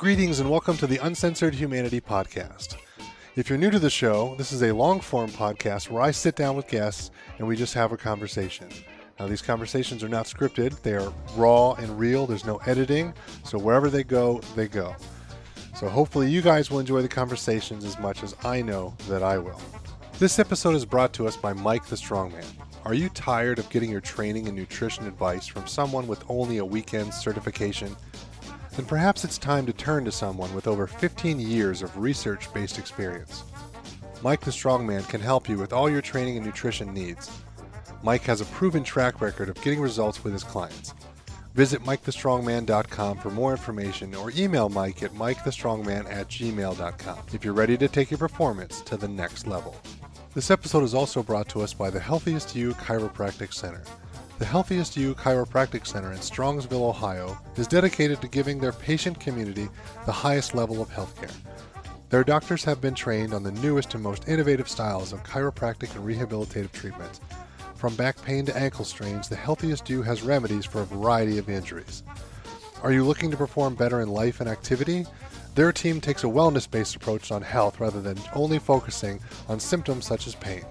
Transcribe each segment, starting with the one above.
Greetings and welcome to the Uncensored Humanity Podcast. If you're new to the show, this is a long form podcast where I sit down with guests and we just have a conversation. Now, these conversations are not scripted, they are raw and real. There's no editing, so wherever they go, they go. So, hopefully, you guys will enjoy the conversations as much as I know that I will. This episode is brought to us by Mike the Strongman. Are you tired of getting your training and nutrition advice from someone with only a weekend certification? Then perhaps it's time to turn to someone with over 15 years of research based experience. Mike the Strongman can help you with all your training and nutrition needs. Mike has a proven track record of getting results with his clients. Visit MikeTheStrongman.com for more information or email Mike at MikeTheStrongman at gmail.com if you're ready to take your performance to the next level. This episode is also brought to us by the Healthiest You Chiropractic Center. The Healthiest You Chiropractic Center in Strongsville, Ohio is dedicated to giving their patient community the highest level of healthcare. Their doctors have been trained on the newest and most innovative styles of chiropractic and rehabilitative treatments. From back pain to ankle strains, the Healthiest You has remedies for a variety of injuries. Are you looking to perform better in life and activity? Their team takes a wellness based approach on health rather than only focusing on symptoms such as pain.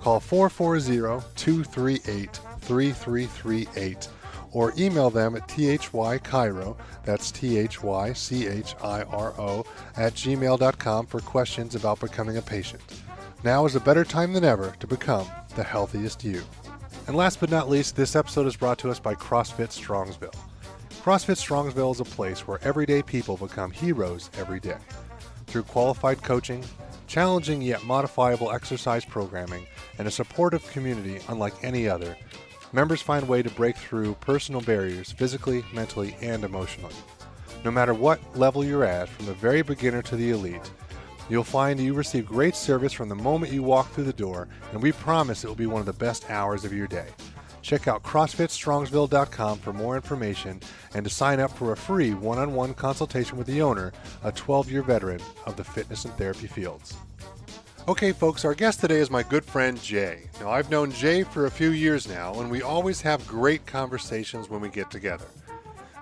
Call 440 238 3338 or email them at thychiro, that's T-H-Y-C-H-I-R-O, at gmail.com for questions about becoming a patient. Now is a better time than ever to become the healthiest you. And last but not least, this episode is brought to us by CrossFit Strongsville. CrossFit Strongsville is a place where everyday people become heroes every day. Through qualified coaching, challenging yet modifiable exercise programming, and a supportive community unlike any other, members find a way to break through personal barriers physically, mentally, and emotionally. No matter what level you're at, from the very beginner to the elite, you'll find you receive great service from the moment you walk through the door, and we promise it will be one of the best hours of your day. Check out CrossFitStrongsville.com for more information and to sign up for a free one on one consultation with the owner, a 12 year veteran of the fitness and therapy fields. Okay, folks, our guest today is my good friend Jay. Now, I've known Jay for a few years now, and we always have great conversations when we get together.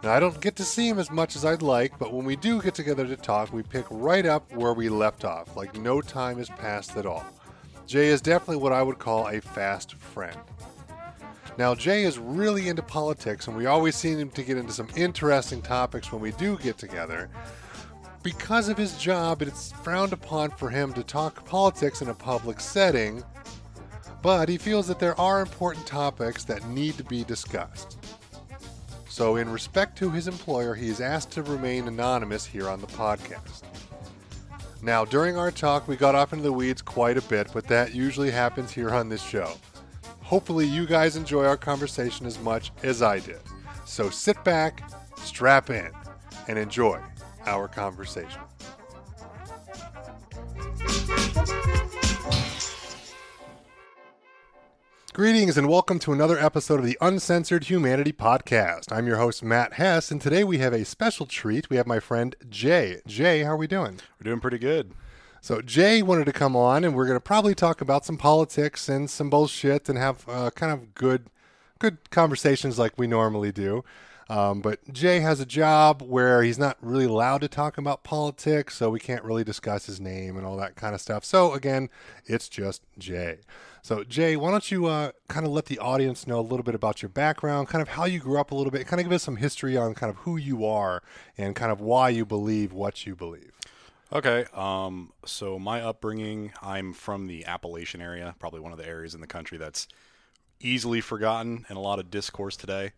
Now, I don't get to see him as much as I'd like, but when we do get together to talk, we pick right up where we left off, like no time has passed at all. Jay is definitely what I would call a fast friend. Now, Jay is really into politics, and we always seem to get into some interesting topics when we do get together. Because of his job, it's frowned upon for him to talk politics in a public setting, but he feels that there are important topics that need to be discussed. So, in respect to his employer, he is asked to remain anonymous here on the podcast. Now, during our talk, we got off into the weeds quite a bit, but that usually happens here on this show. Hopefully, you guys enjoy our conversation as much as I did. So sit back, strap in, and enjoy our conversation. Greetings and welcome to another episode of the Uncensored Humanity Podcast. I'm your host, Matt Hess, and today we have a special treat. We have my friend Jay. Jay, how are we doing? We're doing pretty good. So Jay wanted to come on, and we're going to probably talk about some politics and some bullshit, and have uh, kind of good, good conversations like we normally do. Um, but Jay has a job where he's not really allowed to talk about politics, so we can't really discuss his name and all that kind of stuff. So again, it's just Jay. So Jay, why don't you uh, kind of let the audience know a little bit about your background, kind of how you grew up a little bit, kind of give us some history on kind of who you are and kind of why you believe what you believe. Okay. Um, so my upbringing, I'm from the Appalachian area, probably one of the areas in the country that's easily forgotten in a lot of discourse today.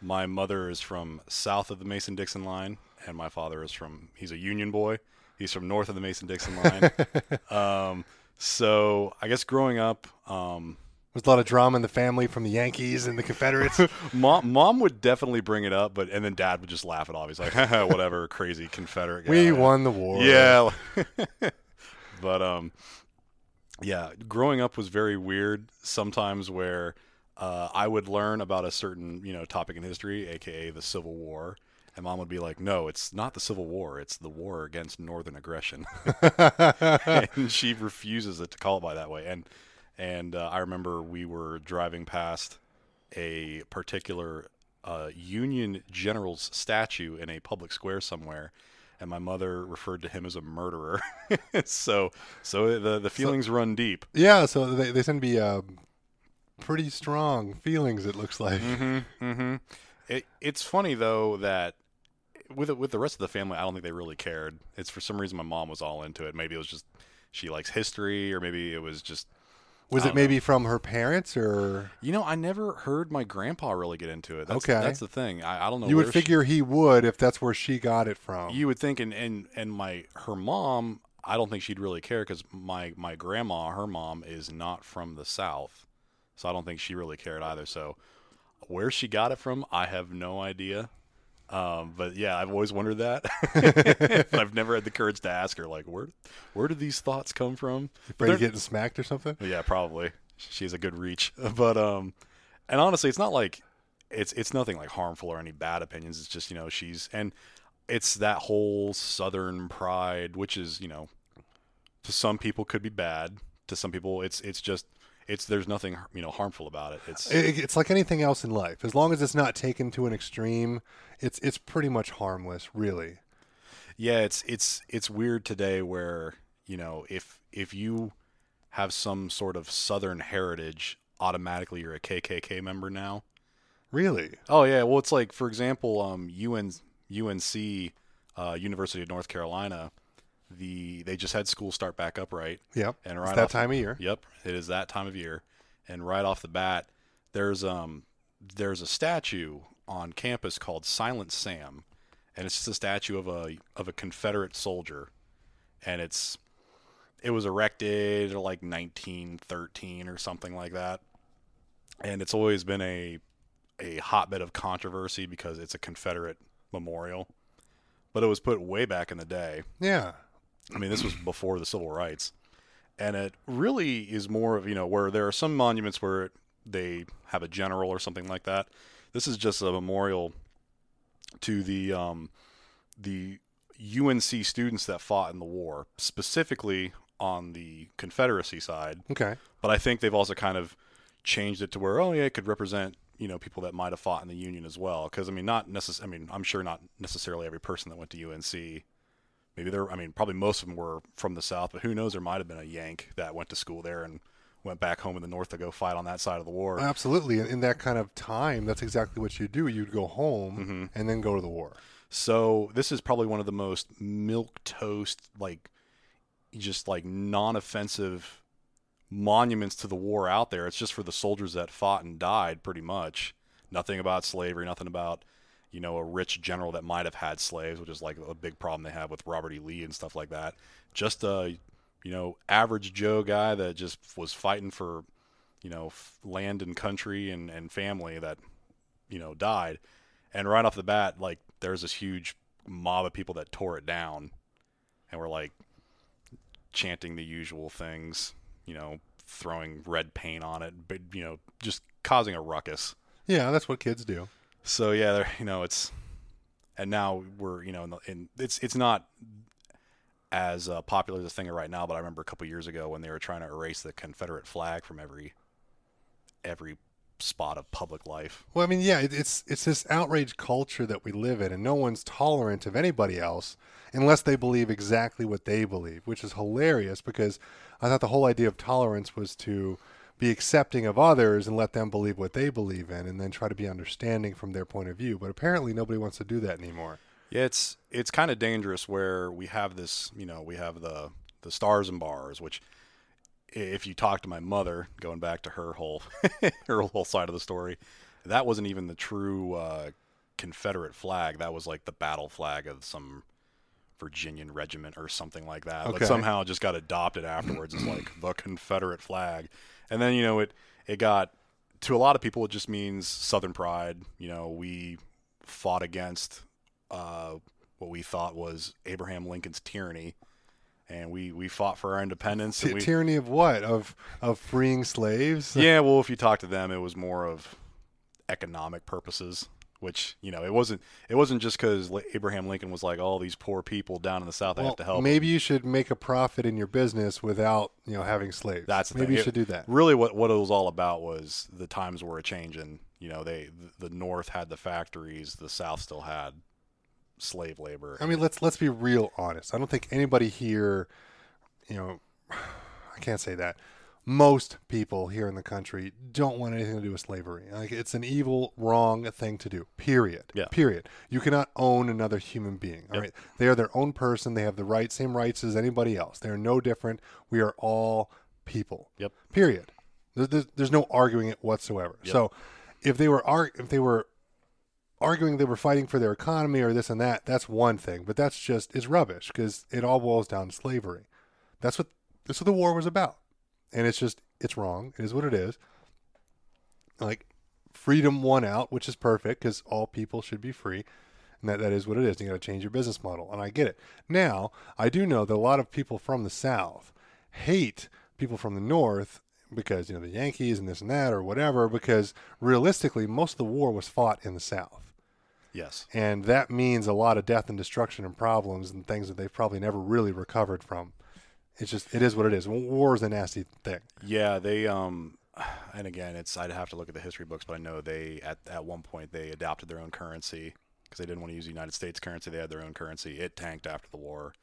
My mother is from south of the Mason Dixon line, and my father is from, he's a Union boy. He's from north of the Mason Dixon line. um, so I guess growing up, um, There's a lot of drama in the family from the Yankees and the Confederates. mom, mom would definitely bring it up, but and then dad would just laugh it off. He's like, whatever, crazy Confederate guy. we won the war. Yeah. but um yeah, growing up was very weird sometimes where uh, I would learn about a certain, you know, topic in history, aka the Civil War, and mom would be like, "No, it's not the Civil War. It's the war against northern aggression." and she refuses it to call it by that way. And and uh, I remember we were driving past a particular uh, Union general's statue in a public square somewhere, and my mother referred to him as a murderer. so so the the feelings run deep. Yeah, so they they tend to be uh, pretty strong feelings. It looks like. Mm-hmm. Mm-hmm. It, it's funny though that with with the rest of the family, I don't think they really cared. It's for some reason my mom was all into it. Maybe it was just she likes history, or maybe it was just Was it don't know. maybe from her parents, or you know I never heard my grandpa really get into it. That's, Okay. that's the thing. I, I don't know. you would where she- figure he would if that's where she got it from? you would think, and and and my her mom. I don't think she'd really care because my my grandma, her mom, is not from the south, so I don't think she really cared either. So where she got it from, I have no idea. Um, but yeah, I've always wondered that. but I've never had the courage to ask her, like, where where do these thoughts come from? Afraid of getting smacked or something? yeah, probably. She has a good reach. But um and honestly, it's not like it's it's nothing like harmful or any bad opinions. It's just, you know, she's and it's that whole southern pride, which is, you know, to some people could be bad. To some people it's it's just it's there's nothing, you know, harmful about it. It's It- It's like anything else in life. As long as it's not taken to an extreme, it's it's pretty much harmless, really. yeah, it's it's it's weird today where, you know, if if you have some sort of southern heritage, automatically you're a KKK member now. Really? Oh yeah, well it's like for example, um, UN, UNC, uh, University of North Carolina, the they just had school start back up right, Yep. and It's right that off, time of year. Yep, it is that time of year, and right off the bat, there's um there's a statue on campus called Silent Sam, and it's just a statue of a of a Confederate soldier, and it's it was erected like 1913 or something like that, and it's always been a a hotbed of controversy because it's a Confederate memorial, but it was put way back in the day. Yeah. I mean, this was before the civil rights, and it really is more of you know where there are some monuments where they have a general or something like that. This is just a memorial to the um, the UNC students that fought in the war, specifically on the Confederacy side. Okay. But I think they've also kind of changed it to where oh yeah, it could represent you know people that might have fought in the Union as well. Because I mean, not necess- I mean, I'm sure not necessarily every person that went to UNC. Maybe there. I mean, probably most of them were from the South, but who knows? There might have been a Yank that went to school there and went back home in the North to go fight on that side of the war. Absolutely. In, in that kind of time, that's exactly what you do. You'd go home Mm-hmm. and then go to the war. So this is probably one of the most milk toast, like just like non-offensive monuments to the war out there. It's just for the soldiers that fought and died, pretty much. Nothing about slavery, nothing about you know a rich general that might have had slaves, which is like a big problem they have with Robert E. Lee and stuff like that. Just a you know average Joe guy that just was fighting for you know land and country and and family that you know died. And right off the bat, like there's this huge mob of people that tore it down, and were like chanting the usual things, you know, throwing red paint on it, but you know, just causing a ruckus. Yeah, that's what kids do. So yeah, you know, it's and now we're you know, in, the, in it's it's not as uh, popular as a thing right now, but I remember a couple years ago when they were trying to erase the Confederate flag from every every spot of public life. Well, I mean, yeah, it, it's it's this outrage culture that we live in, and no one's tolerant of anybody else unless they believe exactly what they believe, which is hilarious because I thought the whole idea of tolerance was to be accepting of others and let them believe what they believe in, and then try to be understanding from their point of view. But apparently, nobody wants to do that anymore. Yeah, it's it's kind of dangerous where we have this, you know, we have the the stars and bars, which if you talk to my mother, going back to her whole her whole side of the story, that wasn't even the true uh, Confederate flag. That was like the battle flag of some Virginian regiment or something like that. Okay. But somehow just got adopted afterwards as like the Confederate flag. And then, you know, it it got to a lot of people it just means Southern pride. You know, we fought against uh, what we thought was Abraham Lincoln's tyranny, and we, we fought for our independence. And we, tyranny of what? Of of freeing slaves? yeah, well, if you talk to them, it was more of economic purposes. Which you know, it wasn't. It wasn't just because Abraham Lincoln was like, "All these poor people down in the South, I Well, have to help." them." maybe you should make a profit in your business without you know having slaves. That's the maybe thing. you It- should do that. Really, what what it was all about was the times were a changing. You know, they the North had the factories, the South still had slave labor. I mean, let's let's be real honest. I don't think anybody here, you know, I can't say that. Most people here in the country don't want anything to do with slavery. Like it's an evil, wrong thing to do. Period. Yeah. Period. You cannot own another human being. All Yep. right. They are their own person. They have the right, same rights as anybody else. They are no different. We are all people. Yep. Period. There- There's, there's no arguing it whatsoever. Yep. So, if they were ar- if they were arguing they were fighting for their economy or this and that, that's one thing. But that's just it's rubbish because it all boils down to slavery. That's what that's what the war was about, and it's just it's wrong. It is what it is. Like freedom won out, which is perfect because all people should be free. And that, that is what it is. You got to change your business model. And I get it. Now, I do know that a lot of people from the South hate people from the North because, you know, the Yankees and this and that or whatever, because realistically, most of the war was fought in the South. yes. And that means a lot of death and destruction and problems and things that they've probably never really recovered from. It's just, it is what it is. War is a nasty thing. Yeah, they um and again, it's I'd have to look at the history books, but I know they at at one point they adopted their own currency because they didn't want to use the United States currency. They had their own currency. It tanked after the war.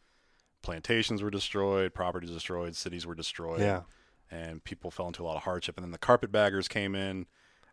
Plantations were destroyed, properties destroyed, cities were destroyed. Yeah. And people fell into a lot of hardship. And then the carpetbaggers came in,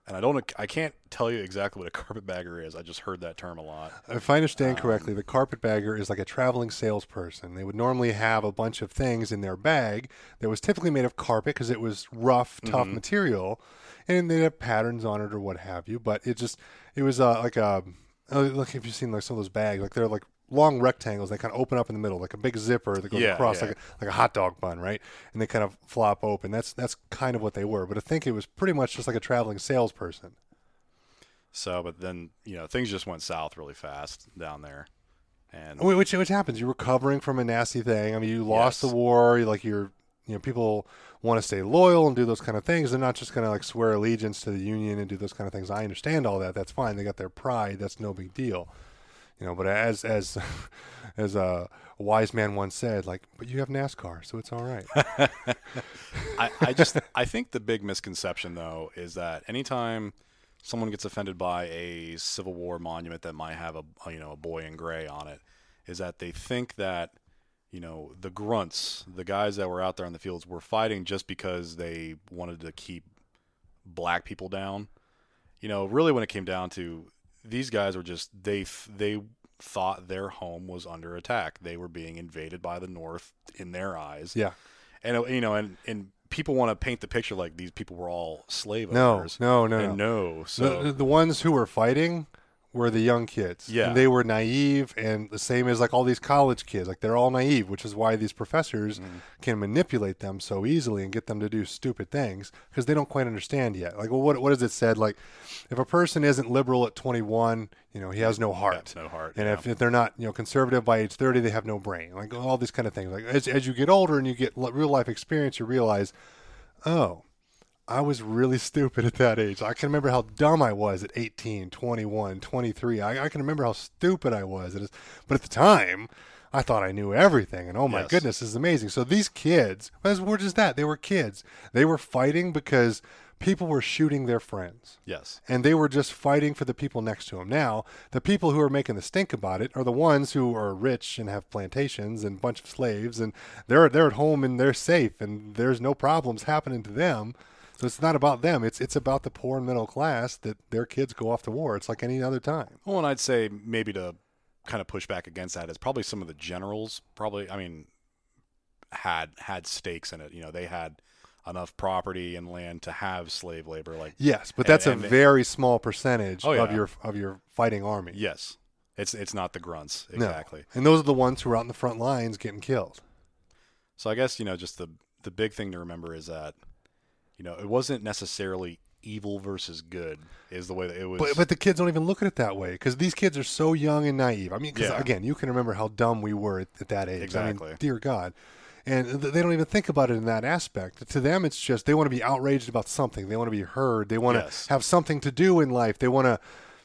and I don't, I can't tell you exactly what a carpetbagger is. I just heard that term a lot. If I understand correctly, the carpetbagger is like a traveling salesperson. They would normally have a bunch of things in their bag that was typically made of carpet because it was rough, tough material, and they'd have patterns on it or what have you. But it just it was uh, like a uh, like if you've seen like some of those bags, like they're like long rectangles. They kind of open up in the middle, like a big zipper that goes Yeah, across, yeah. like a, like a hot dog bun, right? And they kind of flop open. That's that's kind of what they were. But I think it was pretty much just like a traveling salesperson. So, but then you know things just went south really fast down there, and Which which happens. You're recovering from a nasty thing. I mean, you lost Yes. the war. you like you're, you know, people want to stay loyal and do those kind of things. They're not just going to like swear allegiance to the union and do those kind of things. I understand all that. That's fine. They got their pride. That's no big deal. You know, but as as as a wise man once said, like, but you have NASCAR, so it's all right. I, I just I think the big misconception though is that anytime someone gets offended by a Civil War monument that might have a you know a boy in gray on it, is that they think that you know the grunts, the guys that were out there on the fields, were fighting just because they wanted to keep black people down. You know, really, when it came down to these guys were just they they thought their home was under attack. They were being invaded by the North in their eyes yeah. and you know, and and people want to paint the picture like these people were all slave No, owners. no, no, no. no. So the, the ones who were fighting were the young kids. Yeah. And they were naive and the same as like all these college kids. Like they're all naive, which is why these professors Mm. can manipulate them so easily and get them to do stupid things because they don't quite understand yet. Like, well, what, what is it said? Like, if a person isn't liberal at 21, you know, he has no heart. no heart, And yeah. if, if they're not, you know, conservative by age 30, they have no brain. Like all these kind of things. Like as, as you get older and you get real life experience, you realize, oh, I was really stupid at that age. I can remember how dumb I was at 18, 21, 23. I, I can remember how stupid I was. It is, but at the time, I thought I knew everything. And oh my Yes. goodness, this is amazing. So these kids, as were just that, they were kids. They were fighting because people were shooting their friends. yes, And they were just fighting for the people next to them. Now, the people who are making the stink about it are the ones who are rich and have plantations and a bunch of slaves, and they're they're at home and they're safe, and there's no problems happening to them. So it's not about them. It's it's about the poor and middle class that their kids go off to war. It's like any other time. well, and I'd say maybe to kind of push back against that is probably some of the generals. Probably, I mean, had had stakes in it. You know, they had enough property and land to have slave labor. Like Yes, but that's and- a very small percentage Oh, of your of your fighting army. yes, it's it's not the grunts No. exactly. And those are the ones who are out in the front lines getting killed. So I guess you know just the the big thing to remember is that you know it wasn't necessarily evil versus good is the way that it was. But, but the kids don't even look at it that way because these kids are so young and naive. I mean, Yeah. again, you can remember how dumb we were at, at that age. I Exactly. mean, dear God. And th- they don't even think about it in that aspect. To them, it's just they want to be outraged about something. They want to be heard. They want to Yes. have something to do in life. They want to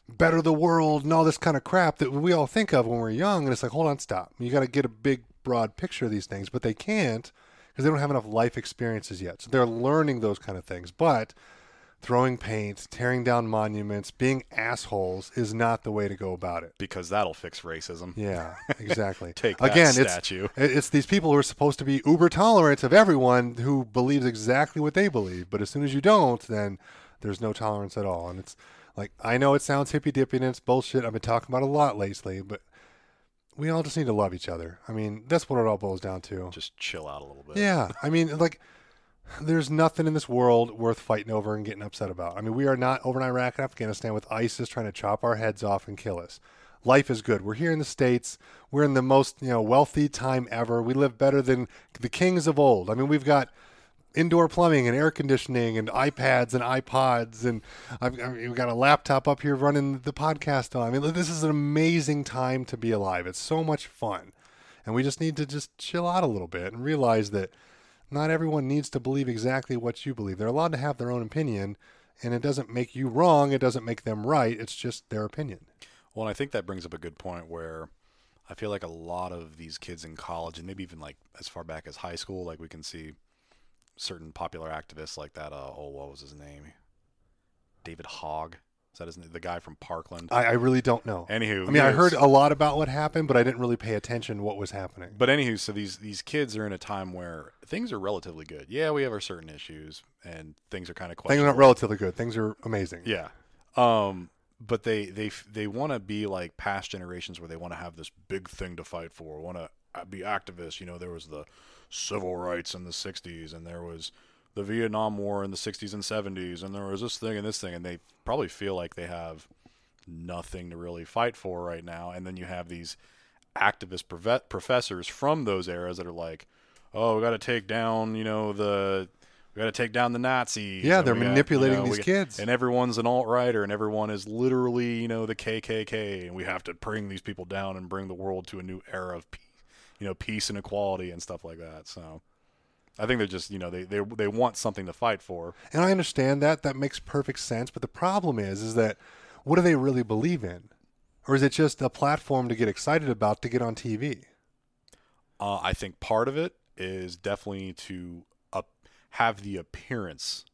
better the world and all this kind of crap that we all think of when we're young. And it's like, hold on, stop. You got to get a big, broad picture of these things, but they can't because they don't have enough life experiences yet. So they're learning those kind of things. But throwing paint, tearing down monuments, being assholes is not the way to go about it. because that'll fix racism. Yeah, exactly. Take that Again, statue. it's it's these people who are supposed to be uber tolerant of everyone who believes exactly what they believe, but as soon as you don't, then there's no tolerance at all. And it's like I know it sounds hippy dippy and it's bullshit. I've been talking about a lot lately, but we all just need to love each other. I mean, that's what it all boils down to. Just chill out a little bit. Yeah, I mean, like, there's nothing in this world worth fighting over and getting upset about. I mean, we are not over in Iraq and Afghanistan with ISIS trying to chop our heads off and kill us. Life is good. We're here in the states. We're in the most you know wealthy time ever. We live better than the kings of old. I mean, we've got indoor plumbing and air conditioning and iPads and iPods and I've, I mean, we've got a laptop up here running the podcast on. I mean, this is an amazing time to be alive. It's so much fun, and we just need to just chill out a little bit and realize that not everyone needs to believe exactly what you believe. They're allowed to have their own opinion, and it doesn't make you wrong. It doesn't make them right. It's just their opinion. Well, I think that brings up a good point where I feel like a lot of these kids in college and maybe even like as far back as high school, like we can see certain popular activists like that. Uh, oh, what was his name? David Hogg. Is that his name? The guy from Parkland. I, I really don't know. Anywho, I mean, I heard a lot about what happened, but I didn't really pay attention to what was happening. But anywho, so these these kids are in a time where things are relatively good. Yeah, we have our certain issues, and things are kind of Things aren't relatively good. Things are amazing. Yeah. Um, but they they they want to be like past generations where they want to have this big thing to fight for. Want to be activists. You know, there was the civil rights in the '60s, and there was the Vietnam War in the '60s and '70s, and there was this thing and this thing, and they probably feel like they have nothing to really fight for right now. And then you have these activist profe- professors from those eras that are like, "Oh, we got to take down, you know, the." We got to take down the Nazis. Yeah, they're we got- manipulating you know, these kids. and everyone's an alt righter, and everyone is literally, you know, the KKK, and we have to bring these people down and bring the world to a new era of, pe- you know, peace and equality and stuff like that. So, I think they're just, you know, they they they want something to fight for. And I understand that. That makes perfect sense. But the problem is, is that what do they really believe in? Or is it just a platform to get excited about to get on TV? Uh, I think part of it is definitely to up, have the appearance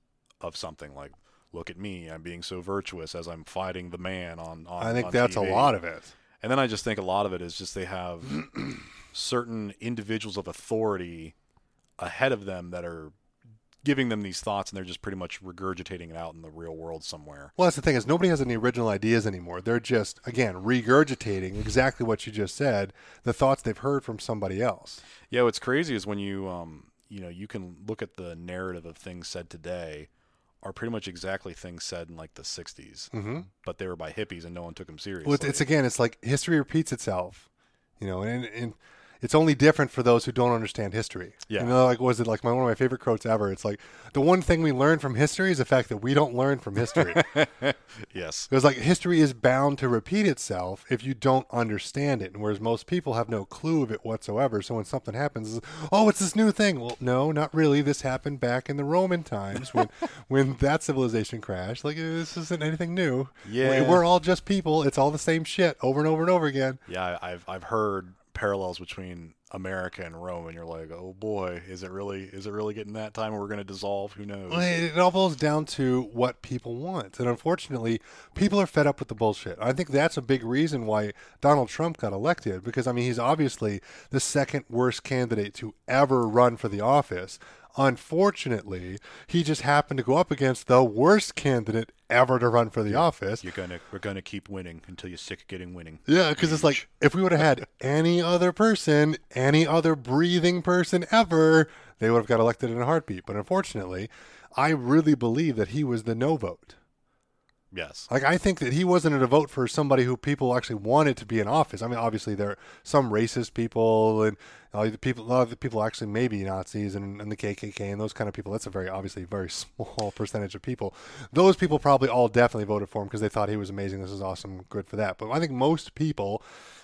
of something like, look at me, I'm being so virtuous as I'm fighting the man on. on I think on that's a lot of it. And then I just think a lot of it is just they have certain individuals of authority ahead of them that are giving them these thoughts and they're just pretty much regurgitating it out in the real world somewhere. Well, that's the thing is nobody has any original ideas anymore. They're just again regurgitating exactly what you just said, the thoughts they've heard from somebody else. Yeah, what's crazy is when you um you know, you can look at the narrative of things said today are pretty much exactly things said in like the 60s, Mm-hmm. but they were by hippies and no one took them seriously. Well, it's, it's again, it's like history repeats itself, you know, and and it's only different for those who don't understand history. Yeah. You know, like was it like my one of my favorite quotes ever? It's like the one thing we learn from history is the fact that we don't learn from history. yes. Because like history is bound to repeat itself if you don't understand it, and whereas most people have no clue of it whatsoever. So when something happens, it's, oh, it's this new thing. Well, no, not really. This happened back in the Roman times when when that civilization crashed. Like this isn't anything new. Yeah. We- we're all just people. It's all the same shit over and over and over again. Yeah, I've I've heard parallels between America and Rome, and you're like, oh boy, is it really is it really getting that time we're going to dissolve? Who knows? Well, It all boils down to what people want. And unfortunately, people are fed up with the bullshit. I think that's a big reason why Donald Trump got elected because, I mean, he's obviously the second worst candidate to ever run for the office. Unfortunately, he just happened to go up against the worst candidate ever to run for the office. You're gonna we're gonna keep winning until you're sick of getting winning. Yeah, because it's like if we would have had any other person, any other breathing person ever, they would have got elected in a heartbeat. But unfortunately, I really believe that he was the no vote. Yes. Like I think that he wasn't a vote for somebody who people actually wanted to be in office. I mean, obviously there are some racist people and uh, the people, a lot of the people actually maybe Nazis and, and the KKK and those kind of people. That's a very obviously very small percentage of people. Those people probably all definitely voted for him because they thought he was amazing. This is awesome, good for that. But I think most people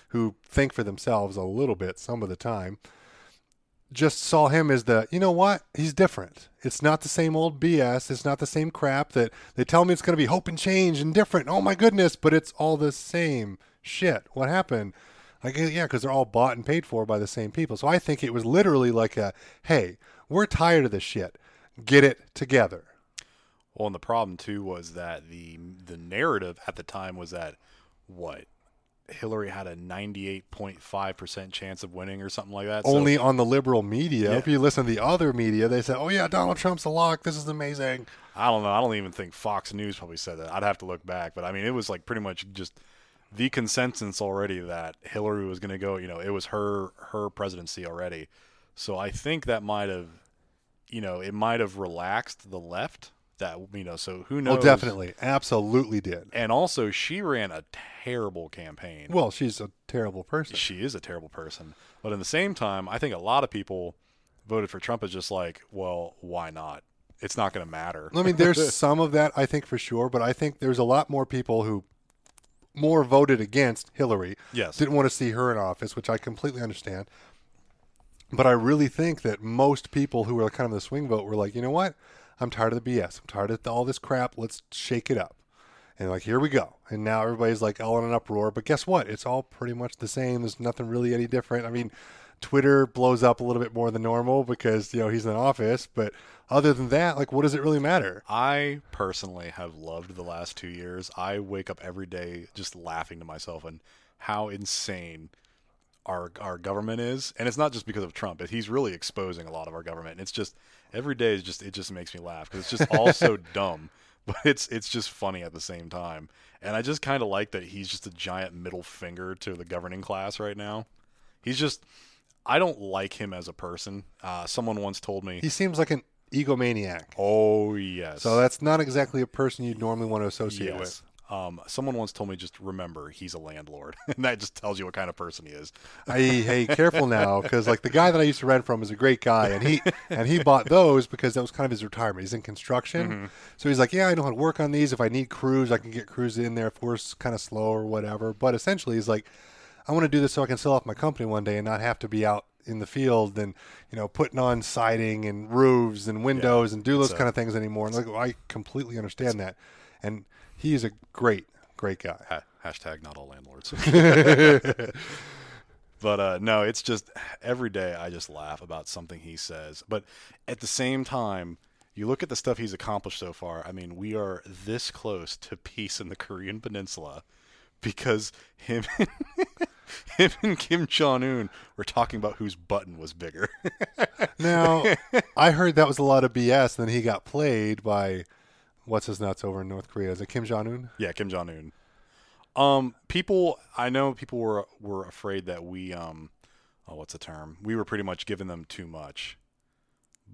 who think for themselves a little bit some of the time just saw him as the, you know what? He's different. It's not the same old BS. It's not the same crap that they tell me it's going to be hope and change and different. Oh my goodness, but it's all the same shit. What happened? Like, yeah, because they're all bought and paid for by the same people. So I think it was literally like a, hey, we're tired of this shit. Get it together. Well, and the problem too was that the the narrative at the time was that what Hillary had a 98.5% chance of winning or something like that. So- Only on the liberal media. Yeah. If you listen to the other media, they said, "Oh yeah, Donald Trump's a lock. This is amazing." I don't know. I don't even think Fox News probably said that. I'd have to look back, but I mean, it was like pretty much just the consensus already that Hillary was going to go. You know, it was her her presidency already. So I think that might have, you know, it might have relaxed the left. That you know, so who oh, knows? Oh, definitely, absolutely did. And also, she ran a terrible campaign. Well, she's a terrible person. she is a terrible person. But in the same time, I think a lot of people voted for Trump as just like, well, why not? It's not going to matter. I mean, there's some of that, I think, for sure, but I think there's a lot more people who more voted against Hillary, Yes. didn't want to see her in office, which I completely understand. But I really think that most people who were kind of the swing vote were like, you know what? I'm tired of the BS. I'm tired of all this crap. Let's shake it up. And like, here we go. And now everybody's like all in an uproar. But guess what? It's all pretty much the same. There's nothing really any different. I mean, Twitter blows up a little bit more than normal because, you know, he's in office. But other than that, like, what does it really matter? I personally have loved the last two years. I wake up every day just laughing to myself and how insane our our government is, and it's not just because of Trump. He's really exposing a lot of our government. And it's just every day is just it just makes me laugh because it's just all so dumb, but it's it's just funny at the same time. And I just kind of like that he's just a giant middle finger to the governing class right now. He's just I don't like him as a person. Uh, someone once told me, He seems like an egomaniac. "Oh yes." So that's not exactly a person you'd normally want to associate with. Um, someone once told me just remember he's a landlord, and that just tells you what kind of person he is. Hey, hey, careful now, because like the guy that I used to rent from is a great guy, and he and he bought those because that was kind of his retirement. He's in construction, Mm-hmm. so he's like, yeah, I know how to work on these. If I need crews, I can get crews in there if we're kind of slow or whatever. But essentially, he's like, I want to do this so I can sell off my company one day and not have to be out in the field and you know putting on siding and roofs and windows and do those So- kind of things anymore. And like, I completely understand that, and he is a great, great guy. Ha- hashtag not all landlords. but uh, no, it's just every day I just laugh about something he says. But at the same time, you look at the stuff he's accomplished so far. I mean, we are this close to peace in the Korean Peninsula because him. Him and Kim Jong Un were talking about whose button was bigger. Now, I heard that was a lot of BS. And then he got played by what's his nuts over in North Korea. Is it Kim Jong Un? Yeah, Kim Jong Un. Um, people, I know people were were afraid that we, um, oh, what's the term? We were pretty much giving them too much.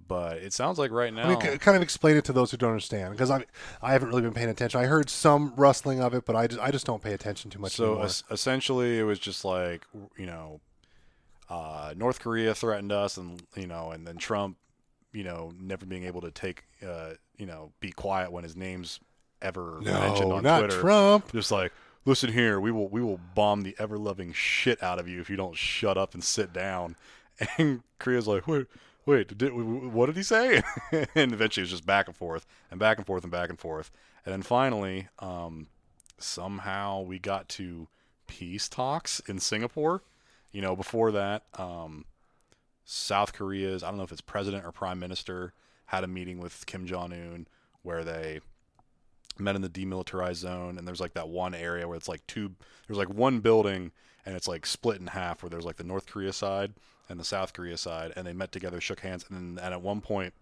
But it sounds like right now, I mean, c- kind of explain it to those who don't understand because I I haven't really been paying attention. I heard some rustling of it, but I just, I just don't pay attention too much so anymore. essentially, it was just like you know, uh, North Korea threatened us, and you know, and then Trump, you know, never being able to take, uh, you know, be quiet when his name's ever mentioned on not Twitter. Trump. just like listen here we will we will bomb the ever loving shit out of you if you don't shut up and sit down and korea's like wait wait did, what did he say? And eventually it's just back and forth and back and forth and back and forth. And then finally um, somehow we got to peace talks in singapore. You know before that um, south korea's i don't know if it's president or prime minister had a meeting with kim jong-un where they met in the demilitarized zone. And there's like that one area where it's like two there's like one building and it's like split in half where there's like the North Korea side and the South Korea side and they met together shook hands and then and at one point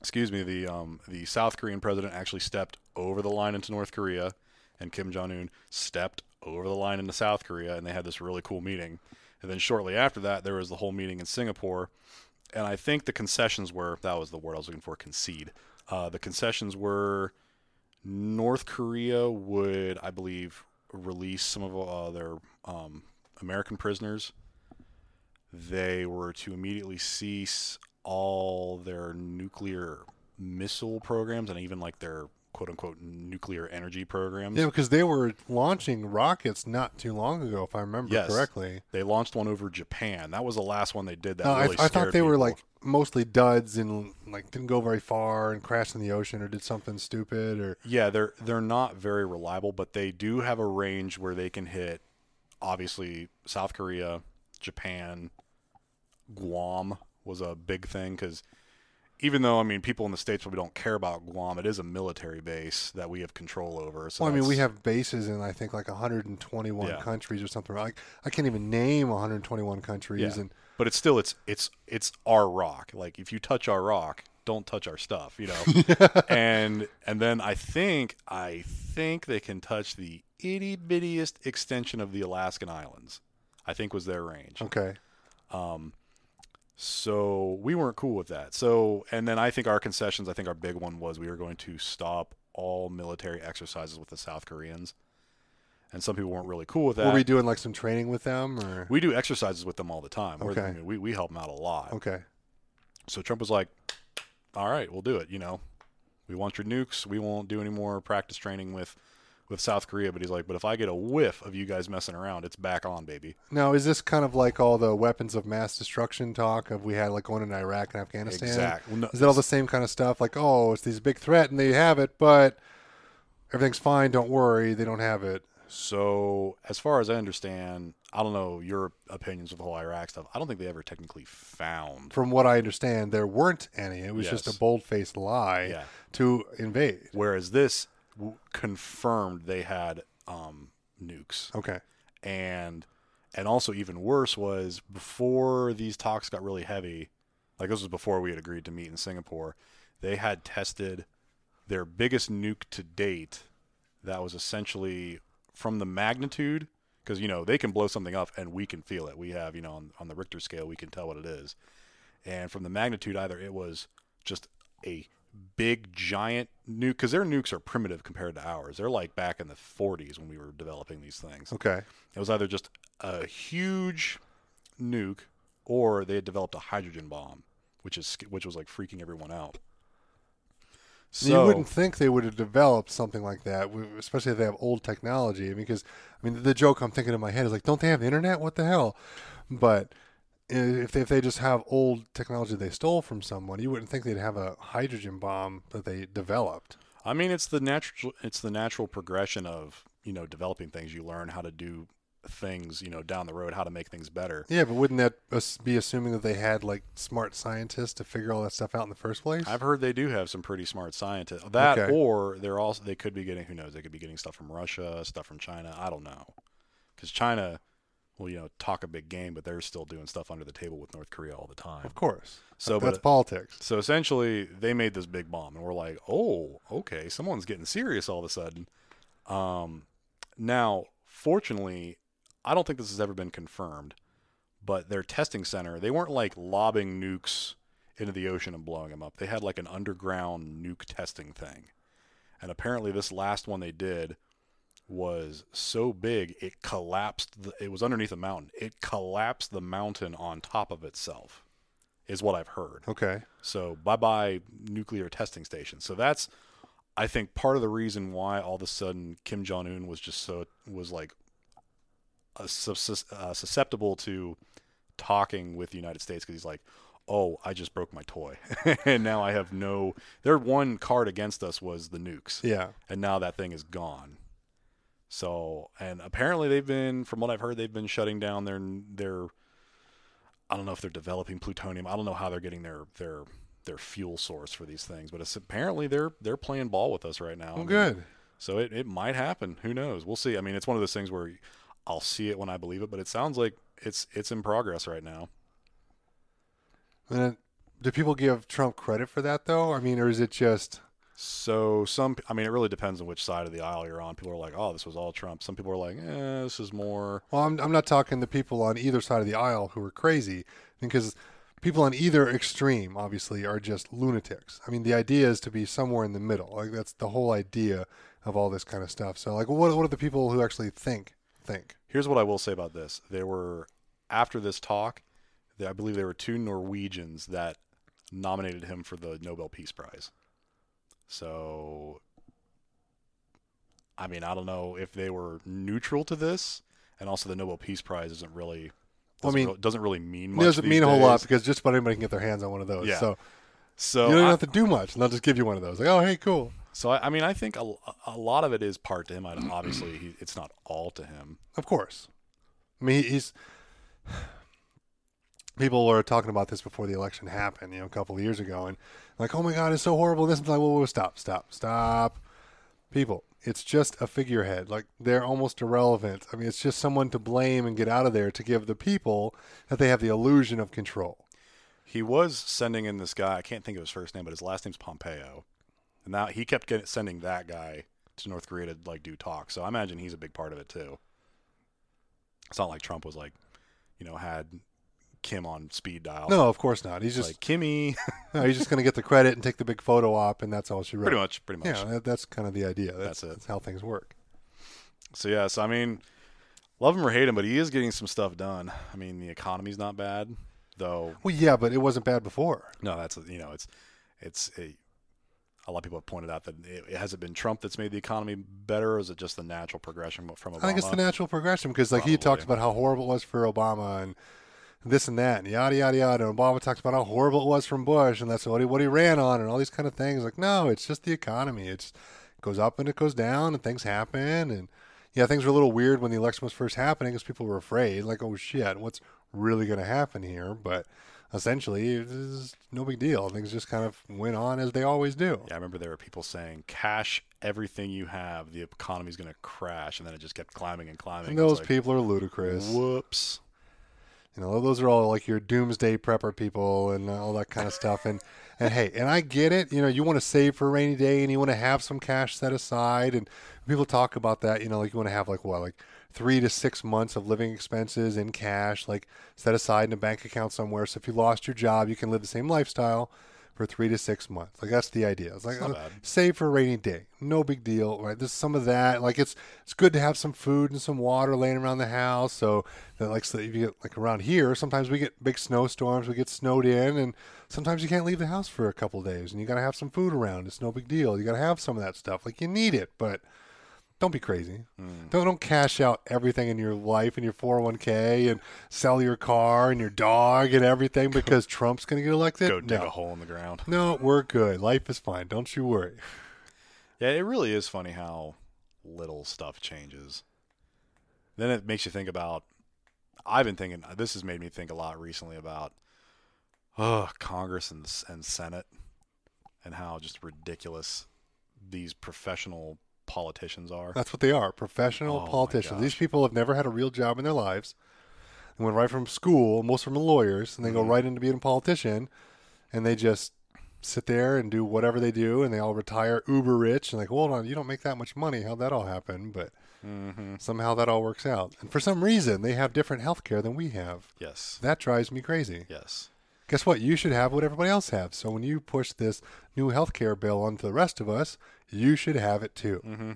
excuse me the um the South Korean president actually stepped over the line into North Korea and Kim Jong Un stepped over the line into South Korea and they had this really cool meeting and then shortly after that there was the whole meeting in Singapore and I think the concessions were that was the word I was looking for concede uh, the concessions were North Korea would, I believe, release some of uh, their um, American prisoners. They were to immediately cease all their nuclear missile programs and even like their quote unquote nuclear energy programs. Yeah, because they were launching rockets not too long ago, if I remember Yes. correctly. They launched one over Japan. That was the last one they did that No, really I, I thought they were like mostly duds and like didn't go very far and crashed in the ocean or did something stupid or Yeah, they're they're not very reliable, but they do have a range where they can hit obviously South Korea, Japan, Guam was a big thing cuz even though I mean people in the states probably don't care about Guam, it is a military base that we have control over. So well, I mean, we have bases in I think like 121 Yeah. countries or something. Like I can't even name 121 countries, Yeah. and but it's still it's it's it's our rock. Like if you touch our rock, don't touch our stuff, you know. and and then I think I think they can touch the itty bittiest extension of the Alaskan islands. I think was their range. okay, Um, so we weren't cool with that. So and then I think our concessions. I think our big one was we were going to stop all military exercises with the South Koreans. And some people weren't really cool with that. were we doing like some training with them or? We do exercises with them all the time. Okay. I mean, we, we help them out a lot. okay, So Trump was like, "All right, we'll do it. You know, we want your nukes. We won't do any more practice training with with South Korea." But he's like, "But if I get a whiff of you guys messing around, it's back on, baby." now is this kind of like all the weapons of mass destruction talk of we had like going in Iraq and Afghanistan? Exactly. No, Is it all the same kind of stuff? Like, oh, it's these big threat and they have it, but everything's fine. Don't worry, they don't have it. So, as far as I understand, I don't know your opinions of the whole Iraq stuff. I don't think they ever technically found. From what I understand, there weren't any. It was just a bold-faced lie Yeah. to invade. Whereas this confirmed they had um, nukes. Okay. and and also even worse was before these talks got really heavy like this was before we had agreed to meet in singapore they had tested their biggest nuke to date that was essentially from the magnitude because you know they can blow something up and we can feel it we have you know on, on the richter scale we can tell what it is and from the magnitude either it was just a big giant nuke because their nukes are primitive compared to ours they're like back in the 40s when we were developing these things Okay. it was either just a huge nuke, or they had developed a hydrogen bomb, which is which was like freaking everyone out. So you wouldn't think they would have developed something like that, especially if they have old technology. Because I mean, the joke I'm thinking in my head is like, don't they have internet? What the hell? But if they, if they just have old technology they stole from someone, you wouldn't think they'd have a hydrogen bomb that they developed. I mean, it's the natural it's the natural progression of you know developing things. You learn how to do things you know down the road, how to make things better. Yeah, but wouldn't that be assuming that they had like smart scientists to figure all that stuff out in the first place? I've heard they do have some pretty smart scientists. That Okay. or they're also they could be getting who knows they could be getting stuff from Russia, stuff from China. I don't know, because China, will you know talk a big game, but they're still doing stuff under the table with North Korea all the time. of course. So, that's but politics. so essentially, they made this big bomb, and we're like, oh, okay, someone's getting serious all of a sudden. Um, now, fortunately, I don't think this has ever been confirmed, but their testing center, they weren't like lobbing nukes into the ocean and blowing them up. They had like an underground nuke testing thing. And apparently, this last one they did was so big it collapsed. The, it was underneath a mountain. It collapsed the mountain on top of itself, is what I've heard. Okay. So bye bye nuclear testing station. So that's I think part of the reason why all of a sudden Kim Jong Un was just so was like uh, sus- uh, susceptible to talking with the United States because he's like, oh, I just broke my toy, and now I have no. Their one card against us was the nukes, Yeah. and now that thing is gone. So, and apparently they've been, from what I've heard, they've been shutting down their their. I don't know if they're developing plutonium. I don't know how they're getting their their their fuel source for these things, but it's apparently they're they're playing ball with us right now. I mean, good. So it, it might happen. Who knows? We'll see. I mean, it's one of those things where I'll see it when I believe it, but it sounds like it's it's in progress right now. And then, do people give Trump credit for that though? I mean, or is it just So some, I mean, it really depends on which side of the aisle you're on. People are like, "Oh, this was all Trump." Some people are like, "Eh, this is more." Well, I'm, I'm not talking the people on either side of the aisle who are crazy, because people on either extreme obviously are just lunatics. I mean, the idea is to be somewhere in the middle. Like that's the whole idea of all this kind of stuff. So, like, what what do the people who actually think think? Here's what I will say about this: there were after this talk, I believe there were two Norwegians that nominated him for the Nobel Peace Prize. So, I mean, I don't know if they were neutral to this, and also the Nobel Peace Prize isn't really—I Doesn't, mean, real- doesn't really mean It much. doesn't mean a whole lot because just about anybody can get their hands on one of those. Yeah. So So you don't I- have to do much, and they'll just give you one of those. Like, oh, hey, cool. So I, I mean, I think a, a lot of it is part to him. I, obviously, he, it's not all to him. Of course. I mean, he- he's people were talking about this before the election happened, you know, a couple of years ago, and like, oh my God, it's so horrible. This is like, whoa, whoa, stop, stop, stop. People, it's just a figurehead. Like they're almost irrelevant. I mean, it's just someone to blame and get out of there to give the people that they have the illusion of control. He was sending in this guy. I can't think of his first name, but his last name's Pompeo. And now he kept getting sending that guy to North Korea to like do talks. So I imagine he's a big part of it too. It's not like Trump was like, you know, had Kim on speed dial. No, of course not. He's just like Kimmy. no, he's just going to get the credit and take the big photo op, and that's all she wrote. pretty much, pretty much. Yeah, that, that's kind of the idea. That's, That's it. That's how things work. So yeah, so I mean, love him or hate him, but he is getting some stuff done. I mean, the economy's not bad, though. Well, yeah, but it wasn't bad before. No, that's you know, it's it's a, a lot of people have pointed out that it, it has it been Trump that's made the economy better, or is it just the natural progression from Obama? I think it's the natural progression because, like, he talked about how horrible it was for Obama and this and that and yada yada yada. And Obama talks about how horrible it was from Bush and that's what he what he ran on and all these kind of things. Like, no, it's just the economy. It's it goes up and it goes down and things happen and yeah, things were a little weird when the election was first happening because people were afraid, like, oh shit, what's really going to happen here? But essentially, it is no big deal. Things just kind of went on as they always do. Yeah, I remember there were people saying, "Cash everything you have, the economy's going to crash," and then it just kept climbing and climbing. And those like, people are ludicrous. Whoops. You know, those are all like your doomsday prepper people and uh, all that kind of stuff. And and hey, and I get it. You know, you want to save for a rainy day and you want to have some cash set aside. And people talk about that. You know, like you want to have like what, like three to six months of living expenses in cash, like set aside in a bank account somewhere. So if you lost your job, you can live the same lifestyle for three to six months. Like that's the idea. It's like uh, save for a rainy day. No big deal, right? There's some of that. Like it's it's good to have some food and some water laying around the house. So that like so if you get like around here, sometimes we get big snowstorms. We get snowed in, and sometimes you can't leave the house for a couple days, and you got to have some food around. It's no big deal. You got to have some of that stuff. Like you need it, but don't be crazy. Hmm. Don't don't cash out everything in your life and your 401k and sell your car and your dog and everything because Trump's going to get elected. Go dig a hole in the ground. No, we're good. Life is fine. Don't you worry. Yeah, it really is funny how little stuff changes. Then it makes you think about. I've been thinking. This has made me think a lot recently about, oh, Congress and and Senate, and how just ridiculous these professional politicians are. That's what they are professional Oh, politicians. These people have never had a real job in their lives. They went right from school, most of them are lawyers, and they go Mhm. right into being a politician, and they just sit there and do whatever they do, and they all retire uber rich. And like, hold on, you don't make that much money. How'd that all happen? But Mm-hmm. somehow that all works out. And for some reason, they have different health care than we have. Yes. That drives me crazy. Yes. Guess what? You should have what everybody else has. So when you push this new health care bill onto the rest of us, you should have it too. Mm-hmm.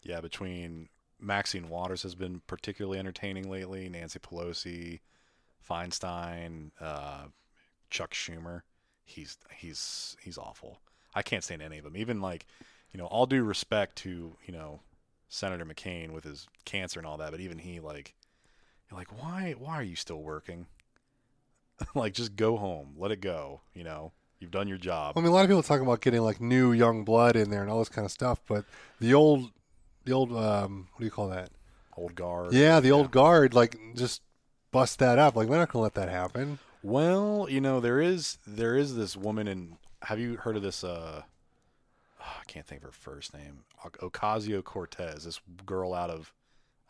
Yeah, between Maxine Waters has been particularly entertaining lately. Nancy Pelosi, Feinstein, uh, Chuck Schumer. He's he's he's awful. I can't stand any of them. Even like, you know, all due respect to you know Senator McCain with his cancer and all that, but even he like, like, why why are you still working? like, just go home, let it go. You know, you've done your job. I mean, a lot of people talk about getting like new young blood in there and all this kind of stuff, but the old, the old, um, what do you call that? Old guard. Yeah, the old guard, like just bust that up. Like we're not gonna let that happen. Well, you know, there is there is this woman in have you heard of this uh I can't think of her first name. Ocasio Cortez, this girl out of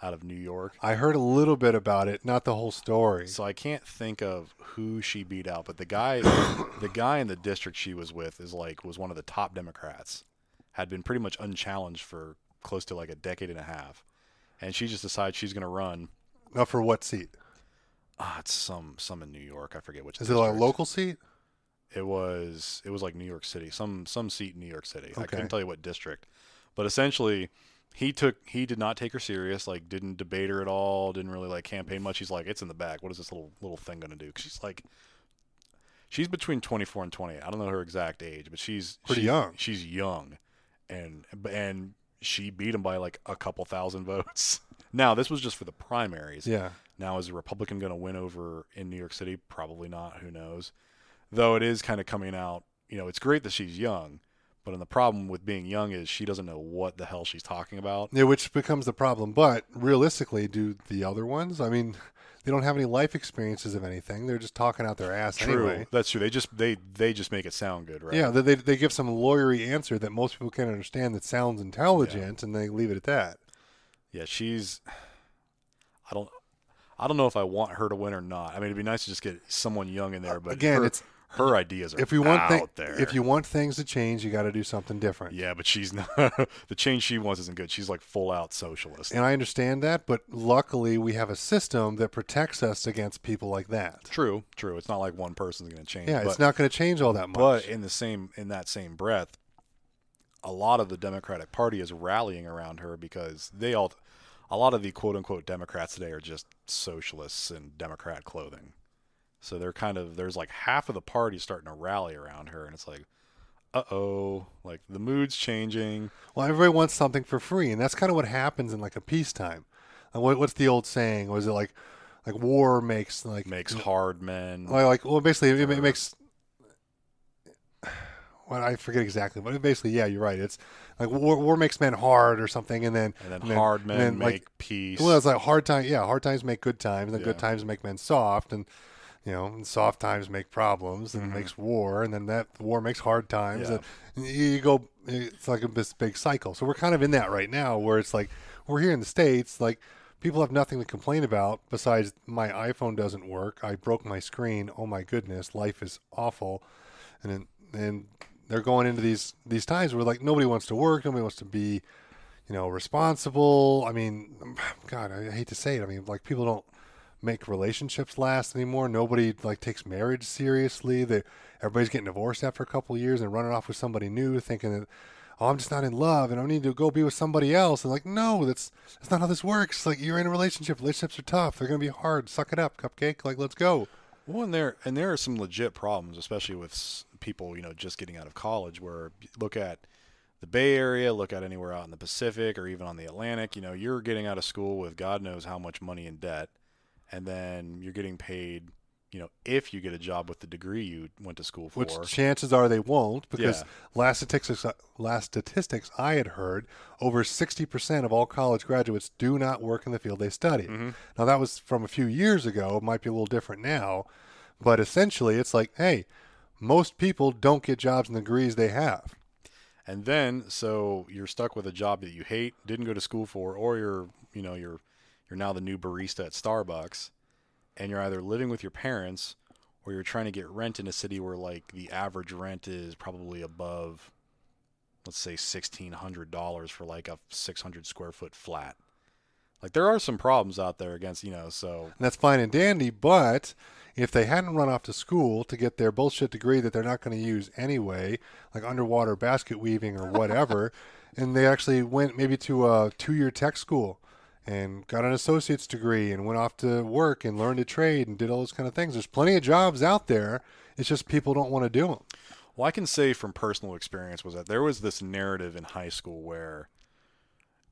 out of New York. I heard a little bit about it, not the whole story. So I can't think of who she beat out, but the guy the guy in the district she was with is like was one of the top Democrats. Had been pretty much unchallenged for close to like a decade and a half. And she just decided she's going to run Now for what seat? ah it's some some in New York. I forget which Is it like a local seat? It was it was like New York City, some some seat in New York City. I Okay. couldn't tell you what district, but essentially, he took he did not take her serious. Like didn't debate her at all. Didn't really like campaign much. He's like, it's in the back. What is this little little thing gonna do? 'Cause she's like, she's between twenty four and twenty. I don't know her exact age, but she's Pretty she- young. She's young, and and she beat him by like a couple thousand votes. Now this was just for the primaries. Yeah. Now, is a Republican going to win over in New York City? Probably not. Who knows? Though it is kind of coming out. You know, it's great that she's young, But then the problem with being young is she doesn't know what the hell she's talking about. Yeah, which becomes the problem. But realistically, do the other ones? I mean, they don't have any life experiences of anything. They're just talking out their ass True, anyway. that's true. They just they they just make it sound good, right? Yeah, they, they give some lawyery answer that most people can't understand that sounds intelligent, and they leave it at that. yeah. She's. I don't. I don't know if I want her to win or not. I mean, it'd be nice to just get someone young in there, but Again, her, it's her ideas are if we want out thi- there. if you want things to change, you got to do something different. yeah, but she's not. the change she wants isn't good. She's like full out socialist. And I understand that, but luckily we have a system that protects us against people like that. True, true. It's not like one person's going to change. Yeah, but, it's not going to change all that much. But in the same in that same breath, a lot of the Democratic Party is rallying around her because they all, a lot of the quote unquote Democrats today are just socialists in Democrat clothing. So they're kind of there's like half of the party starting to rally around her, and it's like, uh oh, like the mood's changing. well, everybody wants something for free, and that's kind of what happens in like a peacetime. Like, what, what's the old saying? Was it like, like war makes like Makes hard men. Well, like well, basically it, it makes. Well, I forget exactly, but basically, yeah, you're right. It's like war, war makes men hard or something, and then and then hard men then, make like, peace. well, it's like hard time. Yeah, hard times make good times, and Yeah. good times make men soft, and you know, and soft times make problems, and makes war, and then that war makes hard times, Mm-hmm. Yeah. and you go. It's like a this big cycle. So we're kind of in that right now, where it's like we're here in the states, like. People have nothing to complain about besides my iPhone doesn't work. I broke my screen. Oh my goodness, life is awful. And then, and they're going into these these times where like nobody wants to work, nobody wants to be, you know, responsible. I mean, God, I hate to say it. I mean, like people don't make relationships last anymore. Nobody like takes marriage seriously. They everybody's getting divorced after a couple years and running off with somebody new, thinking that oh, I'm just not in love and I need to go be with somebody else. And like, no, that's that's not how this works. Like you're in a relationship. Relationships are tough. They're gonna be hard. Suck it up, cupcake. Like let's go. Well, and there and there are some legit problems, especially with people you know just getting out of college. Where look at the Bay Area, look at anywhere out in the Pacific or even on the Atlantic. You know, you're getting out of school with God knows how much money in debt, and then you're getting paid. You know, if you get a job with the degree you went to school for, Which chances are they won't because Yeah. last statistics last statistics I had heard over 60% of all college graduates do not work in the field they study. Mm-hmm. Now that was from a few years ago, it might be a little different now, but essentially it's like, hey, most people don't get jobs in the degrees they have. and then so you're stuck with a job that you hate, didn't go to school for, or you're you know you're you're now the new barista at Starbucks, and you're either living with your parents or you're trying to get rent in a city where like the average rent is probably above, let's say sixteen hundred dollars for like a six hundred square foot flat. Like there are some problems out there against you know so And that's fine and dandy, but if they hadn't run off to school to get their bullshit degree that they're not going to use anyway, like underwater basket weaving or whatever, and they actually went maybe to a two year tech school and got an associate's degree and went off to work and learned a trade and did all those kind of things. There's plenty of jobs out there. It's just people don't want to do them. Well, I can say from personal experience was that there was this narrative in high school where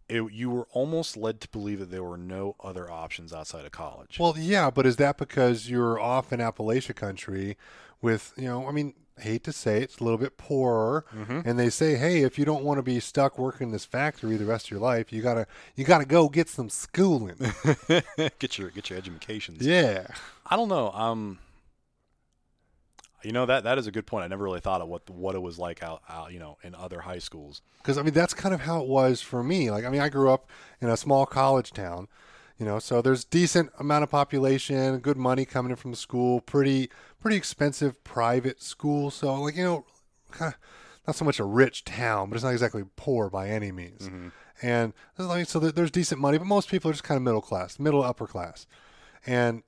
it, you were almost led to believe that there were no other options outside of college. Well, yeah, but is that because you're off in Appalachia country with, you know, I mean, hate to say it, it's a little bit poorer, and they say, hey, if you don't want to be stuck working this factory the rest of your life, you gotta you gotta go get some schooling. get your get your educations. yeah, I don't know. Um, you know that that is a good point. I never really thought of what what it was like out, out you know in other high schools. because I mean that's kind of how it was for me. Like, I mean, I grew up in a small college town. You know, so there's decent amount of population, good money coming in from the school, pretty pretty expensive private school. So like you know, kind of not so much a rich town, but it's not exactly poor by any means. And like so there's decent money, but most people are just kind of middle class, middle upper class, and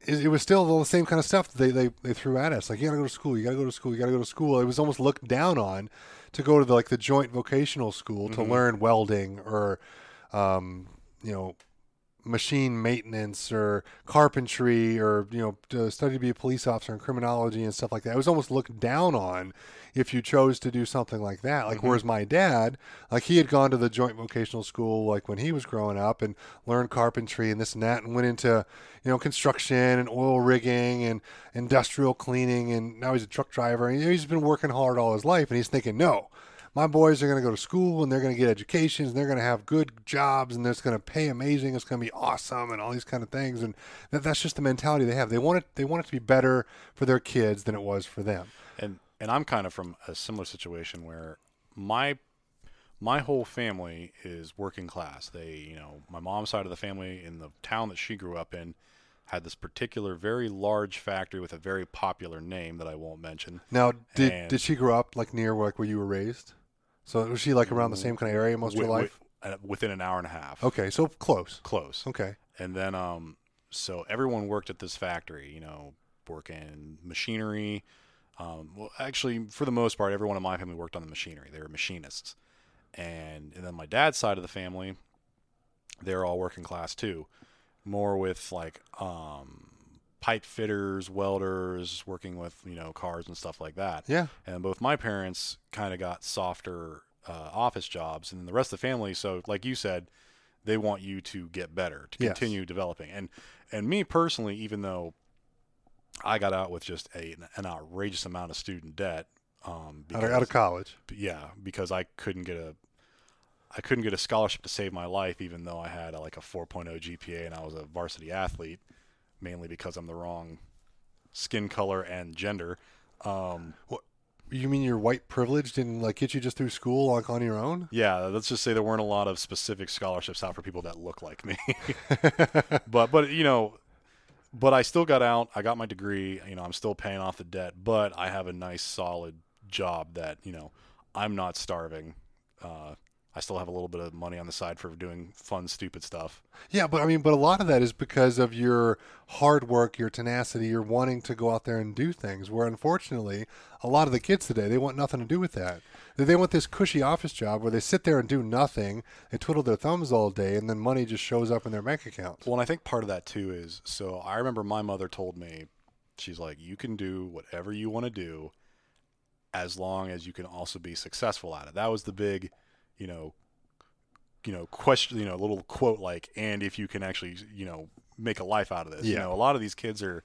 it, it was still all the same kind of stuff that they, they they threw at us. Like you gotta go to school, you gotta go to school, you gotta go to school. It was almost looked down on to go to the like the joint vocational school to learn welding or, um, you know, machine maintenance or carpentry or you know to study to be a police officer and criminology and stuff like that. It was almost looked down on if you chose to do something like that. Like mm-hmm. whereas my dad, like he had gone to the joint vocational school like when he was growing up and learned carpentry and this and that and went into you know construction and oil rigging and industrial cleaning and now he's a truck driver and he's been working hard all his life and he's thinking no my boys are going to go to school and they're going to get educations and they're going to have good jobs and it's going to pay amazing. It's going to be awesome and all these kind of things. And that, that's just the mentality they have. They want it. They want it to be better for their kids than it was for them. and and I'm kind of from a similar situation where my my whole family is working class. They, you know, my mom's side of the family in the town that she grew up in had this particular very large factory with a very popular name that I won't mention. Now, did And- did she grow up like near like where you were raised? So was she like around the same kind of area most of her life? uh, within an hour and a half. Okay, so close. Close. Okay. And then, um, so everyone worked at this factory, you know, working machinery. Um, well, actually, for the most part, everyone in my family worked on the machinery. They were machinists. And, and then my dad's side of the family, they're all working class too, more with like um, pipe fitters, welders, working with you know cars and stuff like that. Yeah. And both my parents kind of got softer uh, office jobs, and then the rest of the family. So, like you said, they want you to get better, to Yes. continue developing. And and me personally, even though I got out with just a, an outrageous amount of student debt, um, Out of, out of college. yeah, because I couldn't get a I couldn't get a scholarship to save my life, even though I had a, like a 4.0 GPA and I was a varsity athlete, mainly because I'm the wrong skin color and gender. Um, You mean your white privilege didn't like get you just through school like on your own? yeah, let's just say there weren't a lot of specific scholarships out for people that look like me. but but you know, but I still got out. I got my degree. You know, I'm still paying off the debt, but I have a nice solid job that you know I'm not starving. Uh, I still have a little bit of money on the side for doing fun, stupid stuff. Yeah, but I mean, but a lot of that is because of your hard work, your tenacity, your wanting to go out there and do things. Where unfortunately, a lot of the kids today they want nothing to do with that. They- They want this cushy office job where they sit there and do nothing, they twiddle their thumbs all day, and then money just shows up in their bank account. Well, and I think part of that too is so I remember my mother told me, she's like, you can do whatever you want to do as long as you can also be successful at it. That was the big, you know, you know, question, you know, a little quote like, and if you can actually, you know, make a life out of this. You know, a lot of these kids are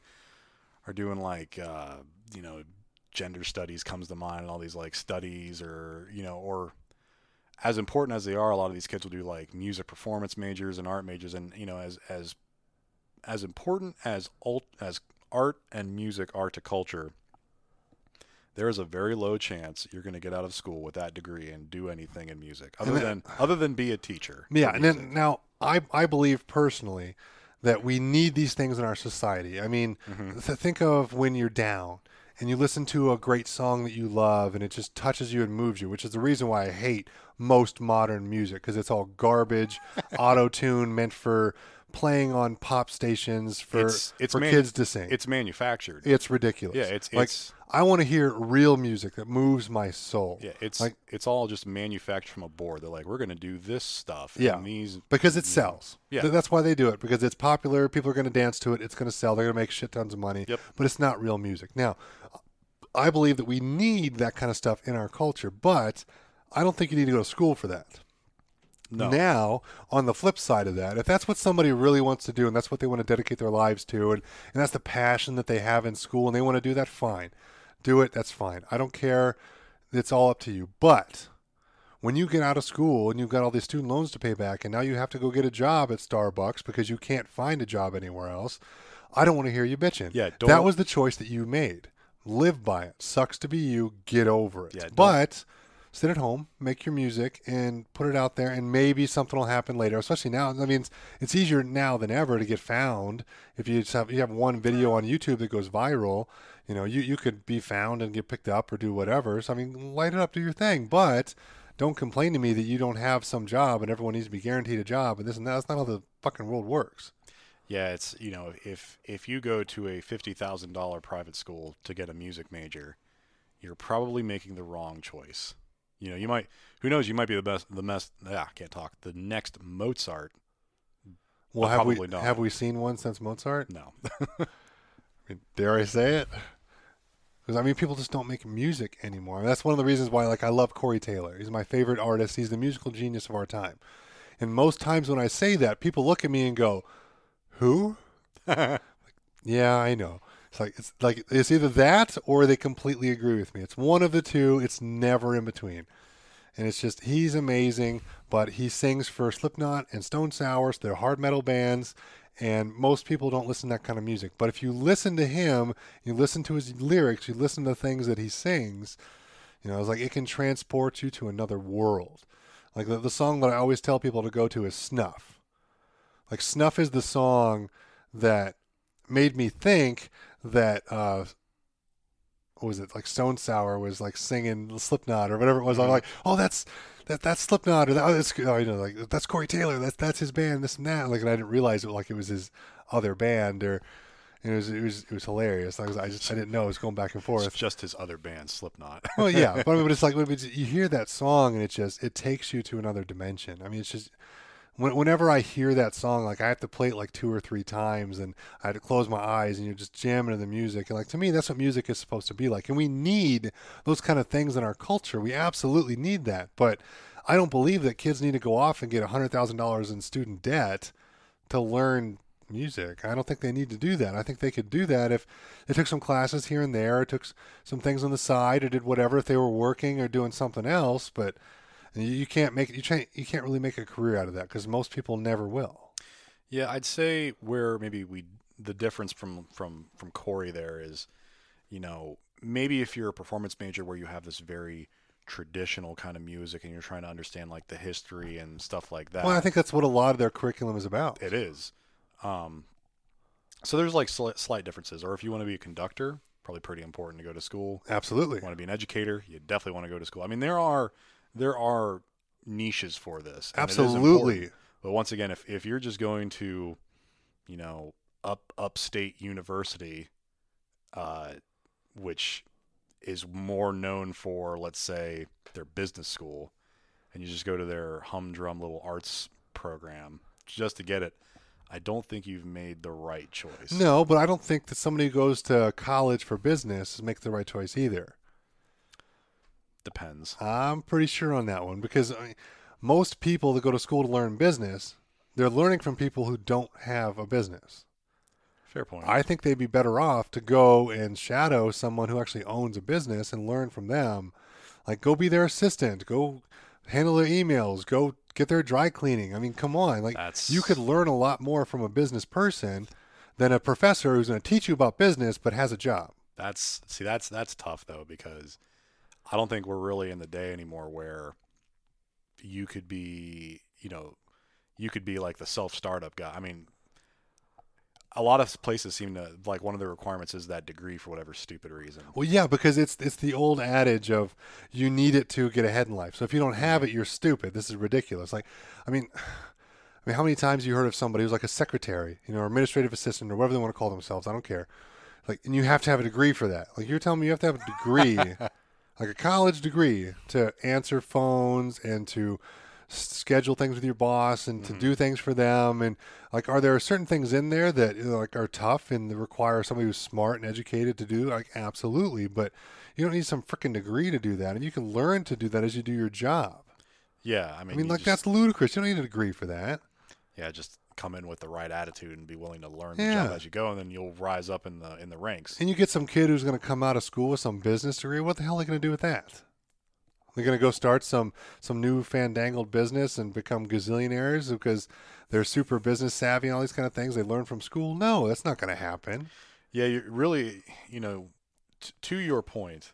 are doing like uh, you know, gender studies comes to mind and all these like studies or, you know, or as important as they are, a lot of these kids will do like music performance majors and art majors, and you know, as as as important as alt as art and music are to culture, there is a very low chance you're going to get out of school with that degree and do anything in music, other And than other than be a teacher. Yeah, and then now I I believe personally that we need these things in our society. I mean, mm-hmm. th- think of when you're down and you listen to a great song that you love and it just touches you and moves you, which is the reason why I hate most modern music because it's all garbage, auto tune meant for playing on pop stations for It's- it's for manu- kids to sing. it's manufactured. It's ridiculous. Yeah, it's- like it's- I want to hear real music that moves my soul. yeah, it's like it's all just manufactured from a board. They're like, we're going to do this stuff. Yeah. these because it sells. Yeah. That's why they do it because it's popular. People are going to dance to it. It's going to sell. They're going to make shit tons of money. Yep. But it's not real music. Now, I believe that we need that kind of stuff in our culture, but I don't think you need to go to school for that. No. Now, on the flip side of that, if that's what somebody really wants to do and that's what they want to dedicate their lives to, and, and that's the passion that they have in school and they want to do that, fine. Do it, that's fine. I don't care. It's all up to you. But when you get out of school and you've got all these student loans to pay back and now you have to go get a job at Starbucks because you can't find a job anywhere else, I don't want to hear you bitching. Yeah, that was the choice that you made. Live by it. Sucks to be you. Get over it. Yeah, but sit at home, make your music, and put it out there, and maybe something will happen later. Especially now, I mean, it's, it's easier now than ever to get found. If you have you have one video on YouTube that goes viral, you know, you you could be found and get picked up or do whatever. So I mean, light it up, do your thing, but don't complain to me that you don't have some job and everyone needs to be guaranteed a job and this and that. That's not how the fucking world works. Yeah, it's you know if if you go to a fifty thousand dollar private school to get a music major, you're probably making the wrong choice. You know, you might who knows, you might be the best the best ah, I can't talk. The next Mozart. Well, have we not. have we seen one since Mozart? No. I mean, dare I say it? Because I mean, people just don't make music anymore. That's one of the reasons why, like, I love Corey Taylor. He's my favorite artist. He's the musical genius of our time. And most times when I say that, people look at me and go, "Who?" Like, yeah, I know. It's like it's like it's either that or they completely agree with me. It's one of the two. It's never in between. and it's just he's amazing. But he sings for Slipknot and Stone Sours. They're hard metal bands, and most people don't listen to that kind of music. But if you listen to him, you listen to his lyrics, you listen to the things that he sings. You know, it's like it can transport you to another world. Like the, the song that I always tell people to go to is Snuff. Like Snuff is the song that made me think that uh what was it like Stone Sour was like singing Slipknot or whatever it was. I'm like, oh, that's that that's Slipknot or that, oh, that's oh, you know like that's Corey Taylor. That's that's his band. This and that. Like, and I didn't realize it like it was his other band or. It was it was it was hilarious. I was I just I didn't know it was going back and forth. It's just his other band, Slipknot. well, yeah, but, I mean, but it's like you hear that song and it just it takes you to another dimension. I mean, it's just when, whenever I hear that song, like I have to play it like two or three times, and I had to close my eyes, and you're just jamming to the music. And like to me, that's what music is supposed to be like. And we need those kind of things in our culture. We absolutely need that. But I don't believe that kids need to go off and get hundred thousand dollars in student debt to learn music. I don't think they need to do that. I think they could do that if they took some classes here and there, took some things on the side, or did whatever if they were working or doing something else. But you- can't make you can't you can't really make a career out of that because most people never will. Yeah, I'd say where maybe we the difference from from from Corey there is, you know, maybe if you're a performance major where you have this very traditional kind of music and you're trying to understand like the history and stuff like that. Well, I think that's what a lot of their curriculum is about. it is. Um, so there's like slight, slight differences. Or if you want to be a conductor, probably pretty important to go to school. Absolutely. Want to be an educator, you definitely want to go to school. I mean, there are there are niches for this. and it is important. Absolutely. But once again, if if you're just going to, you know, up upstate university, uh, which is more known for, let's say, their business school, and you just go to their humdrum little arts program just to get it, I don't think you've made the right choice. No, but I don't think that somebody who goes to college for business makes the right choice either. Depends. I'm pretty sure on that one because I mean, most people that go to school to learn business, they're learning from people who don't have a business. Fair point. I think they'd be better off to go and shadow someone who actually owns a business and learn from them. Like, go be their assistant, go handle their emails, go get their dry cleaning. I mean, come on. Like, That's- you could learn a lot more from a business person than a professor who's going to teach you about business but has a job. That's see that's that's tough though because I don't think we're really in the day anymore where you could be, you know, you could be like the self startup guy. I mean, a lot of places seem to like one of the requirements is that degree for whatever stupid reason. Well, yeah, because it's it's the old adage of you need it to get ahead in life. So if you don't have it, you're stupid. This is ridiculous. Like, I mean, I mean, how many times you heard of somebody who's like a secretary, you know, or administrative assistant, or whatever they want to call themselves? I don't care. Like, and you have to have a degree for that. Like, you're telling me you have to have a degree, like a college degree, to answer phones and to schedule things with your boss and to mm-hmm. do things for them. And like are there certain things in there that you know, like are tough and require somebody who's smart and educated to do? Like absolutely but you don't need some freaking degree to do that. And you can learn to do that as you do your job. Yeah, I mean, i mean like just, that's ludicrous. You don't need a degree for that. Yeah, just come in with the right attitude and be willing to learn the job as you go, and then you'll rise up in the in the ranks. and you get some kid who's going to come out of school with some business degree. What the hell are they going to do with that? They're going to go start some some new fandangled business and become gazillionaires because they're super business savvy and all these kind of things they learn from school? No that's not going to happen. Yeah, you really, you know, t- to your point,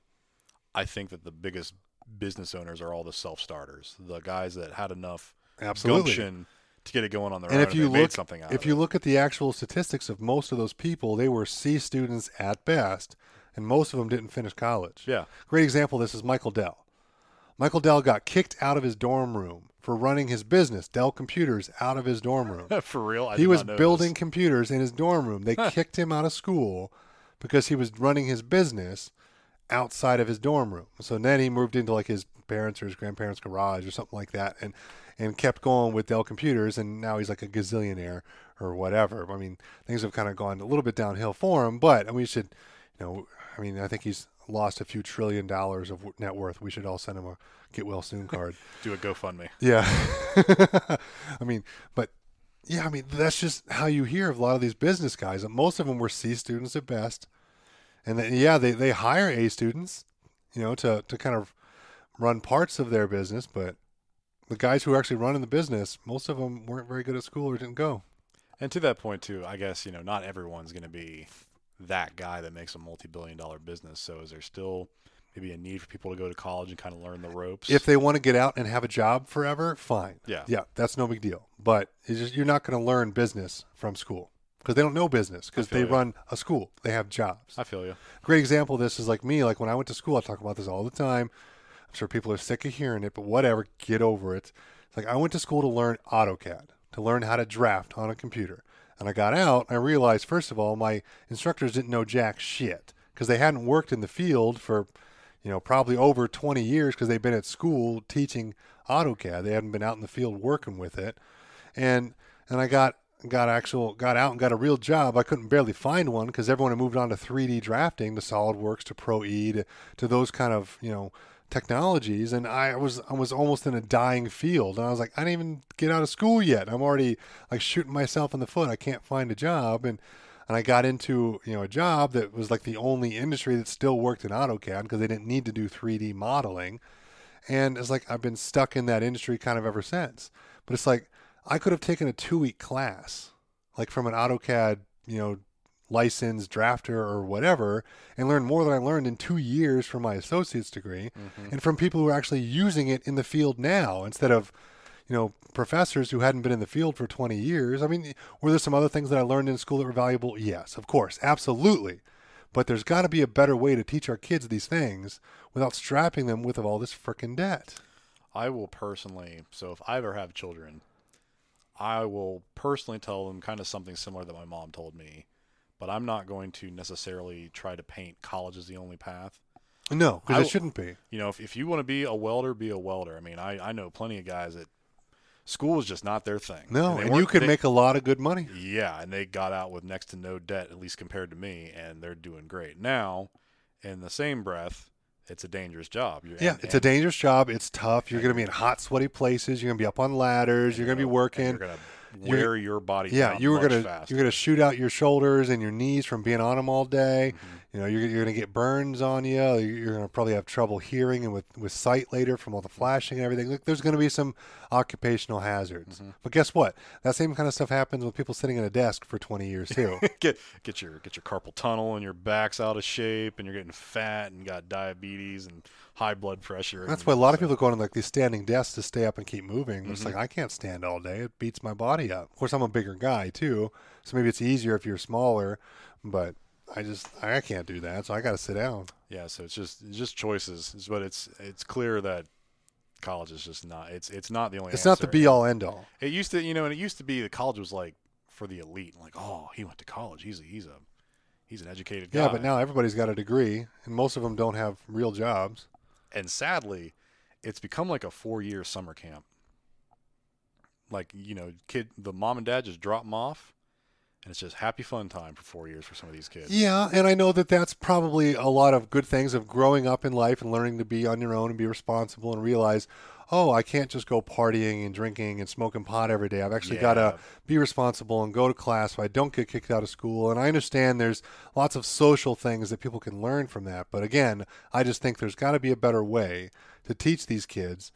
I think that the biggest business owners are all the self starters, the guys that had enough absolutely. gumption to get it going on their and own. if you look something if you it. look at the actual statistics of most of those people they were c students at best and most of them didn't finish college. Yeah, great example of this is michael dell. Michael dell got kicked out of his dorm room for running his business dell computers out of his dorm room. For real, I he was building computers in his dorm room. They kicked him out of school because he was running his business outside of his dorm room so then he moved into like his parents or his grandparents garage or something like that and and kept going with Dell computers and now he's like a gazillionaire or whatever I mean things have kind of gone a little bit downhill for him but and we should you know I mean I think he's lost a few trillion dollars of net worth we should all send him a get well soon card Do a GoFundMe. yeah. I mean, but yeah, I mean, that's just how you hear of a lot of these business guys. Most of them were C students at best. And then, yeah, they, they hire A students, you know, to, to kind of run parts of their business, but the guys who are actually running the business, most of them weren't very good at school or didn't go. And to that point too, I guess you know not everyone's going to be that guy that makes a multi-billion-dollar business. So is there still maybe a need for people to go to college and kind of learn the ropes? If they want to get out and have a job forever, fine. Yeah. Yeah, that's no big deal. But it's just, you're not going to learn business from school because they don't know business because they you. run a school. They have jobs. I feel you. Great example of this is like me. Like when I went to school, I talk about this all the time. I'm sure people are sick of hearing it, but whatever, get over it. It's like I went to school to learn AutoCAD, to learn how to draft on a computer. And I got out, and I realized, first of all, my instructors didn't know jack shit because they hadn't worked in the field for, you know, probably over 20 years because they've been at school teaching AutoCAD. They hadn't been out in the field working with it. And and I got got actual got out and got a real job. I couldn't barely find one because everyone had moved on to 3D drafting, to SolidWorks, to Pro E, to, to those kind of you know technologies. And I was I was almost in a dying field, and I was like, I didn't even get out of school yet. I'm already like shooting myself in the foot. I can't find a job, and and I got into you know a job that was like the only industry that still worked in AutoCAD because they didn't need to do 3D modeling. And it's like I've been stuck in that industry kind of ever since. But it's like I could have taken a two week class, like from an AutoCAD, you know, licensed drafter or whatever, and learned more than I learned in two years from my associate's degree, mm-hmm. and from people who are actually using it in the field now instead of, you know, professors who hadn't been in the field for 20 years. I mean, were there some other things that I learned in school that were valuable? Yes, of course, absolutely. But there's got to be a better way to teach our kids these things without strapping them with all this frickin' debt. I will personally. So if I ever have children, I will personally tell them kind of something similar that my mom told me. But I'm not going to necessarily try to paint college as the only path. No, I because it shouldn't be. You know, if, if you want to be a welder, be a welder. I mean, I, I know plenty of guys that school is just not their thing. No, they and you can they- make a lot of good money. Yeah, and they got out with next to no debt, at least compared to me, and they're doing great. Now, in the same breath, it's a dangerous job. You're, Yeah, and- it's a dangerous job. It's tough. You're going to be in hot, sweaty places. You're going to be up on ladders. You're going to be and working. You're gonna You're- wear your body. Yeah, down you were gonna you're gonna shoot out your shoulders and your knees from being on them all day. Mm-hmm. You know, you're, you're gonna get burns on you. You're you're gonna probably have trouble hearing and with with sight later from all the flashing and everything. Look, there's gonna be some occupational hazards. Mm-hmm. But guess what? That same kind of stuff happens with people sitting at a desk for 20 years too. get get your get your carpal tunnel and your back's out of shape and you're getting fat and got diabetes and high blood pressure. That's why a lot of so- people go on like these standing desks to stay up and keep moving. It's Mm-hmm. like I can't stand all day; it beats my body up. Of course, I'm a bigger guy too, so maybe it's easier if you're smaller. But I just I can't do that, so I got to sit down. Yeah, so it's just it's just choices, but it's it's clear that college is just not it's it's not the only. It's not the be all end all. It used to, you know, and it used to be the college was like for the elite. Like, oh, he went to college. He's a he's a he's an educated guy. Yeah, but now everybody's got a degree, and most of them don't have real jobs. and sadly, it's become like a four year summer camp. Like you know, kid, the mom and dad just drop them off, and it's just happy fun time for four years for some of these kids. Yeah, and I know that that's probably a lot of good things of growing up in life and learning to be on your own and be responsible and realize, oh, I can't just go partying and drinking and smoking pot every day. I've actually got to be responsible and go to class so I don't get kicked out of school. And I understand there's lots of social things that people can learn from that. But again, I just think there's got to be a better way to teach these kids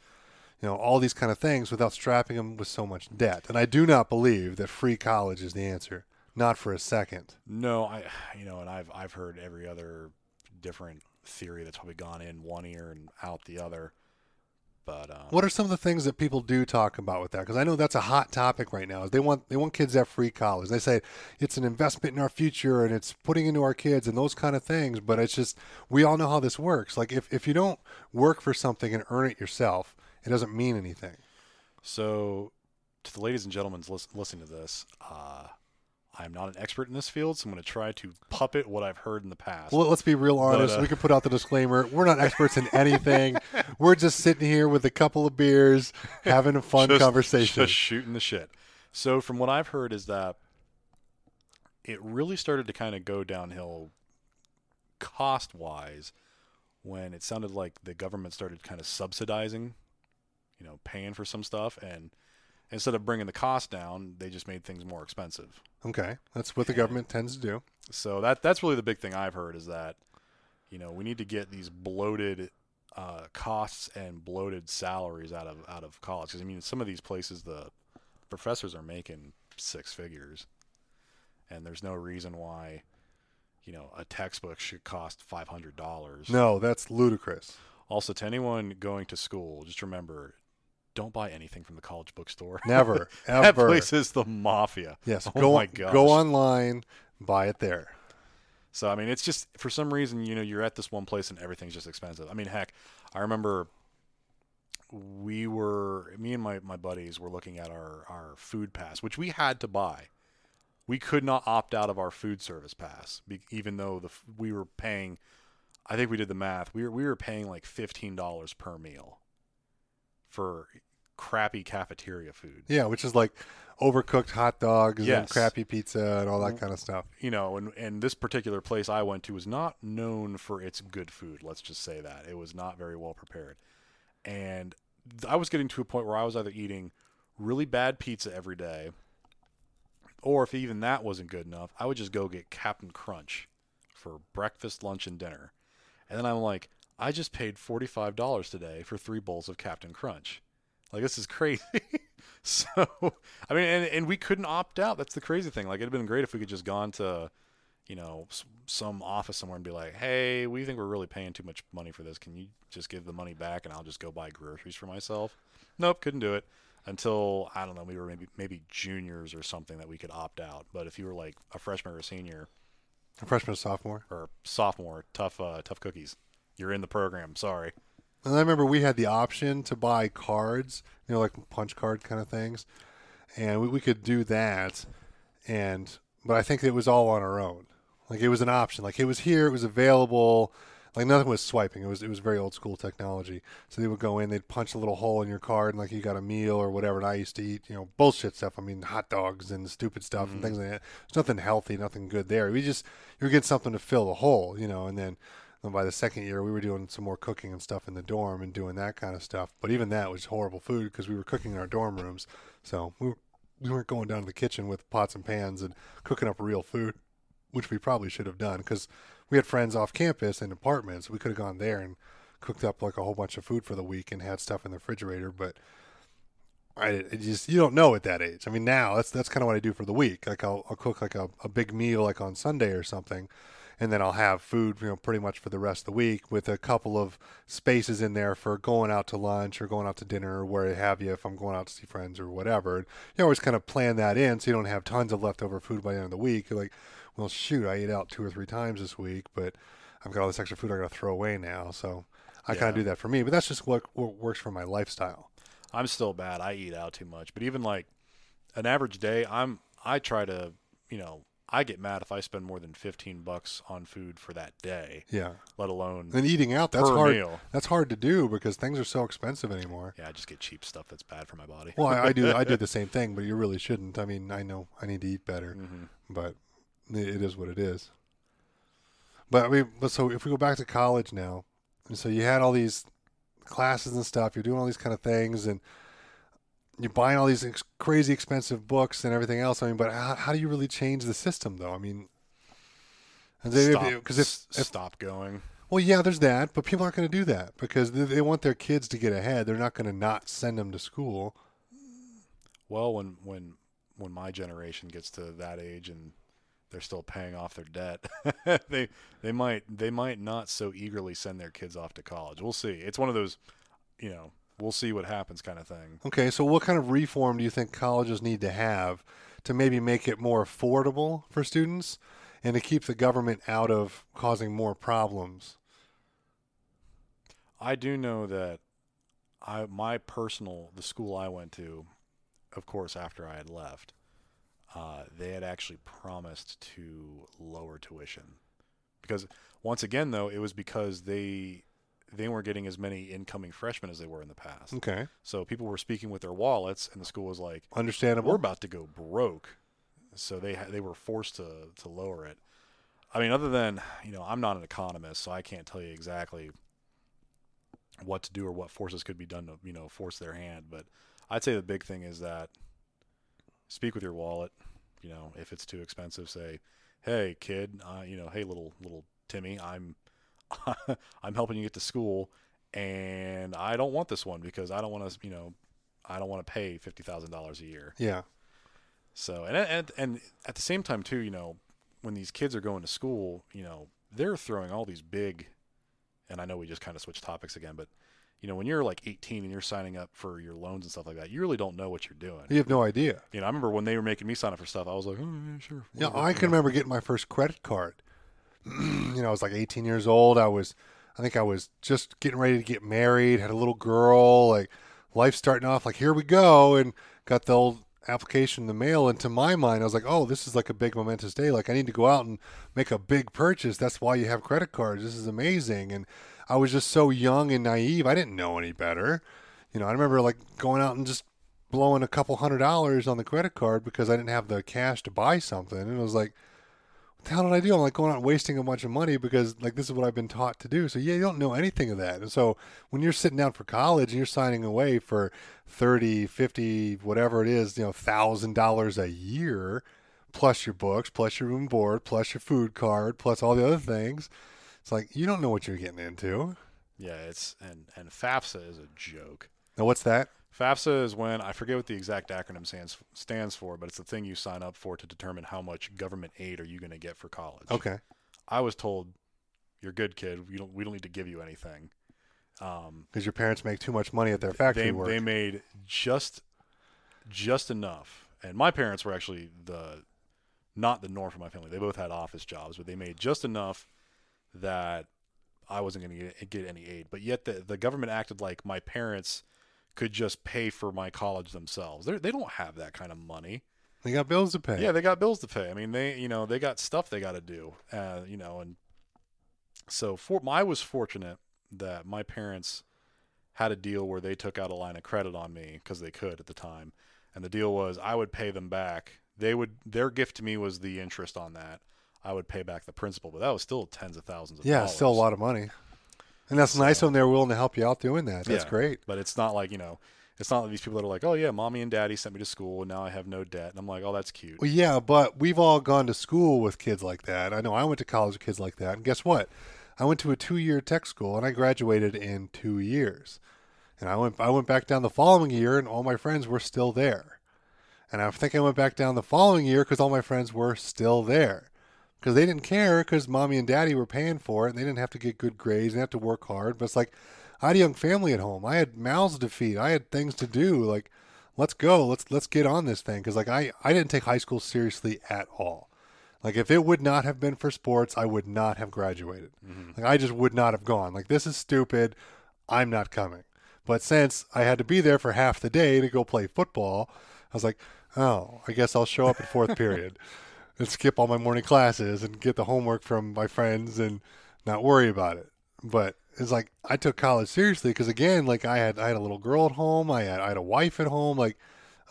you know all these kind of things without strapping them with so much debt and i do not believe that free college is the answer not for a second No, I, you know, and I've I've heard every other different theory that's probably gone in one ear and out the other. But um, What are some of the things that people do talk about with that? Because I know that's a hot topic right now. They want they want kids to have free college. They say it's an investment in our future and it's putting into our kids and those kind of things. But it's just we all know how this works. Like if if you don't work for something and earn it yourself, it doesn't mean anything. So, to the ladies and gentlemen listening to this, uh, I'm not an expert in this field, so I'm going to try to puppet what I've heard in the past. Well, let's be real honest. uh, we can put out the disclaimer. We're not experts in anything. We're just sitting here with a couple of beers, having a fun Just- conversation. Just shooting the shit. So, from what I've heard, is that it really started to kind of go downhill cost wise when it sounded like the government started kind of subsidizing, you know, paying for some stuff. And instead of bringing the cost down, they just made things more expensive. Okay, that's what the government tends to do. So that that's really the big thing I've heard is that you know we need to get these bloated uh, costs and bloated salaries out of out of college. Because I mean, some of these places the professors are making six figures, and there's no reason why, you know, a textbook should cost five hundred dollars. No, that's ludicrous. Also, to anyone going to school, just remember, don't buy anything from the college bookstore. Never, ever. that place is the mafia. Yes, Oh go my gosh. go online, buy it there. So I mean, it's just for some reason, you know, you're at this one place and everything's just expensive. I mean, heck, I remember we were me and my, my buddies were looking at our, our food pass, which we had to buy. We could not opt out of our food service pass, be, even though the we were paying. I think we did the math. We were we were paying like fifteen dollars per meal for crappy cafeteria food. Yeah, which is like overcooked hot dogs and crappy pizza and all that mm-hmm. kind of stuff. you know, and and this particular place I went to was not known for its good food. Let's just say that it was not very well prepared, and I was getting to a point where I was either eating really bad pizza every day, or if even that wasn't good enough, I would just go get Captain Crunch for breakfast, lunch, and dinner, and then I'm like, I just paid forty five dollars today for three bowls of Captain Crunch. Like this is crazy. so I mean, and, and we couldn't opt out. That's the crazy thing. Like it'd been great if we could just gone to, you know, s- some office somewhere and be like, hey, we think we're really paying too much money for this. Can you just give the money back and I'll just go buy groceries for myself? Nope, couldn't do it until I don't know. We were maybe maybe juniors or something that we could opt out. But if you were like a freshman or a senior A freshman or sophomore. or sophomore, tough uh, tough cookies. You're in the program. Sorry. And I remember we had the option to buy cards, you know, like punch card kind of things, and we, we could do that. And but I think it was all on our own. Like it was an option. Like it was here. It was available. Like nothing was swiping. It was it was very old school technology. So they would go in, they'd punch a little hole in your card, and like you got a meal or whatever. And I used to eat, you know, bullshit stuff. I mean, hot dogs and stupid stuff and mm-hmm. things like that. There's nothing healthy, nothing good there. We just you getting something to fill the hole, you know. And then then by the second year, we were doing some more cooking and stuff in the dorm and doing that kind of stuff. But even that was horrible food because we were cooking in our dorm rooms. So we, were, we weren't going down to the kitchen with pots and pans and cooking up real food, which we probably should have done because we had friends off campus in apartments. We could have gone there and cooked up like a whole bunch of food for the week and had stuff in the refrigerator. But I just you don't know at that age. I mean, now that's that's kind of what I do for the week. Like I'll, I'll cook like a, a big meal like on Sunday or something, and then I'll have food you know pretty much for the rest of the week with a couple of spaces in there for going out to lunch or going out to dinner or where have you if I'm going out to see friends or whatever. And you always kind of plan that in so you don't have tons of leftover food by the end of the week. You're like, well, shoot, I ate out two or three times this week, but I've got all this extra food I got to throw away now. So I kind of do that for me, but that's just what, what works for my lifestyle. I'm still bad. I eat out too much. But even like an average day, I'm I try to, you know, I get mad if I spend more than 15 bucks on food for that day, Yeah. let alone And eating out, that's hard. meal. That's hard to do because things are so expensive anymore. Yeah, I just get cheap stuff that's bad for my body. Well, I, I do. I do the same thing, but you really shouldn't. I mean, I know I need to eat better, Mhm. but it it is what it is. But I mean, but so if we go back to college now, and so you had all these classes and stuff, you're doing all these kind of things, and you're buying all these ex- crazy expensive books and everything else. I mean, but how, how do you really change the system, though? I mean, because if, s- if stop going. Well, yeah, there's that, but people aren't going to do that because they, they want their kids to get ahead. They're not going to not send them to school. Well, when when when my generation gets to that age and they're still paying off their debt, they they might they might not so eagerly send their kids off to college. We'll see. It's one of those, you know, we'll see what happens kind of thing. Okay, so what kind of reform do you think colleges need to have to maybe make it more affordable for students and to keep the government out of causing more problems? I do know that I my personal the school I went to, of course, after I had left, uh, they had actually promised to lower tuition, because once again though it was because they they weren't getting as many incoming freshmen as they were in the past. Okay, So people were speaking with their wallets, and the school was like, understandable. "We're about to go broke," so they ha- they were forced to to lower it. I mean, other than you know, I'm not an economist, so I can't tell you exactly what to do or what forces could be done to you know force their hand. But I'd say the big thing is that speak with your wallet. You know, if it's too expensive, say, "Hey, kid, uh, you know, hey, little little Timmy, I'm I'm helping you get to school." and I don't want this one because I don't want to, you know, I don't want to pay fifty thousand dollars a year. Yeah. So and and and at the same time too, you know, when these kids are going to school, you know, they're throwing all these big, and I know we just kind of switched topics again, but you know, when you're like 18 and you're signing up for your loans and stuff like that, you really don't know what you're doing. You have no idea. You know, I remember when they were making me sign up for stuff, I was like, oh, yeah, sure. Yeah. I can remember getting my first credit card. you know, I was like 18 years old. I was, I think I was just getting ready to get married, had a little girl, like life starting off, like here we go, and got the old application in the mail. And to my mind, I was like, oh, this is like a big momentous day. Like I need to go out and make a big purchase. That's why you have credit cards. This is amazing. And I was just so young and naive. I didn't know any better. You know, I remember like going out and just blowing a couple hundred dollars on the credit card because I didn't have the cash to buy something. And it was like, the hell did I do? I'm like going out and wasting a bunch of money because like this is what I've been taught to do. So yeah, you don't know anything of that. And so when you're sitting down for college and you're signing away for 30, 50, whatever it is, you know, thousand dollars a year, plus your books, plus your room board, plus your food card, plus all the other things. It's like you don't know what you're getting into. Yeah, it's and and FAFSA is a joke. Now what's that? FAFSA is when I forget what the exact acronym stands stands for, but it's the thing you sign up for to determine how much government aid are you going to get for college. Okay. I was told, "You're good, kid. We don't we don't need to give you anything." Um, Because your parents make too much money at their factory they work. they made just just enough, and my parents were actually the not the norm for my family. They both had office jobs, but they made just enough that I wasn't going to get, get any aid. But yet the the government acted like my parents could just pay for my college themselves. They they don't have that kind of money. they got bills to pay. Yeah, they got bills to pay. I mean, they you know they got stuff they got to do. Uh, you know, and so for I was fortunate that my parents had a deal where they took out a line of credit on me because they could at the time, and the deal was I would pay them back. They would their gift to me was the interest on that. I would pay back the principal, but that was still tens of thousands of Yeah, dollars. still a lot of money. And that's nice when they're willing to help you out doing that. That's Yeah. great. But it's not like you know, it's not like these people that are like, oh yeah, mommy and daddy sent me to school, and now I have no debt, and I'm like, oh that's cute. Well, yeah, but we've all gone to school with kids like that. I know I went to college with kids like that. And guess what? I went to a two-year tech school and I graduated in two years. And I went I went back down the following year and all my friends were still there. And I think I went back down the following year because all my friends were still there. Because they didn't care because mommy and daddy were paying for it and they didn't have to get good grades and have to work hard. But it's like I had a young family at home. I had mouths to feed. I had things to do. Like, let's go. Let's let's get on this thing. Because like I I didn't take high school seriously at all. Like if it would not have been for sports, I would not have graduated. Mm-hmm. Like I just would not have gone. Like this is stupid. I'm not coming. But since I had to be there for half the day to go play football, I was like, oh, I guess I'll show up at fourth period and skip all my morning classes and get the homework from my friends and not worry about it. But it's like I took college seriously because again, like I had I had a little girl at home, I had I had a wife at home, like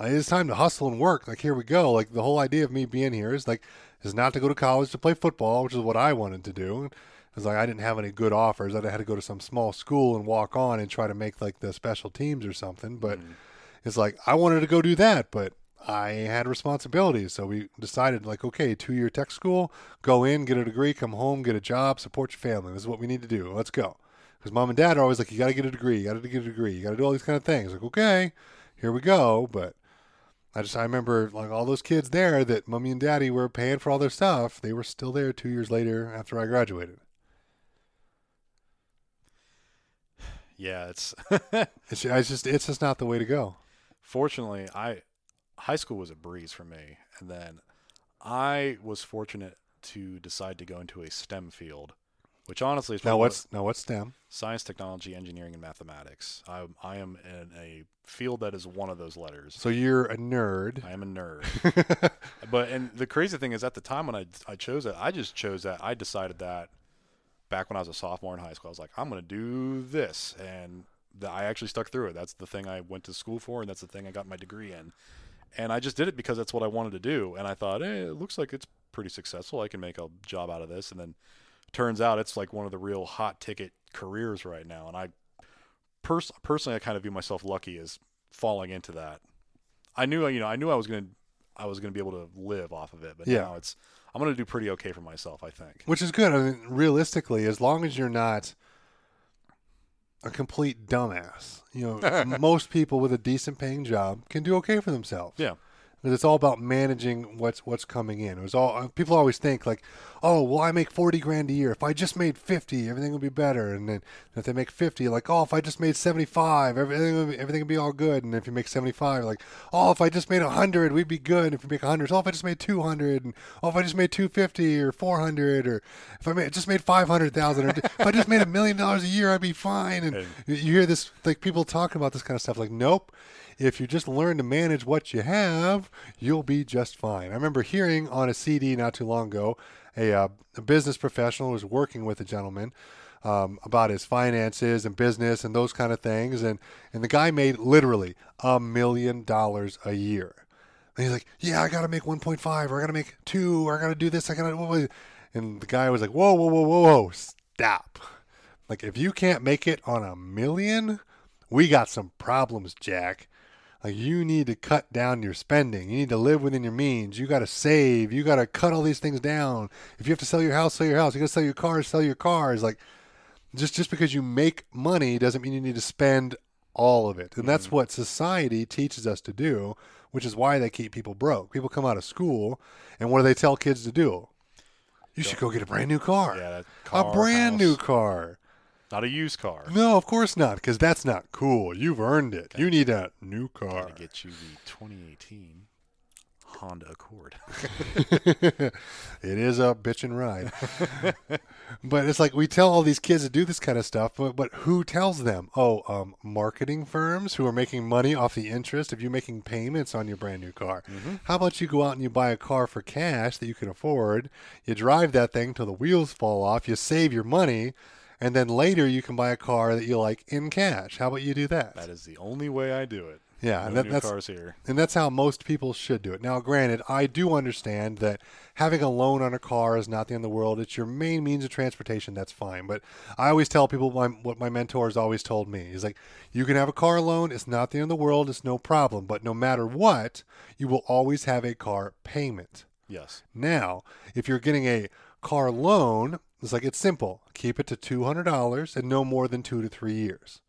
it's time to hustle and work. Like here we go. Like the whole idea of me being here is like is not to go to college to play football, which is what I wanted to do. It's like I didn't have any good offers. I had to go to some small school and walk on and try to make like the special teams or something. But mm. it's like I wanted to go do that, but I had responsibilities. So we decided like, okay, two year tech school, go in, get a degree, come home, get a job, support your family. This is what we need to do. Let's go. Because mom and dad are always like, you got to get a degree, you got to get a degree, you got to do all these kind of things. Like, okay, here we go. But I just I remember like all those kids there that mommy and daddy were paying for all their stuff. They were still there two years later after I graduated. Yeah, it's It's, it's just it's just not the way to go. fortunately I high school was a breeze for me, and then I was fortunate to decide to go into a STEM field, which honestly is Now what's now what's STEM? science, technology, engineering, and mathematics. I I am in a field that is one of those letters. So you're a nerd. I am a nerd. but and the crazy thing is, at the time when I I chose it, I just chose that. I decided that back when I was a sophomore in high school. I was like, I'm going to do this, and the, I actually stuck through it. That's the thing I went to school for, and that's the thing I got my degree in. And I just did it because that's what I wanted to do. And I thought, hey, it looks like it's pretty successful. I can make a job out of this. And then turns out it's like one of the real hot ticket careers right now. And I pers- personally, I kind of view myself lucky as falling into that. I knew, you know, I knew I was going to, I was going to be able to live off of it, but Yeah. now it's, I'm going to do pretty okay for myself, I think. Which is good. I mean, realistically, as long as you're not, a complete dumbass. You know, most people with a decent paying job can do okay for themselves. Yeah. Because it's all about managing what's what's coming in. It was all uh, people always think like, oh, well, I make forty grand a year. If I just made fifty, everything would be better. And then if they make fifty, like, oh, if I just made seventy five, everything would be, everything would be all good. And if you make seventy five, like, oh, if I just made hundred, we'd be good. If you make hundred, oh, if I just made two hundred, and oh, if I just made two fifty or four hundred, or if I made, just made five hundred thousand, or if I just made a million dollars a year, I'd be fine. And you hear this like people talking about this kind of stuff, like, nope if you just learn to manage what you have, you'll be just fine. I remember hearing on a CD not too long ago a, uh, a business professional was working with a gentleman. Um, about his finances and business and those kind of things, and and the guy made literally a million dollars a year. And he's like, "Yeah, I got to make 1.5, or I got to make two, or I got to do this, I got to." And the guy was like, "Whoa, whoa, whoa, whoa, whoa, stop! Like, if you can't make it on a million, we got some problems, Jack. Like you need to cut down your spending. You need to live within your means. You got to save. You got to cut all these things down. If you have to sell your house, sell your house. You got to sell your cars, sell your cars. Like just just because you make money doesn't mean you need to spend all of it. And that's mm-hmm. what society teaches us to do, which is why they keep people broke. People come out of school and what do they tell kids to do? You should go get a brand new car. Yeah, that a brand house. new car. Not a used car. No, of course not, because that's not cool. You've earned it. You need a new car. Gotta get you the 2018 Honda Accord. it is a bitch and ride. but it's like we tell all these kids to do this kind of stuff, but, but who tells them? Oh, um, marketing firms who are making money off the interest of you making payments on your brand new car. How about you go out and you buy a car for cash that you can afford? You drive that thing till the wheels fall off. You save your money. And then later you can buy a car that you like in cash. How about you do that? that is the only way I do it. Yeah, no and that- that's- cars here. And that's how most people should do it. Now, granted, I do understand that having a loan on a car is not the end of the world. It's your main means of transportation. That's fine. But I always tell people my, what my mentors always told me is like, you can have a car loan. It's not the end of the world. It's no problem. But no matter what, you will always have a car payment. Yes. Now, if you're getting a car loan, it's like it's simple. Keep it to two hundred dollars and no more than two to three years.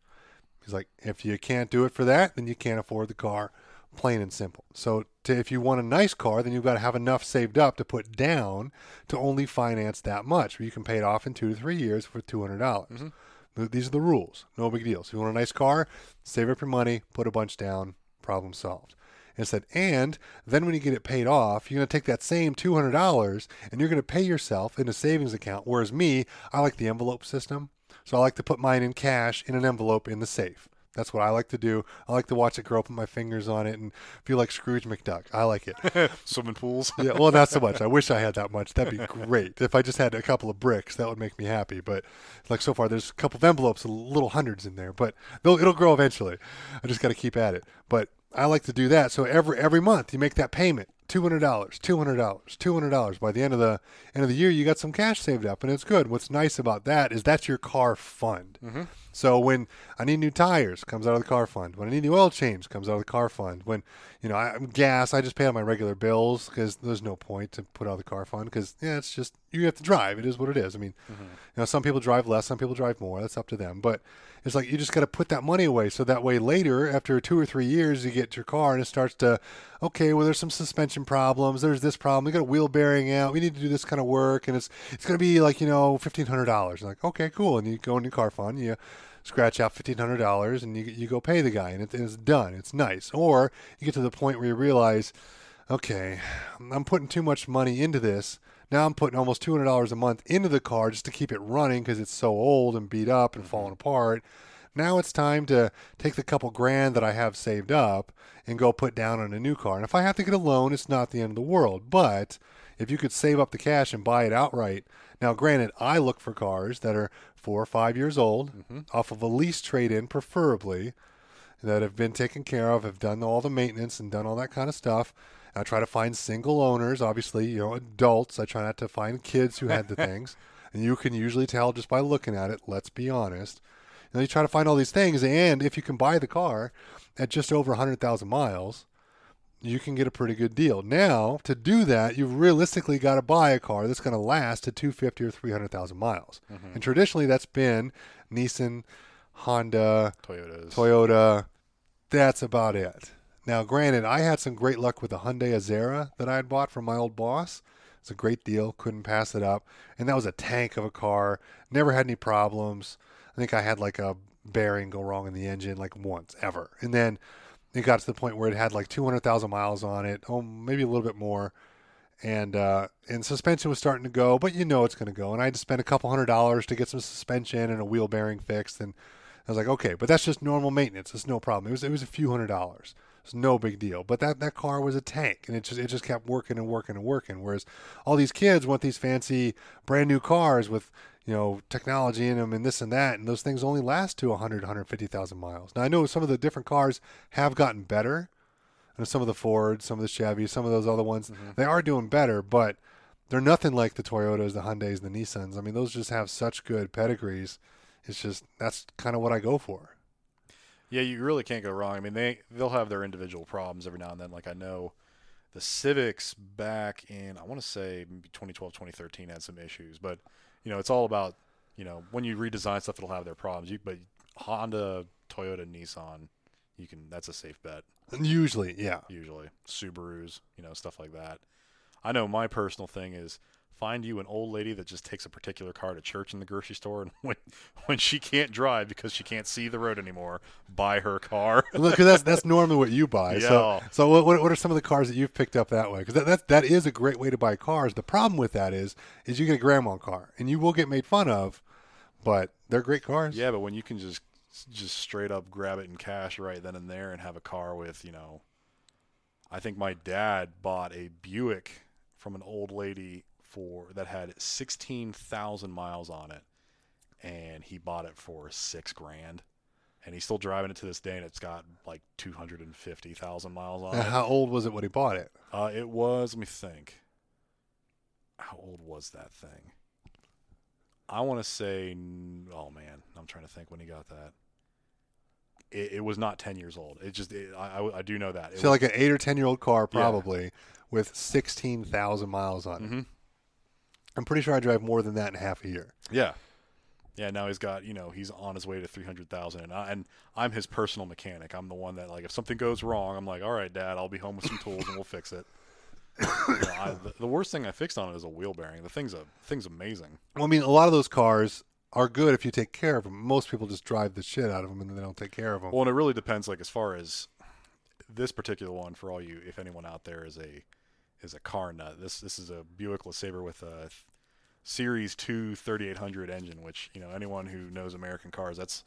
He's like, if you can't do it for that, then you can't afford the car, plain and simple. So, to, if you want a nice car, then you've got to have enough saved up to put down to only finance that much. Where you can pay it off in two to three years for two hundred dollars. Mm-hmm. These are the rules. No big deal. So, if you want a nice car, save up your money, put a bunch down, problem solved. And said, and then when you get it paid off, you're going to take that same $200 and you're going to pay yourself in a savings account. Whereas me, I like the envelope system. So I like to put mine in cash in an envelope in the safe. That's what I like to do. I like to watch it grow, put my fingers on it, and feel like Scrooge McDuck. I like it. Swimming pools. yeah, well, not so much. I wish I had that much. That'd be great. If I just had a couple of bricks, that would make me happy. But like so far, there's a couple of envelopes, little hundreds in there. But they'll, it'll grow eventually. I just got to keep at it. But I like to do that. So every every month, you make that payment. Two hundred dollars, two hundred dollars, two hundred dollars. By the end of the end of the year, you got some cash saved up, and it's good. What's nice about that is that's your car fund. Mm-hmm. So when I need new tires, comes out of the car fund. When I need new oil change, comes out of the car fund. When you know I'm gas, I just pay on my regular bills because there's no point to put out of the car fund because yeah, it's just you have to drive. It is what it is. I mean, mm-hmm. you know, some people drive less, some people drive more. That's up to them. But it's like you just got to put that money away so that way later, after two or three years, you get your car and it starts to, okay, well, there's some suspension problems. There's this problem. We got a wheel bearing out. We need to do this kind of work, and it's it's going to be like you know fifteen hundred dollars. Like okay, cool, and you go in your car fund, you scratch out fifteen hundred dollars, and you you go pay the guy, and, it, and it's done. It's nice. Or you get to the point where you realize, okay, I'm putting too much money into this. Now I'm putting almost two hundred dollars a month into the car just to keep it running because it's so old and beat up and falling mm-hmm. apart. Now it's time to take the couple grand that I have saved up and go put down on a new car. And if I have to get a loan, it's not the end of the world. But if you could save up the cash and buy it outright, now granted, I look for cars that are four or five years old, mm-hmm. off of a lease trade in, preferably, that have been taken care of, have done all the maintenance and done all that kind of stuff. I try to find single owners, obviously, you know, adults. I try not to find kids who had the things. And you can usually tell just by looking at it, let's be honest. And you try to find all these things. And if you can buy the car at just over 100,000 miles, you can get a pretty good deal. Now, to do that, you've realistically got to buy a car that's going to last to 250 or 300,000 miles. Mm-hmm. And traditionally, that's been Nissan, Honda, Toyotas. Toyota. That's about it. Now, granted, I had some great luck with the Hyundai Azera that I had bought from my old boss. It's a great deal. Couldn't pass it up. And that was a tank of a car. Never had any problems. I think I had like a bearing go wrong in the engine like once ever. And then it got to the point where it had like 200,000 miles on it. Oh, maybe a little bit more. And uh, and suspension was starting to go, but you know it's going to go. And I had to spend a couple hundred dollars to get some suspension and a wheel bearing fixed. And I was like, okay, but that's just normal maintenance. It's no problem. It was it was a few hundred dollars. It's no big deal. But that, that car was a tank, and it just it just kept working and working and working. Whereas all these kids want these fancy brand new cars with you know technology in them and this and that, and those things only last to 100 150,000 miles. Now I know some of the different cars have gotten better. And some of the Fords, some of the Chevys, some of those other ones, Mm-hmm. they are doing better, but they're nothing like the Toyotas, the Hyundais, the Nissans. I mean, those just have such good pedigrees. It's just that's kind of what I go for. Yeah, you really can't go wrong. I mean, they they'll have their individual problems every now and then. Like I know the Civics back in I want to say maybe 2012, 2013 had some issues, but you know, it's all about you know when you redesign stuff, it'll have their problems. You, but Honda, Toyota, Nissan, you can that's a safe bet usually, yeah. usually. Subarus, you know, stuff like that. I know my personal thing is find you an old lady that just takes a particular car to church in the grocery store and when when she can't drive because she can't see the road anymore, buy her car. Look, that's that's normally what you buy. So, Yeah. so what, what what are some of the cars that you've picked up that way? Because that, that that is a great way to buy cars. The problem with that is is you get a grandma car and you will get made fun of, but they're great cars. Yeah, but when you can just just straight up grab it in cash right then and there and have a car with, you know, I think my dad bought a Buick from an old lady for that had 16,000 miles on it and he bought it for 6 grand. And he's still driving it to this day and it's got like 250,000 miles on it. how old was it when he bought it? Uh, it was, let me think. How old was that thing? I want to say, oh man, I'm trying to think when he got that. It, it was not 10 years old. It just, it, I, I, I do know that. It So was, like an eight or ten year old car, probably with sixteen thousand miles on it. Mhm. I'm pretty sure I drive more than that in half a year. yeah. Yeah, now he's got, you know, he's on his way to 300,000 and I, and I'm his personal mechanic. I'm the one that like if something goes wrong, I'm like, "All right, dad, I'll be home with some tools and we'll fix it." You know, I, the, the worst thing I fixed on it is a wheel bearing. The thing's a thing's amazing. Well, I mean, a lot of those cars are good if you take care of them. Most people just drive the shit out of them and then they don't take care of them. Well, and it really depends. Like as far as this particular one, for all you, if anyone out there is a is a car nut, this this is a Buick LeSabre with a Series 2 3800 engine, which you know anyone who knows American cars, that's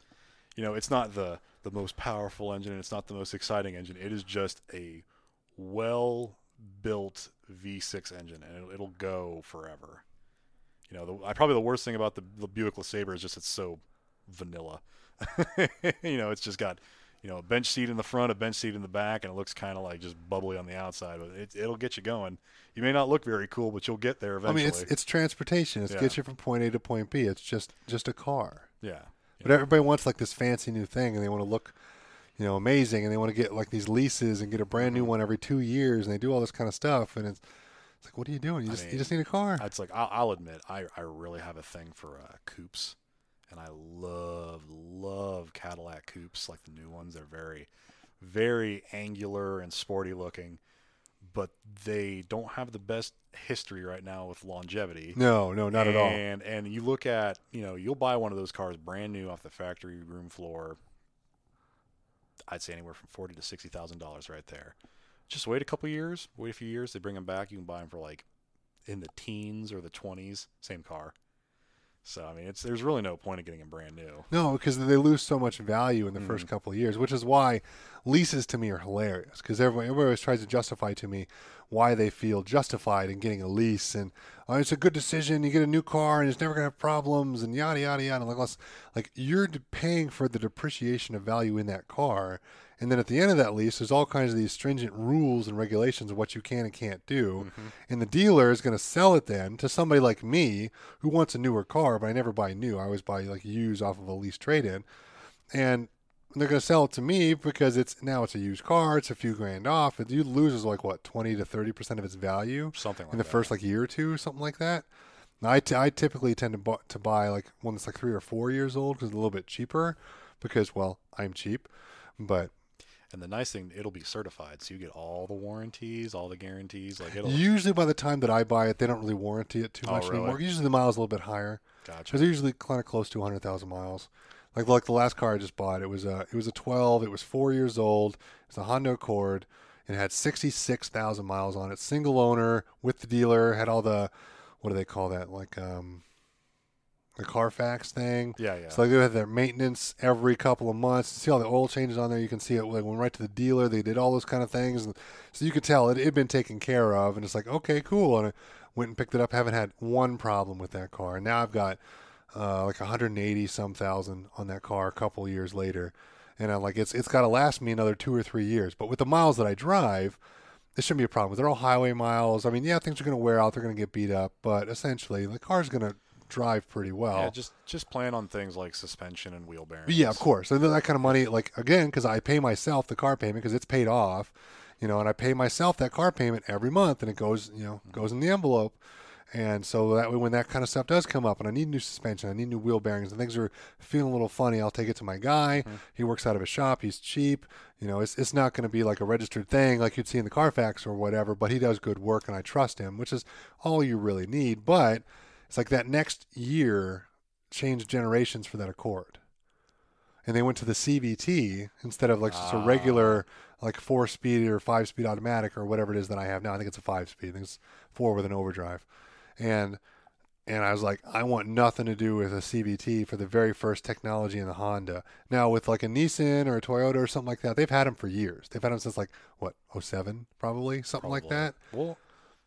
you know it's not the the most powerful engine, and it's not the most exciting engine. It is just a well built V6 engine, and it'll, it'll go forever. You know, the, I probably the worst thing about the, the Buick LeSabre is just it's so vanilla. you know, it's just got you know a bench seat in the front, a bench seat in the back, and it looks kind of like just bubbly on the outside. But it, it'll get you going. You may not look very cool, but you'll get there eventually. I mean, it's it's transportation. It Yeah. gets you from point A to point B. It's just just a car. yeah. But everybody wants like this fancy new thing, and they want to look, you know, amazing, and they want to get like these leases and get a brand Mm-hmm. new one every two years, and they do all this kind of stuff, and it's it's like, what are you doing? You I just you just need a car. It's like I'll, I'll admit I, I really have a thing for uh, coupes, and I love love Cadillac coupes like the new ones. They're very very angular and sporty looking, but they don't have the best history right now with longevity. no, no, not at all. And and you look at you know you'll buy one of those cars brand new off the factory room floor. I'd say anywhere from forty to sixty thousand dollars right there. Just wait a couple years, wait a few years. They bring them back. You can buy them for like in the teens or the twenties. Same car. So I mean, it's there's really no point in getting them brand new. No, because they lose so much value in the Mm-hmm. first couple of years, which is why leases to me are hilarious. Because everyone, everybody always tries to justify to me why they feel justified in getting a lease, and oh, it's a good decision. You get a new car, and it's never gonna have problems, and yada yada yada. Like, like you're paying for the depreciation of value in that car, and then at the end of that lease, there's all kinds of these stringent rules and regulations of what you can and can't do. Mm-hmm. And the dealer is going to sell it then to somebody like me who wants a newer car, but I never buy new. I always buy like used off of a lease trade in. And they're going to sell it to me because it's now it's a used car, it's a few grand off. It you loses like what, 20 to 30% of its value Something like in the that. first like year or two, or something like that. Now, I, t- I typically tend to, bu- to buy like one that's like three or four years old because it's a little bit cheaper. because well, I'm cheap. But And the nice thing, it'll be certified, so you get all the warranties, all the guarantees. Like it'll. usually by the time that I buy it, they don't really warranty it too Oh, much really? anymore. Usually the miles a little bit higher. gotcha. Because they're usually kind of close to 100,000 miles. Like like the last car I just bought, it was a it was a 12. It was four years old. It's a Honda Accord. It had 66,000 miles on it. Single owner with the dealer. Had all the what do they call that? Like um, the Carfax thing. Yeah, yeah. So like they had their maintenance every couple of months. See all the oil changes on there. You can see it like went right to the dealer. They did all those kind of things, and so you could tell it had been taken care of. And it's like okay, cool. And I went and picked it up. Haven't had one problem with that car. And now I've got uh, like 180 some thousand on that car a couple of years later, and I'm like it's it's got to last me another two or three years. But with the miles that I drive. This shouldn't be a problem. They're all highway miles. I mean, yeah, things are going to wear out. They're going to get beat up, but essentially, the car's going to drive pretty well. yeah, just just plan on things like suspension and wheel bearings. Yeah, of course. And then that kind of money, like again, because I pay myself the car payment because it's paid off, you know, and I pay myself that car payment every month, and it goes, you know, mm-hmm. goes in the envelope. And so that way, when that kind of stuff does come up, and I need new suspension, I need new wheel bearings, and things are feeling a little funny, I'll take it to my guy. Mm-hmm. He works out of a shop. He's cheap. You know, it's it's not going to be like a registered thing like you'd see in the Carfax or whatever. But he does good work, and I trust him, which is all you really need. But it's like that next year changed generations for that Accord and they went to the CVT instead of like just a regular ah. like four speed or five speed automatic or whatever it is that I have now. I think it's a five speed. I think it's four with an overdrive, and and I was like, I want nothing to do with a CVT for the very first technology in the Honda. Now with like a Nissan or a Toyota or something like that, they've had them for years. They've had them since like what 07 probably something like Probably. that, Well,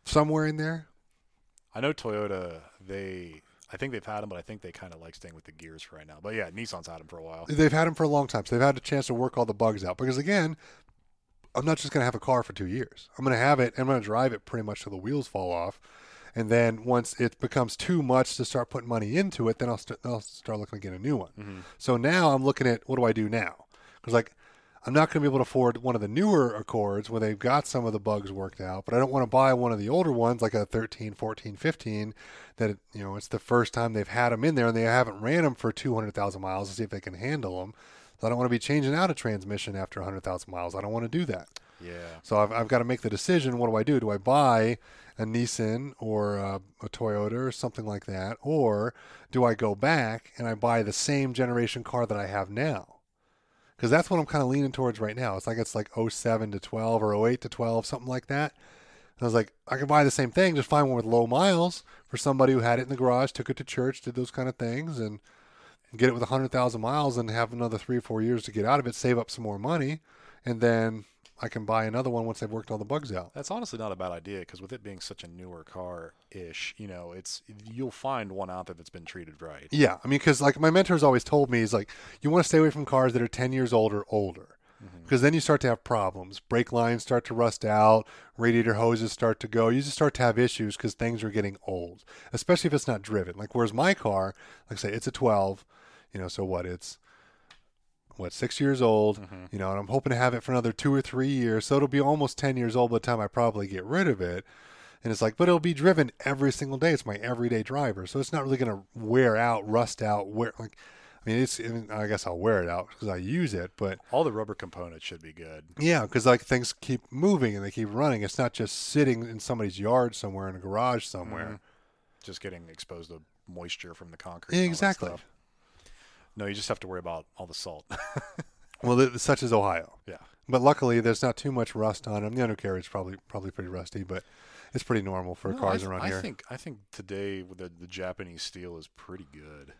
somewhere in there. I know Toyota. They, I think they've had them, but I think they kind of like staying with the gears for right now. But yeah, Nissan's had them for a while. They've had them for a long time, so they've had a chance to work all the bugs out. Because again, I'm not just going to have a car for two years. I'm going to have it. I'm going to drive it pretty much till the wheels fall off, and then once it becomes too much to start putting money into it, then I'll, st- I'll start looking to get a new one. Mm-hmm. So now I'm looking at what do I do now? Because like I'm not going to be able to afford one of the newer Accords where they've got some of the bugs worked out, but I don't want to buy one of the older ones like a 13, 14, 15 that you know it's the first time they've had them in there and they haven't ran them for 200,000 miles to see if they can handle them. So I don't want to be changing out a transmission after 100,000 miles. I don't want to do that. Yeah. So I've, I've got to make the decision. What do I do? Do I buy a Nissan or a, a Toyota or something like that, or do I go back and I buy the same generation car that I have now? Because that's what I'm kind of leaning towards right now. It's like it's like 07 to 12 or 08 to 12, something like that. And I was like, I could buy the same thing, just find one with low miles for somebody who had it in the garage, took it to church, did those kind of things, and get it with 100,000 miles and have another three or four years to get out of it, save up some more money, and then I can buy another one once they've worked all the bugs out. That's honestly not a bad idea because with it being such a newer car ish, you know, it's you'll find one out there that's been treated right. Yeah, I mean, because like my mentor's always told me, is like you want to stay away from cars that are 10 years old or older. Mm-hmm. Because then you start to have problems. Brake lines start to rust out, radiator hoses start to go. You just start to have issues because things are getting old, especially if it's not driven. Like, whereas my car, like I say, it's a 12, you know, so what? It's what six years old, mm-hmm. you know, and I'm hoping to have it for another two or three years. So it'll be almost 10 years old by the time I probably get rid of it. And it's like, but it'll be driven every single day. It's my everyday driver, so it's not really going to wear out, rust out. Wear like, I mean, it's. I, mean, I guess I'll wear it out because I use it, but All the rubber components should be good. yeah, because like things keep moving and they keep running. It's not just sitting in somebody's yard somewhere in a garage somewhere. Mm-hmm. Just getting exposed to moisture from the concrete. and all that Exactly. No, you just have to worry about all the salt. Well, th- such as Ohio. yeah. But luckily, there's not too much rust on them. The undercarriage is probably probably pretty rusty, but it's pretty normal for No, cars I, th- around I here. think I think today the, the Japanese steel is pretty good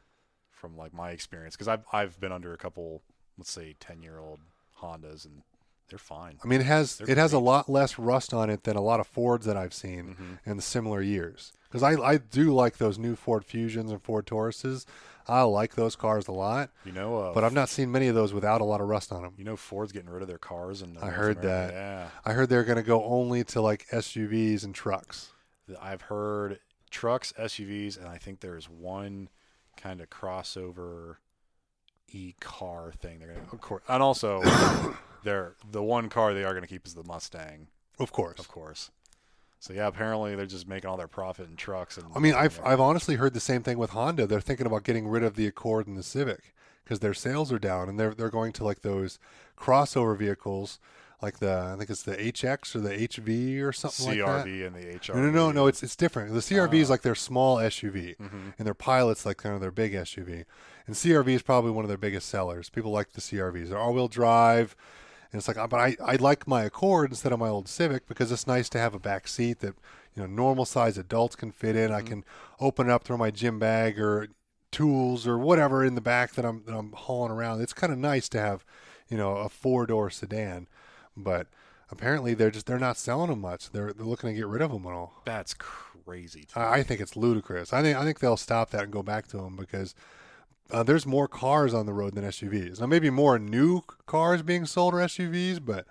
from like my experience because I've I've been under a couple let's say ten year old Hondas and they're fine. I mean, it has They're it has a lot less rust on it than a lot of Fords that I've seen mm-hmm. in the similar years. Because I I do like those new Ford Fusions and Ford Tauruses. I like those cars a lot, You know, uh, but I've not seen many of those without a lot of rust on them. you know Ford's getting rid of their cars and I heard that. Yeah, I heard they're going to go only to like SUVs and trucks. I've heard trucks, SUVs, and I think there's one kind of crossover e car thing. They're gonna, of course, and also they're the one car they are going to keep is the Mustang, Of course. of course. So yeah, apparently they're just making all their profit in trucks. And I mean, I've. I've honestly heard the same thing with Honda. They're thinking about getting rid of the Accord and the Civic because their sales are down, and they're they're going to like those crossover vehicles, like the I think it's the HX or the HV or something like that. CRV and the HRV. No, no, no, no. It's it's different. The CRV is Ah. like their small SUV, Mhm. and their Pilot's like kind of their big SUV. And CRV is probably one of their biggest sellers. People like the CRVs. They're all-wheel drive, and it's like, uh, but I I like my Accord instead of my old Civic because it's nice to have a back seat that you know normal size adults can fit in. I Mhm. can open it up, throw my gym bag or tools or whatever in the back that I'm that I'm hauling around. It's kind of nice to have, you know, a four-door sedan, but apparently they're just they're not selling them much. They're they're looking to get rid of them and all. That's crazy. I. I think it's ludicrous. I think I think they'll stop that and go back to them because uh, there's more cars on the road than SUVs. Now maybe more new cars being sold are SUVs, but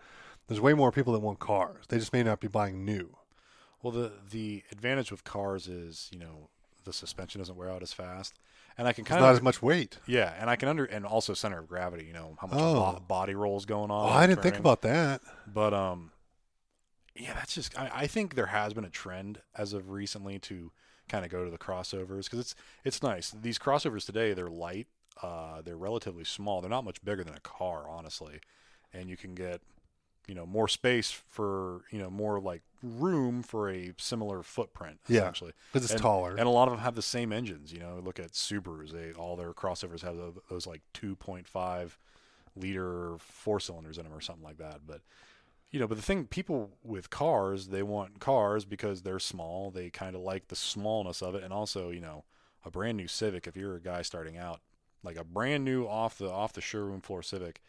there's way more people that want cars. They just may not be buying new. Well, the the advantage with cars is you know the suspension doesn't wear out as fast, and I can It's kind not as much weight. yeah, and I can under and also center of gravity. You know how much Oh. bo- body rolls going Oh, on. I didn't think about that. But um, yeah, that's just. I, I think there has been a trend as of recently to kind of go to the crossovers because it's it's nice. These crossovers today they're light. Uh, they're relatively small. They're not much bigger than a car, honestly, and you can get you know more space for you know more like room for a similar footprint Yeah. essentially Because it's and, taller. and a lot of them have the same engines you know look at subarus they all their crossovers have tho- those like 2.5 liter four cylinders in them or something like that but you know but the thing people with cars they want cars because they're small they kind of like the smallness of it and also you know a brand new civic if you're a guy starting out like a brand new off the off the showroom floor civic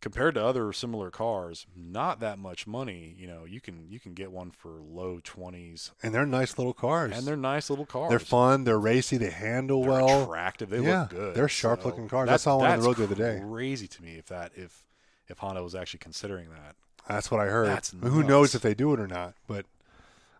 compared to other similar cars not that much money you know you can you can get one for low 20s and they're nice little cars. and they're nice little cars They're fun. They're racy. They handle they're well. attractive. They yeah, look good. they're sharp-looking cars. I that's- saw one on the road the other day. Crazy to me if that if if Honda was actually considering that. That's what I heard. That's Who knows if they do it or not? But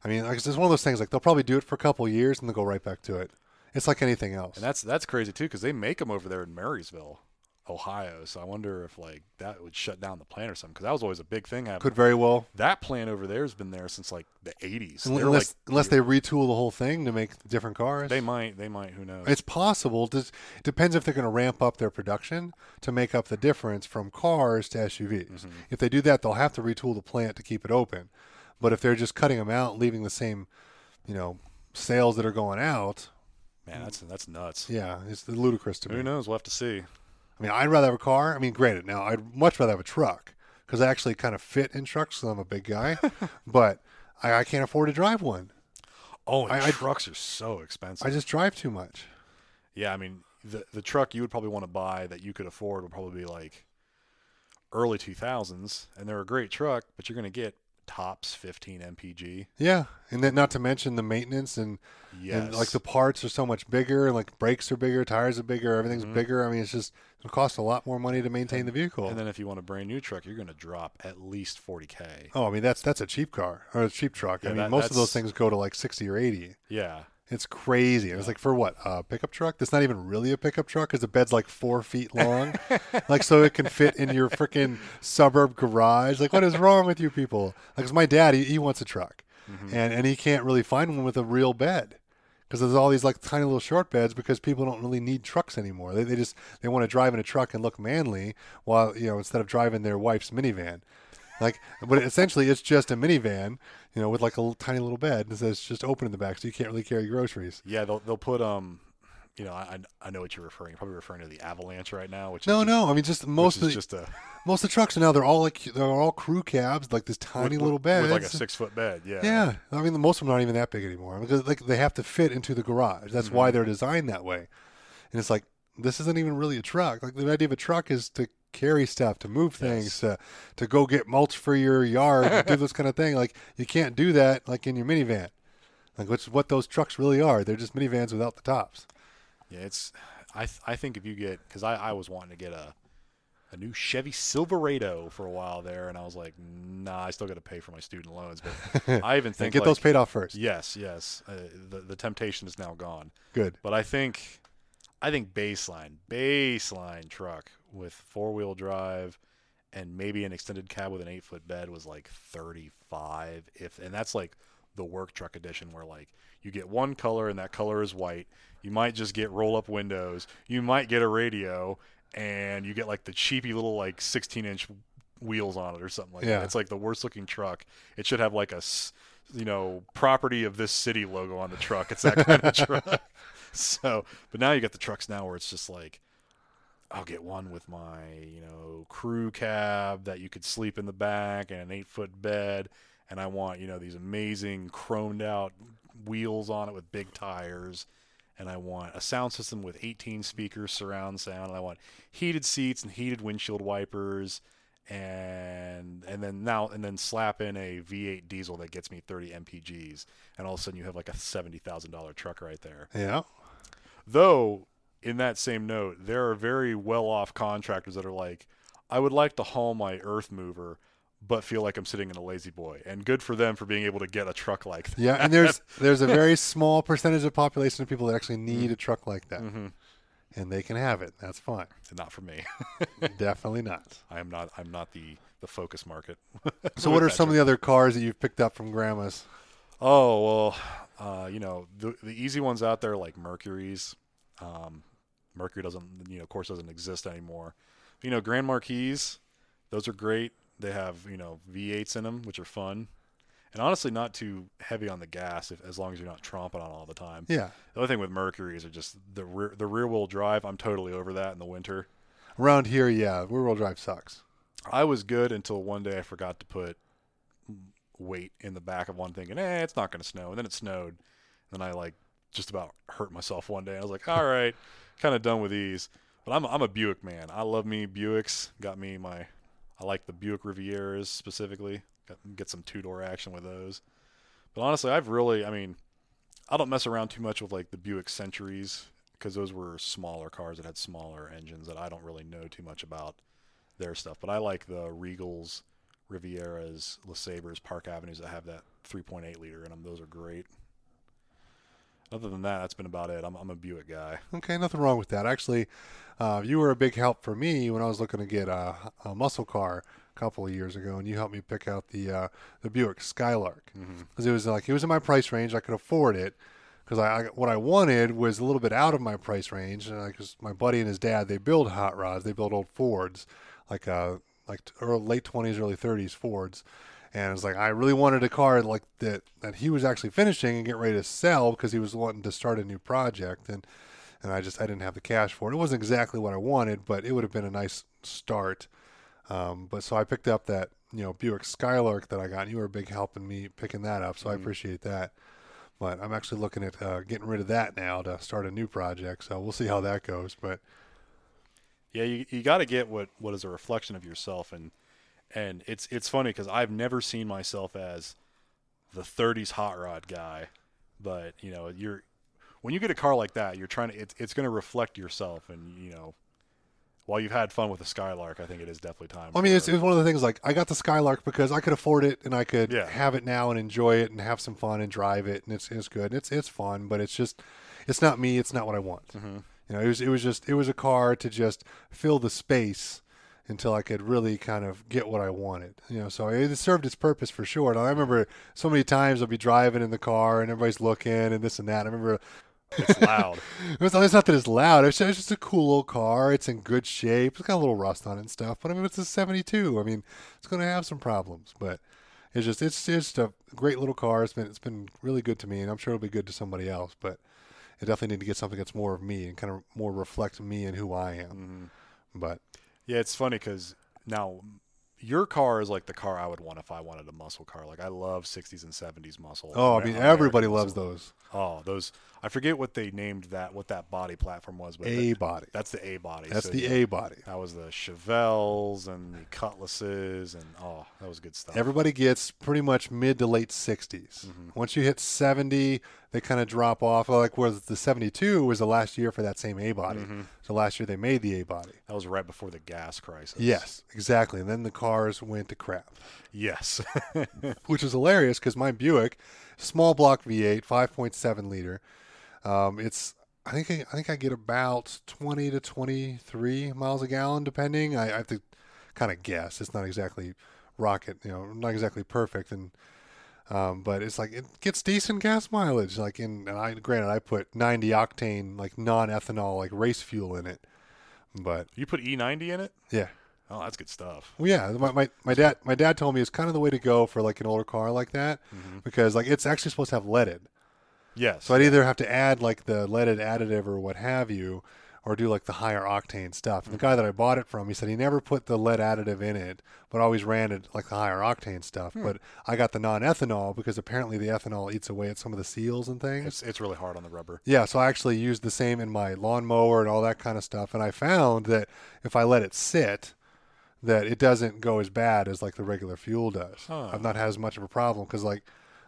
I mean, like, it's one of those things. Like they'll probably do it for a couple of years and they'll go right back to it. It's like anything else. And that's that's crazy too because they make them over there in Marysville, Ohio. So I wonder if like that would shut down the plant or something because that was always a big thing. Happening. Could very well, that plant over there has been there since like the 80s. Unless like, unless they retool the whole thing to make different cars. they might they might who knows. It's possible. It depends if they're going to ramp up their production to make up the difference from cars to SUVs. Mm-hmm. If they do that, they'll have to retool the plant to keep it open. But if they're just cutting them out, leaving the same, you know, sales that are going out, Man, that's that's nuts. yeah, it's ludicrous to me. Who knows? We'll have to see. I mean, I'd rather have a car. I mean, granted, now I'd much rather have a truck because I actually kind of fit in trucks because I'm a big guy, but I, I can't afford to drive one. Oh, and I- I- trucks are so expensive. I just drive too much. Yeah, I mean, the the truck you would probably want to buy that you could afford would probably be like early 2000s, and they're a great truck, but you're going to get tops 15 mpg. Yeah, and then not to mention the maintenance and, Yes, and like the parts are so much bigger, and like brakes are bigger, tires are bigger, everything's Mhm. bigger. I mean, it's just it costs a lot more money to maintain the vehicle. and then if you want a brand new truck, you're going to drop at least 40k. oh, I mean that's that's a cheap car or a cheap truck. Yeah, I mean, that- most of those things go to like sixty or eighty. Yeah, It's crazy. And It's like for what a pickup truck? That's not even really a pickup truck because the bed's like four feet long, like so it can fit in your freaking suburb garage. Like what is wrong with you people? Like 'cause my dad, he, he wants a truck, Mm-hmm. and and he can't really find one with a real bed because there's all these like tiny little short beds because people don't really need trucks anymore. They they just they want to drive in a truck and look manly while you know instead of driving their wife's minivan. Like, but essentially, it's just a minivan, you know, with like a little, tiny little bed, and it's just open in the back, so you can't really carry groceries. yeah. They'll they'll put um, you know, I I know what you're referring. You're probably referring to the Avalanche right now, which No, just, no. I mean, just most of the just a most of the trucks now they're all like they're all crew cabs, like this tiny with- little bed with like a six foot bed. Yeah, Yeah, I mean, most of them aren't even that big anymore because like they have to fit into the garage. That's Mm-hmm. why they're designed that way. And it's like this isn't even really a truck. Like the idea of a truck is to carry stuff, to move things, Yes. to to go get mulch for your yard, do this kind of thing. Like you can't do that like in your minivan. Like which is what those trucks really are. They're just minivans without the tops. Yeah, it's. I th- I think if you get because I I was wanting to get a a new Chevy Silverado for a while there, and I was like, nah, I still got to pay for my student loans. But I even think get like, those paid off first. Yes, yes. Uh, the the temptation is now gone. Good. But I think I think baseline baseline truck with four wheel drive and maybe an extended cab with an eight foot bed was like thirty five if and that's like the work truck edition where like you get one color and that color is white. You might just get roll up windows. You might get a radio and you get like the cheapy little like 16 inch wheels on it or something like Yeah. that. It's like the worst looking truck. It should have like a you know property of this city logo on the truck. It's that kind of truck. So, but now you got the trucks now where it's just like I'll get one with my, you know, crew cab that you could sleep in the back and an eight foot bed. And I want, you know, these amazing chromed out wheels on it with big tires. And I want a sound system with 18 speakers, surround sound. And I want heated seats and heated windshield wipers. And and then now and then slap in a V8 diesel that gets me 30 mpgs, and all of a sudden you have like a seventy thousand dollar truck right there. Yeah. Though, in that same note, there are very well off contractors that are like, I would like to haul my earth mover, but feel like I'm sitting in a La-Z-Boy. And good for them for being able to get a truck like that. Yeah, and there's there's a very small percentage of population of people that actually need a truck like that, Mhm. and they can have it. That's fine. Not for me. Definitely not. I am not. I'm not the the focus market. So, what are some of the other cars that you've picked up from grandma's? Oh well, uh, you know the the easy ones out there like Mercury's. Um, Mercury doesn't, you know, of course, doesn't exist anymore. You know, Grand Marquis, those are great. They have you know V8s in them, which are fun, and honestly, not too heavy on the gas if, as long as you're not tromping on all the time. Yeah, The other thing with Mercury's are just the rear the rear wheel drive. I'm totally over that in the winter. around here, yeah, rear wheel drive sucks. I was good until one day I forgot to put weight in the back of one thinking, eh, it's not going to snow. And then it snowed. And then I like just about hurt myself one day. I was like, all right, kind of done with these. But I'm, I'm a Buick man. I love me Buicks. Got me my, I like the Buick Rivieras specifically. Get some two door action with those. But honestly, I've really, I mean, I don't mess around too much with like the Buick Centuries because those were smaller cars that had smaller engines that I don't really know too much about their stuff. But I like the Regals, Rivieras, LeSabres, Park Avenues that have that 3.8 liter in them. Those are great. Other than that, that's been about it. I'm, I'm a Buick guy. Okay, nothing wrong with that. Actually, uh, you were a big help for me when I was looking to get a, a muscle car a couple of years ago, and you helped me pick out the uh, the Buick Skylark because it was like it was in my price range. I could afford it because I, I what I wanted was a little bit out of my price range, and because my buddy and his dad they build hot rods, they build old Fords, like uh like t- early, late twenties, early thirties Fords. And it's like I really wanted a car like that that he was actually finishing and get ready to sell because he was wanting to start a new project and and I just I didn't have the cash for it. It wasn't exactly what I wanted, but it would have been a nice start. Um, but so I picked up that you know Buick Skylark that I got. And you were a big help in me picking that up, so I appreciate that. But I'm actually looking at uh, getting rid of that now to start a new project. So we'll see how that goes. But Yeah, you, you got to get what, what is a reflection of yourself, and and it's it's funny because I've never seen myself as the 30s hot rod guy, but you know you're when you get a car like that, you're trying to it's it's going to reflect yourself, and you know while you've had fun with the Skylark, I think it is definitely time. I mean, it's, it's one of the things like I got the Skylark because I could afford it and I could Yeah. have it now and enjoy it and have some fun and drive it and it's it's good and it's it's fun, but it's just it's not me. It's not what I want. Mhm. You know, it was it was just it was a car to just fill the space until I could really kind of get what I wanted. You know, so it served its purpose for sure. And I remember so many times I'll be driving in the car and everybody's looking and this and that. I remember it's loud. it's, it's not that it's loud. It's just, it's just a cool little car. It's in good shape. It's got a little rust on it and stuff. But I mean, it's a '72. I mean, it's going to have some problems. But it's just it's just a great little car. It's been it's been really good to me, and I'm sure it'll be good to somebody else. But I definitely need to get something that's more of me and kind of more reflect me and who I am. Mhm. But Yeah, it's funny because now your car is like the car I would want if I wanted a muscle car. Like I love 60s and 70s muscle. oh, I mean, American everybody loves those Oh, those I forget what they named that what that body platform was, but A that- body. that's the A body. That's So, the yeah, A body. That was the Chevelles and the Cutlasses and oh, that was good stuff. Everybody gets pretty much mid to late 60s. Mm-hmm. Once you hit 70, they kind of drop off. Like was the 72 was the last year for that same A body. Mm-hmm. So last year they made the A body. that was right before the gas crisis. Yes, exactly. And then the cars went to crap, Yes. which is hilarious because my Buick, small block V8, 5.7 liter. Um, it's I think I, I think I get about 20 to 23 miles a gallon, depending. I, I have to kind of guess. It's not exactly rocket, you know, not exactly perfect. And Um, but it's like it gets decent gas mileage. Like in, and I granted I put 90 octane like non-ethanol like race fuel in it, but You put E90 in it? yeah, Oh, that's good stuff. well, yeah. My, my my dad my dad told me it's kind of the way to go for like an older car like that because like it's actually supposed to have leaded. Yes. So I'd either have to add like the leaded additive or what have you, or do like the higher octane stuff. And the mm-hmm. guy that I bought it from, he said he never put the lead additive in it, but always ran it like the higher octane stuff. Hmm. But I got the non-ethanol because apparently the ethanol eats away at some of the seals and things. it's, it's really hard on the rubber. Yeah, so I actually used the same in my lawnmower and all that kind of stuff, and I found that if I let it sit, that it doesn't go as bad as like the regular fuel does. Huh. I've not had as much of a problem because like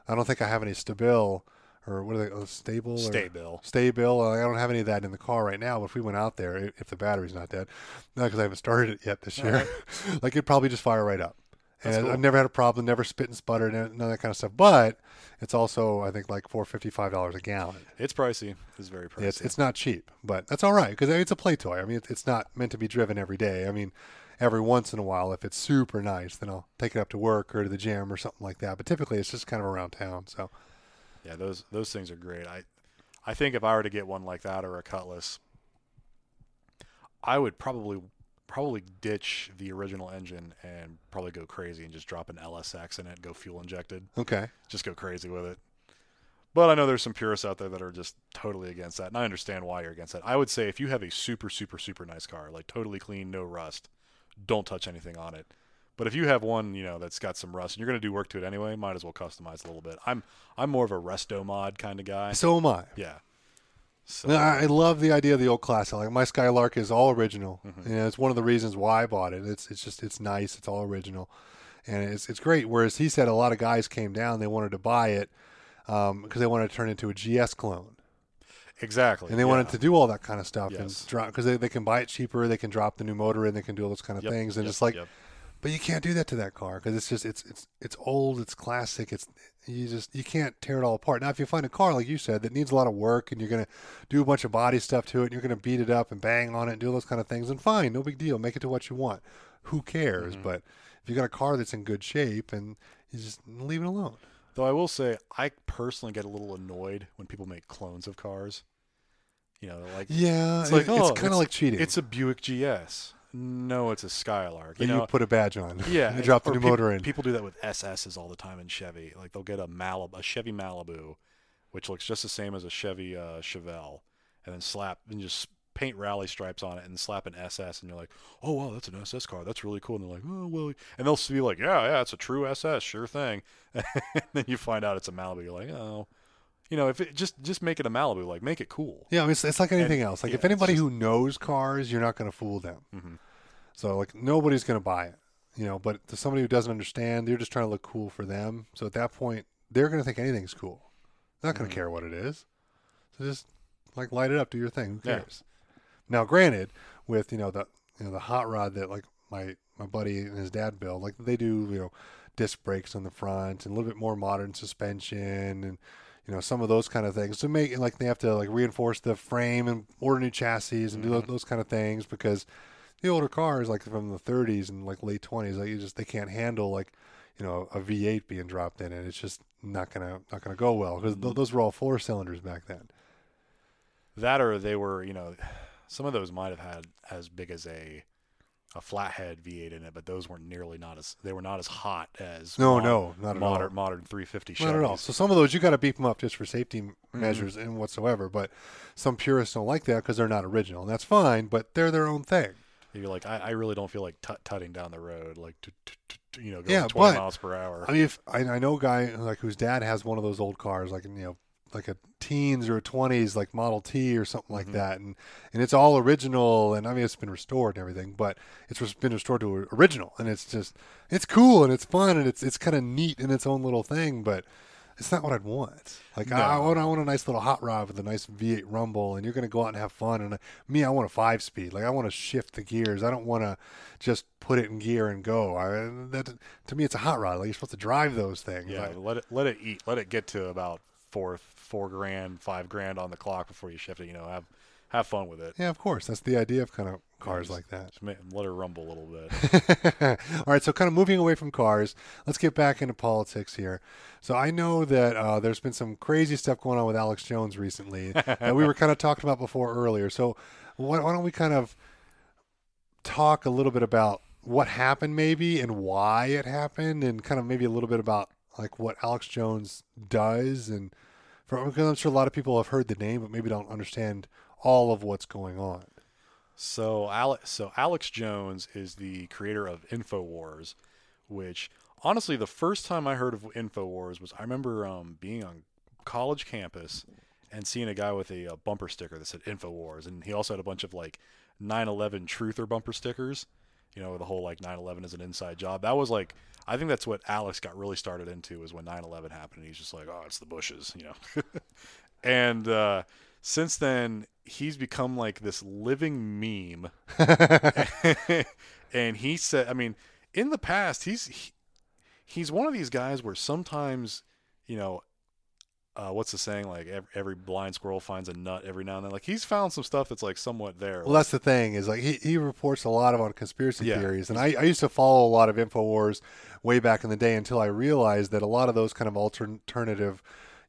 I don't think I have any stabil or what are they uh, stable or Sta-Bil. stay bill. Uh, I don't have any of that in the car right now. But if we went out there, if the battery's not dead, not because I haven't started it yet this year, like it'd probably just fire right up. And That's cool. I've never had a problem, never spit and sputtered, and none of that kind of stuff. But it's also, I think, like four fifty five dollars a gallon. It's pricey. It's very pricey. It's it's not cheap, but that's all right because it's a play toy. I mean, it's not meant to be driven every day. I mean, every once in a while, if it's super nice, then I'll take it up to work or to the gym or something like that. But typically, it's just kind of around town. So yeah, those those things are great. I I think if I were to get one like that or a Cutlass, I would probably probably ditch the original engine and probably go crazy and just drop an LSX in it, go fuel injected, okay, just go crazy with it. But I know there's some purists out there that are just totally against that, and I understand why you're against that. I would say if you have a super super super nice car, like totally clean, no rust, don't touch anything on it. But if you have one, you know, that's got some rust and you're going to do work to it anyway, might as well customize a little bit. I'm I'm more of a resto mod kind of guy. so am I. Yeah. So I love the idea of the old classic. Like my Skylark is all original. Mm-hmm. You know, it's one of the reasons why I bought it. It's it's just it's nice. It's all original, and it's it's great. Whereas he said a lot of guys came down, they wanted to buy it because they wanted to turn it into a GS clone. exactly. and they yeah. wanted to do all that kind of stuff Yes. and drop because they, they can buy it cheaper they can drop the new motor in they can do all those kind of Yep, things and yep, it's like yep. But you can't do that to that car because it's just it's it's it's old it's classic it's you just you can't tear it all apart now if you find a car like you said that needs a lot of work and you're going to do a bunch of body stuff to it and you're going to beat it up and bang on it and do those kind of things and fine no big deal make it to what you want who cares Mm-hmm. but if you got a car that's in good shape and you just leave it alone Though I will say, I personally get a little annoyed when people make clones of cars. You know, like yeah It's it's, like, oh, it's kind of like cheating it's a Buick GS. No, it's a Skylark. You That you put a badge on yeah, you drop the new motor in People do that with SSs all the time in Chevy. Like they'll get a Malibu, a Chevy Malibu, which looks just the same as a Chevy uh, Chevelle, and then slap and just paint rally stripes on it and slap an SS, and you're like, oh wow, that's an SS car. That's really cool. And they're like, oh well, and they'll be like, yeah, yeah, it's a true SS, sure thing. and then you find out it's a Malibu. You're like, oh. You know, if it just just make it a Malibu, like make it cool. Yeah, I mean, it's, it's like anything else. Like yeah, if anybody it's who knows cars, you're not going to fool them. Mhm. So like nobody's going to buy it, you know. But to somebody who doesn't understand, they're just trying to look cool for them. So at that point, they're going to think anything's cool. They're not going to care what it is. So just like light it up, do your thing. Who Yeah. cares? Now, granted, with you know the you know the hot rod that like my my buddy and his dad build, like they do you know disc brakes on the front and a little bit more modern suspension and you know some of those kind of things to make like they have to like reinforce the frame and order new chassis and do mm-hmm. those, those kind of things because the older cars like from the 30s and like late 20s like you just they can't handle like you know a V8 being dropped in it. It's just not gonna not gonna go well because th- mm-hmm. those were all four cylinders back then. That or they were, you know, some of those might have had as big as a a flathead V8 in it, but those weren't nearly not as they were not as hot as No, mod- no, not at all. modern modern 350 Chevys. Not at all. So some of those you got to beef them up just for safety m mm-hmm. measures and whatsoever. But some purists don't like that because they're not original, and that's fine. But they're their own thing. You're like, I, I really don't feel like tut tutting down the road, like you know, going Yeah, 20 but- miles per hour. I mean, if I, I know a guy like whose dad has one of those old cars, like you know, like a teens or a twenties, like Model T or something like that, and and it's all original, and I mean it's been restored and everything, but it's been restored to original, and it's just it's cool and it's fun and it's it's kind of neat in its own little thing, but. It's not what I'd want. Like I, I want, I want a nice little hot rod with a nice V8 rumble, and you're going to go out and have fun. And uh, me, I want a five speed. Like I want to shift the gears. I don't want to just put it in gear and go. I, that to me, it's a hot rod. Like you're supposed to drive those things. yeah, let it let it eat, let it get to about four four grand, five grand on the clock before you shift it. You know, have have fun with it. Yeah, of course. That's the idea of kind of cars like that. Just let her rumble a little bit. All right, so kind of moving away from cars, let's get back into politics here. So I know that uh, there's been some crazy stuff going on with Alex Jones recently that we were kind of talking about before earlier. So why, why don't we kind of talk a little bit about what happened maybe and why it happened and kind of maybe a little bit about like what Alex Jones does and because I'm sure a lot of people have heard the name but maybe don't understand all of what's going on. So Alex, so Alex Jones is the creator of Infowars, which honestly, the first time I heard of Infowars was I remember um, being on college campus and seeing a guy with a, a bumper sticker that said Infowars, and he also had a bunch of like 9/11 truther bumper stickers. You know, the whole like 9/11 is an inside job. That was like I think that's what Alex got really started into was when 9/11 happened. And he's just like, oh, it's the Bushes, you know. and uh, since then, he's become like this living meme. and he said, I mean, in the past, he's he, he's one of these guys where sometimes, you know, uh, what's the saying? Like every, every blind squirrel finds a nut every now and then. Like he's found some stuff that's like somewhat there. Well, that's the thing is like he, he reports a lot of on conspiracy Yeah. theories, and I, I used to follow a lot of Infowars way back in the day until I realized that a lot of those kind of alternative,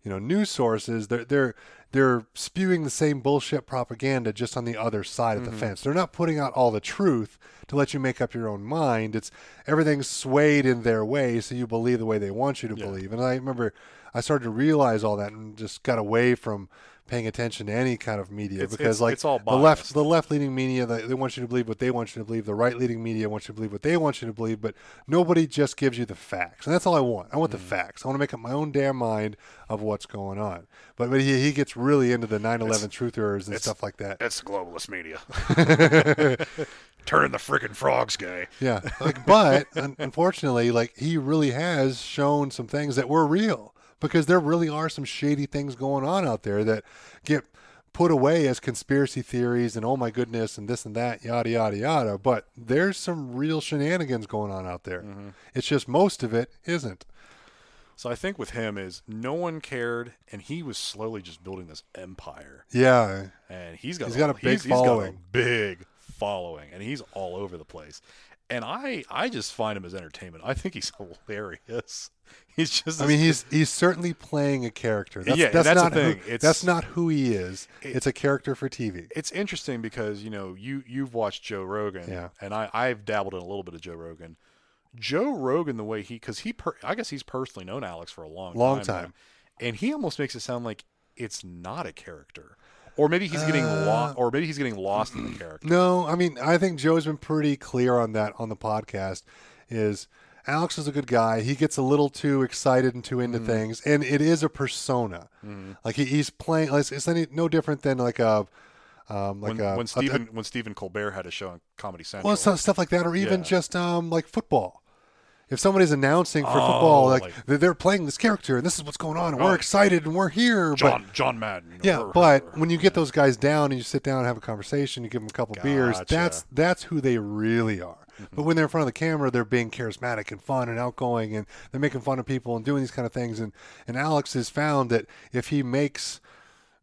you know, news sources they're they're they're spewing the same bullshit propaganda just on the other side of the fence. They're not putting out all the truth to let you make up your own mind. It's everything's swayed in their way, so you believe the way they want you to Yeah. believe. And I remember I started to realize all that and just got away from paying attention to any kind of media It's- because it's- like it's all the left the left leaning media they, they want you to believe what they want you to believe. The right leaning media wants you to believe what they want you to believe but nobody just gives you the facts and that's all i want. I want the Mm. facts. I want to make up my own damn mind of what's going on. But, but he, he gets really into the 9-11 truthers and stuff like that. It's the globalist media. Turning the freaking frogs gay. yeah like but un- unfortunately like he really has shown some things that were real because there really are some shady things going on out there that get put away as conspiracy theories and oh my goodness and this and that yada yada yada but there's some real shenanigans going on out there mm-hmm. it's just most of it isn't So I think with him is no one cared, and he was slowly just building this empire. yeah And he's got He's got a big he's- he's got a following. big following, and he's all over the place. And I I just find him as entertainment. I think he's hilarious. He's just I mean, he's he's certainly playing a character. That's, Yeah, that's, that's not thing. Who, It's- that's not who he is. It- it's a character for TV. it's interesting because you know you you've watched Joe Rogan, Yeah. and I I've dabbled in a little bit of Joe Rogan. Joe Rogan, the way he because he per, I guess he's personally known Alex for a long Long time, time. now, and he almost makes it sound like it's not a character, or maybe he's getting Uh, lost, or maybe he's getting lost in the character. No, I mean, I think Joe's been pretty clear on that on the podcast. Is Alex is a good guy. He gets a little too excited and too into Mm-hmm. things, and it is a persona. Like he, he's playing. It's, it's any, no different than like a, um, like when, a, when a- Stephen when Stephen Colbert had a show on Comedy Central. well, stuff like that, or even Yeah. just um, like football. If somebody's announcing for Oh, football, like, like- they're, playing this character, and this is what's going on, and Oh. we're excited, and we're here. but John John Madden. you know, Yeah, but when you get those guys down and you sit down and have a conversation, you give them a couple beers. That's that's who they really are. Mm-hmm. But when they're in front of the camera, they're being charismatic and fun and outgoing, and they're making fun of people and doing these kind of things. And and Alex has found that if he makes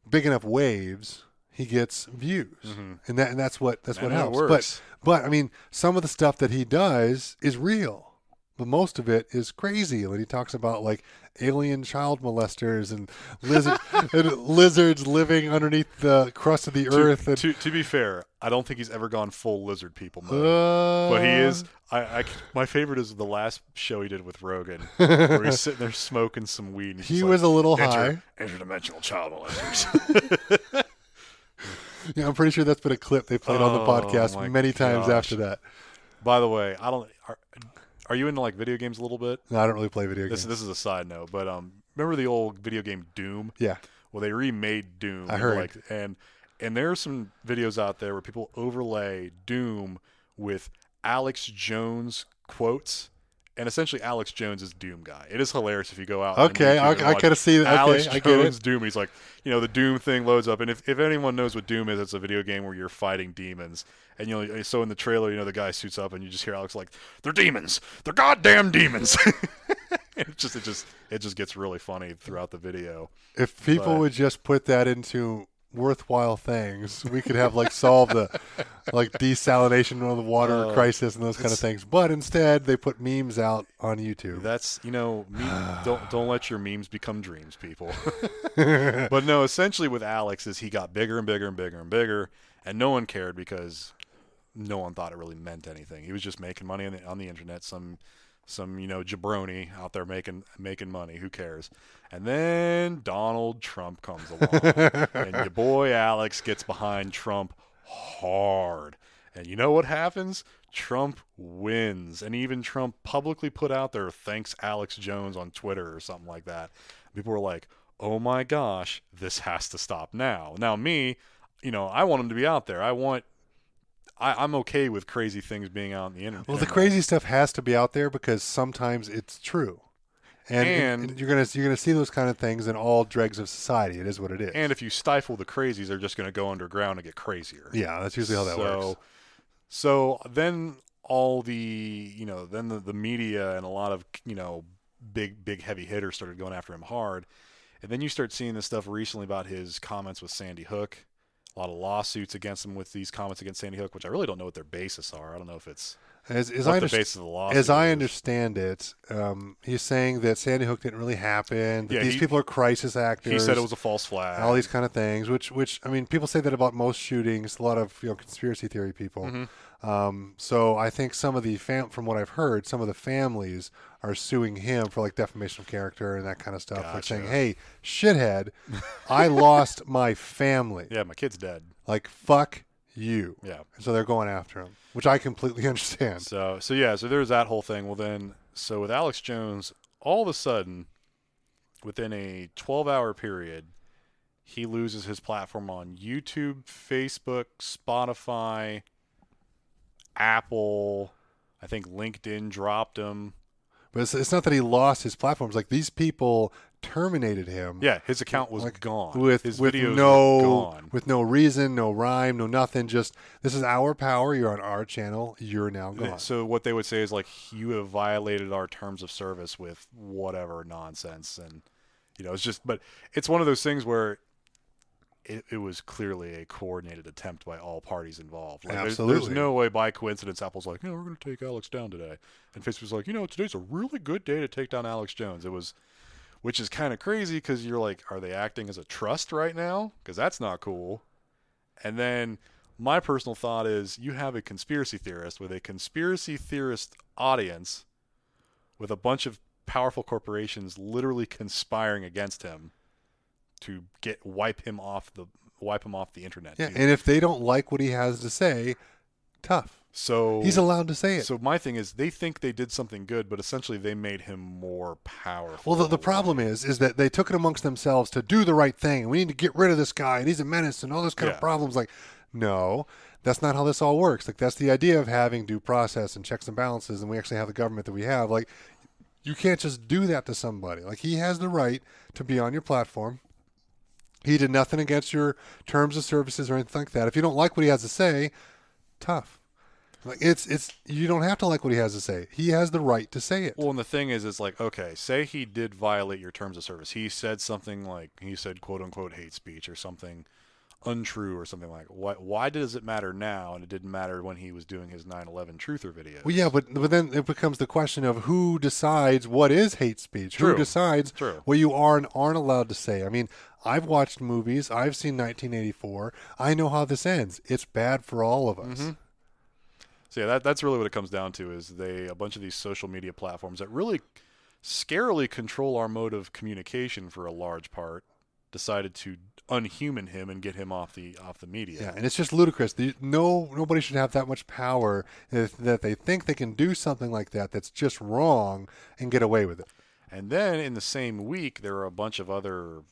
big enough waves, he gets views, mm-hmm. and that and that's what that's what helps. works. But but I mean, some of the stuff that he does is real. But most of it is crazy. When he talks about like alien child molesters and lizard and lizards living underneath the crust of the to, earth, and to, to be fair, I don't think he's ever gone full lizard people mode. uh, but he is. I, I my favorite is the last show he did with Rogan, where he's sitting there smoking some weed. And He was like, a little "Inter- high. Interdimensional child molesters. Yeah, I'm pretty sure that's been a clip they played on the Oh, podcast many times after that. By the way, I don't. Are, you into like video games a little bit? No, I don't really play video This games. this is a side note, but um, remember the old video game Doom? yeah, Well, they remade Doom. I heard. Like, and and there are some videos out there where people overlay Doom with Alex Jones quotes, and essentially Alex Jones is Doom guy. It is hilarious if you go out. Okay, I- I kinda see that. Okay, Alex I get Jones. Doom. He's like, you know, the Doom thing loads up, and if, if anyone knows what Doom is, it's a video game where you're fighting demons. And you know, so in the trailer, you know, the guy suits up, and you just hear Alex like, "They're demons. They're goddamn demons." it just, it just, it just gets really funny throughout the video. if people But- would just put that into worthwhile things, we could have like solve the like desalination of the water Uh, crisis and those kind of things. But instead, they put memes out on YouTube. That's you know, meme, don't don't let your memes become dreams, people. but no, essentially with Alex is he got bigger and bigger and bigger and bigger, and no one cared because no one thought it really meant anything. He was just making money on the, on the internet. Some some you know jabroni out there making making money. Who cares? And then Donald Trump comes along, and your boy Alex gets behind Trump hard. And you know what happens? Trump wins. And even Trump publicly put out there, thanks Alex Jones on Twitter or something like that. People were like, oh my gosh, this has to stop now. Now, me, you know, I want him to be out there. I want, I, I'm okay with crazy things being out on the internet. well, the crazy stuff has to be out there because sometimes it's true. And, And- and you're gonna you're gonna see those kind of things in all dregs of society. It is what it is. And if you stifle the crazies, they're just going to go underground and get crazier. yeah, that's usually how that so, works. So then all the you know then the, the media and a lot of you know big big heavy hitters started going after him hard, and then you start seeing this stuff recently about his comments with Sandy Hook. A lot of lawsuits against him with these comments against Sandy Hook, which I really don't know what their basis are. I don't know if it's As, as I the basis of the lawsuit. As I is. understand it, um, he's saying that Sandy Hook didn't really happen. That Yeah, these he- people are crisis actors. he said it was a false flag. all these kind of things. Which, which I mean, people say that about most shootings. A lot of you know conspiracy theory people. Mm-hmm. Um, so I think some of the fam- from what I've heard, some of the families are suing him for like defamation of character and that kind of stuff. Like saying, "Hey, shithead, I lost my family. yeah, my kid's dead. Like fuck you." Yeah. And so they're going after him, which I completely understand. So so yeah, so there's that whole thing. Well then, so with Alex Jones, all of a sudden, within a 12-hour period, he loses his platform on YouTube, Facebook, Spotify, Apple. I think LinkedIn dropped him. But it's, it's not that he lost his platforms. Like these people terminated him. Yeah, his account was Like, gone. with his with videos no with no reason, no rhyme, no nothing. Just this is our power. You're on our channel. You're now gone. So what they would say is like you have violated our terms of service with whatever nonsense, and you know it's just. But it's one of those things where it, it was clearly a coordinated attempt by all parties involved. Like, there's- There's, no way by coincidence Apple's like, you we're going to take Alex down today, and Facebook's like, you know, today's a really good day to take down Alex Jones. It was. Which is kind of crazy because you're like, are they acting as a trust right now? Because that's not cool. And then my personal thought is you have a conspiracy theorist with a conspiracy theorist audience with a bunch of powerful corporations literally conspiring against him to get wipe him off the wipe him off the internet. yeah, dude. and if they don't like what he has to say, tough. so He's allowed to say it. so my thing is they think they did something good, but essentially they made him more powerful. well, the, the problem is, is that they took it amongst themselves to do the right thing. We need to get rid of this guy, and he's a menace, and all those kind Yeah. of problems. Like, no, that's not how this all works. Like, that's the idea of having due process and checks and balances, and we actually have the government that we have. Like, you can't just do that to somebody. Like, he has the right to be on your platform. He did nothing against your terms of services or anything like that. If you don't like what he has to say, tough. Like it's it's you don't have to like what he has to say. He has the right to say it. Well, and the thing is, it's like, okay, say he did violate your terms of service. He said something like, he said, quote unquote, hate speech or something untrue or something like. Why? Why does it matter now, and it didn't matter when he was doing his 9/11 truther videos? Well, yeah, but but then it becomes the question of who decides what is hate speech. True. Who decides True. what you are and aren't allowed to say? I mean, I've watched movies. I've seen 1984. I know how this ends. It's bad for all of us. Mm-hmm. So yeah, that that's really what it comes down to. Is they a bunch of these social media platforms that really scarily control our mode of communication for a large part decided to unhuman him and get him off the off the media. Yeah, and it's just ludicrous. The, no, nobody should have that much power if, that they think they can do something like that that's just wrong and get away with it. And then in the same week, there were a bunch of other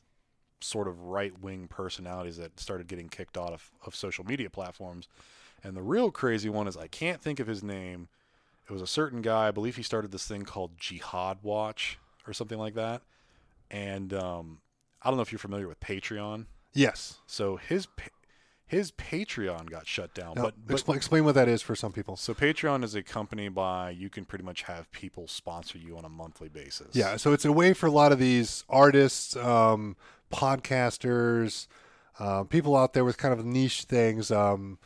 sort of right wing personalities that started getting kicked out of, of social media platforms. And the real crazy one is I can't think of his name. It was a certain guy. I believe he started this thing called Jihad Watch or something like that. And um, I don't know if you're familiar with Patreon. Yes. So his his Patreon got shut down. Now, but, but explain, explain what that is for some people. so Patreon is a company by you can pretty much have people sponsor you on a monthly basis. Yeah, so it's a way for a lot of these artists, um, podcasters, uh, people out there with kind of niche things, um,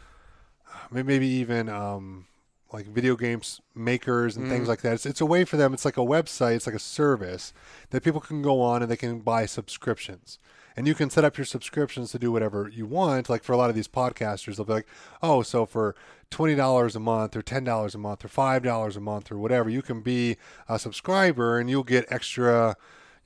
maybe even um, like video games makers and things mm. like that. It's, it's a way for them. It's like a website. It's like a service that people can go on and they can buy subscriptions. And you can set up your subscriptions to do whatever you want. Like for a lot of these podcasters, they'll be like, "Oh, so for twenty dollars a month, or ten dollars a month, or five dollars a month, or whatever, you can be a subscriber and you'll get extra."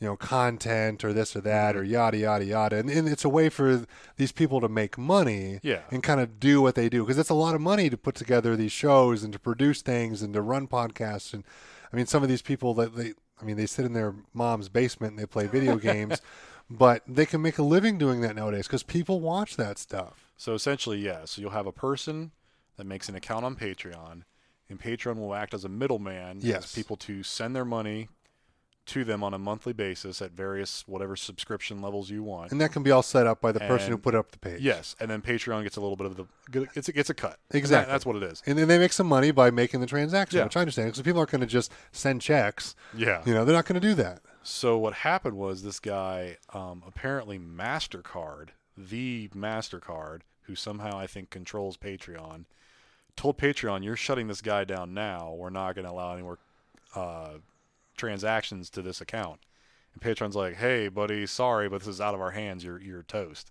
You know, content or this or that or mm-hmm. yada yada yada, and, and it's a way for these people to make money, Yeah. and kind of do what they do because it's a lot of money to put together these shows and to produce things and to run podcasts. And I mean, some of these people that they, I mean, they sit in their mom's basement and they play video games, but they can make a living doing that nowadays because people watch that stuff. So essentially, yeah. So you'll have a person that makes an account on Patreon, and Patreon will act as a middleman Yes. people to send their money to them on a monthly basis at various whatever subscription levels you want. And that can be all set up by the person who put up the page. Yes, and then Patreon gets a little bit of the it's a, it's a cut. And that- Exactly. that's what it is. And then they make some money by making the transaction, Yeah. which I understand because people aren't going to just send checks. Yeah. You know, they're not going to do that. So what happened was this guy, um, apparently Mastercard, the Mastercard, who somehow I think controls Patreon, told Patreon, "You're shutting this guy down now. We're not going to allow any more uh, transactions to this account." And Patreon's like, "Hey, buddy, sorry, but this is out of our hands. You're you're toast."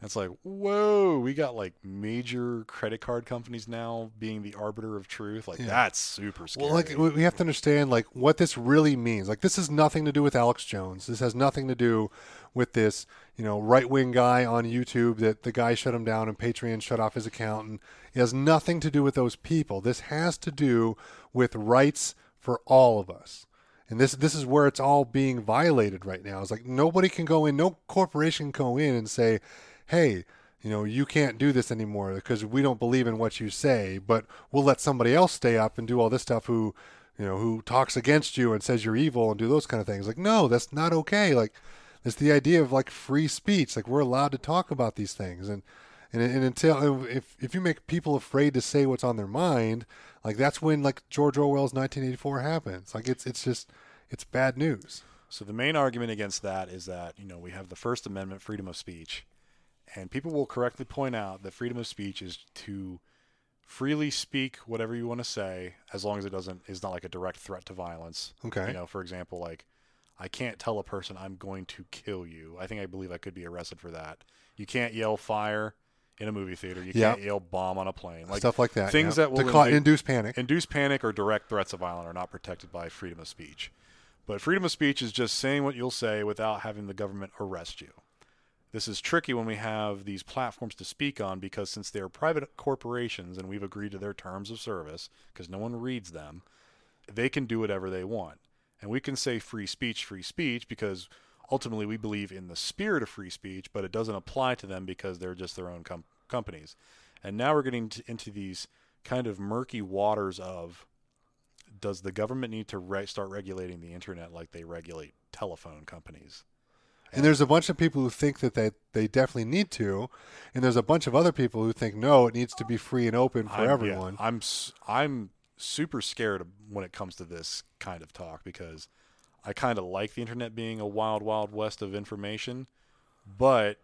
And it's like, whoa, we got like major credit card companies now being the arbiter of truth. Like Yeah. that's super scary. Well, like we we have to understand like what this really means. Like this has nothing to do with Alex Jones. This has nothing to do with this, you know, right wing guy on YouTube that the guy shut him down and Patreon shut off his account. And it has nothing to do with those people. This has to do with rights for all of us. And this this is where it's all being violated right now. It's like nobody can go in, no corporation can go in and say, "Hey, you know, you can't do this anymore because we don't believe in what you say, but we'll let somebody else stay up and do all this stuff who, you know, who talks against you and says you're evil and do those kind of things." Like, no, that's not okay. Like, it's the idea of like free speech. Like, we're allowed to talk about these things and. And, and until if if you make people afraid to say what's on their mind, like that's when like George Orwell's 1984 happens. Like it's it's just it's bad news. So the main argument against that is that you know we have the First Amendment, freedom of speech, and people will correctly point out that freedom of speech is to freely speak whatever you want to say, as long as it doesn't is not like a direct threat to violence. Okay. You know, for example, like I can't tell a person I'm going to kill you. I think I believe I could be arrested for that. You can't yell fire in a movie theater. You can't yell bomb on a plane. Like Stuff like that. Things yeah. that will induce panic. Induce panic or direct threats of violence are not protected by freedom of speech. But freedom of speech is just saying what you'll say without having the government arrest you. This is tricky when we have these platforms to speak on because since they are private corporations and we've agreed to their terms of service because no one reads them, they can do whatever they want. And we can say free speech, free speech because ultimately we believe in the spirit of free speech, but it doesn't apply to them because they're just their own com- companies. And now we're getting to, into these kind of murky waters of does the government need to re- start regulating the internet like they regulate telephone companies? And there's a bunch of people who think that they, they definitely need to, and there's a bunch of other people who think no, it needs to be free and open for I'm, yeah, everyone. I'm s- I'm super scared when it comes to this kind of talk because I kind of like the internet being a wild, wild west of information, but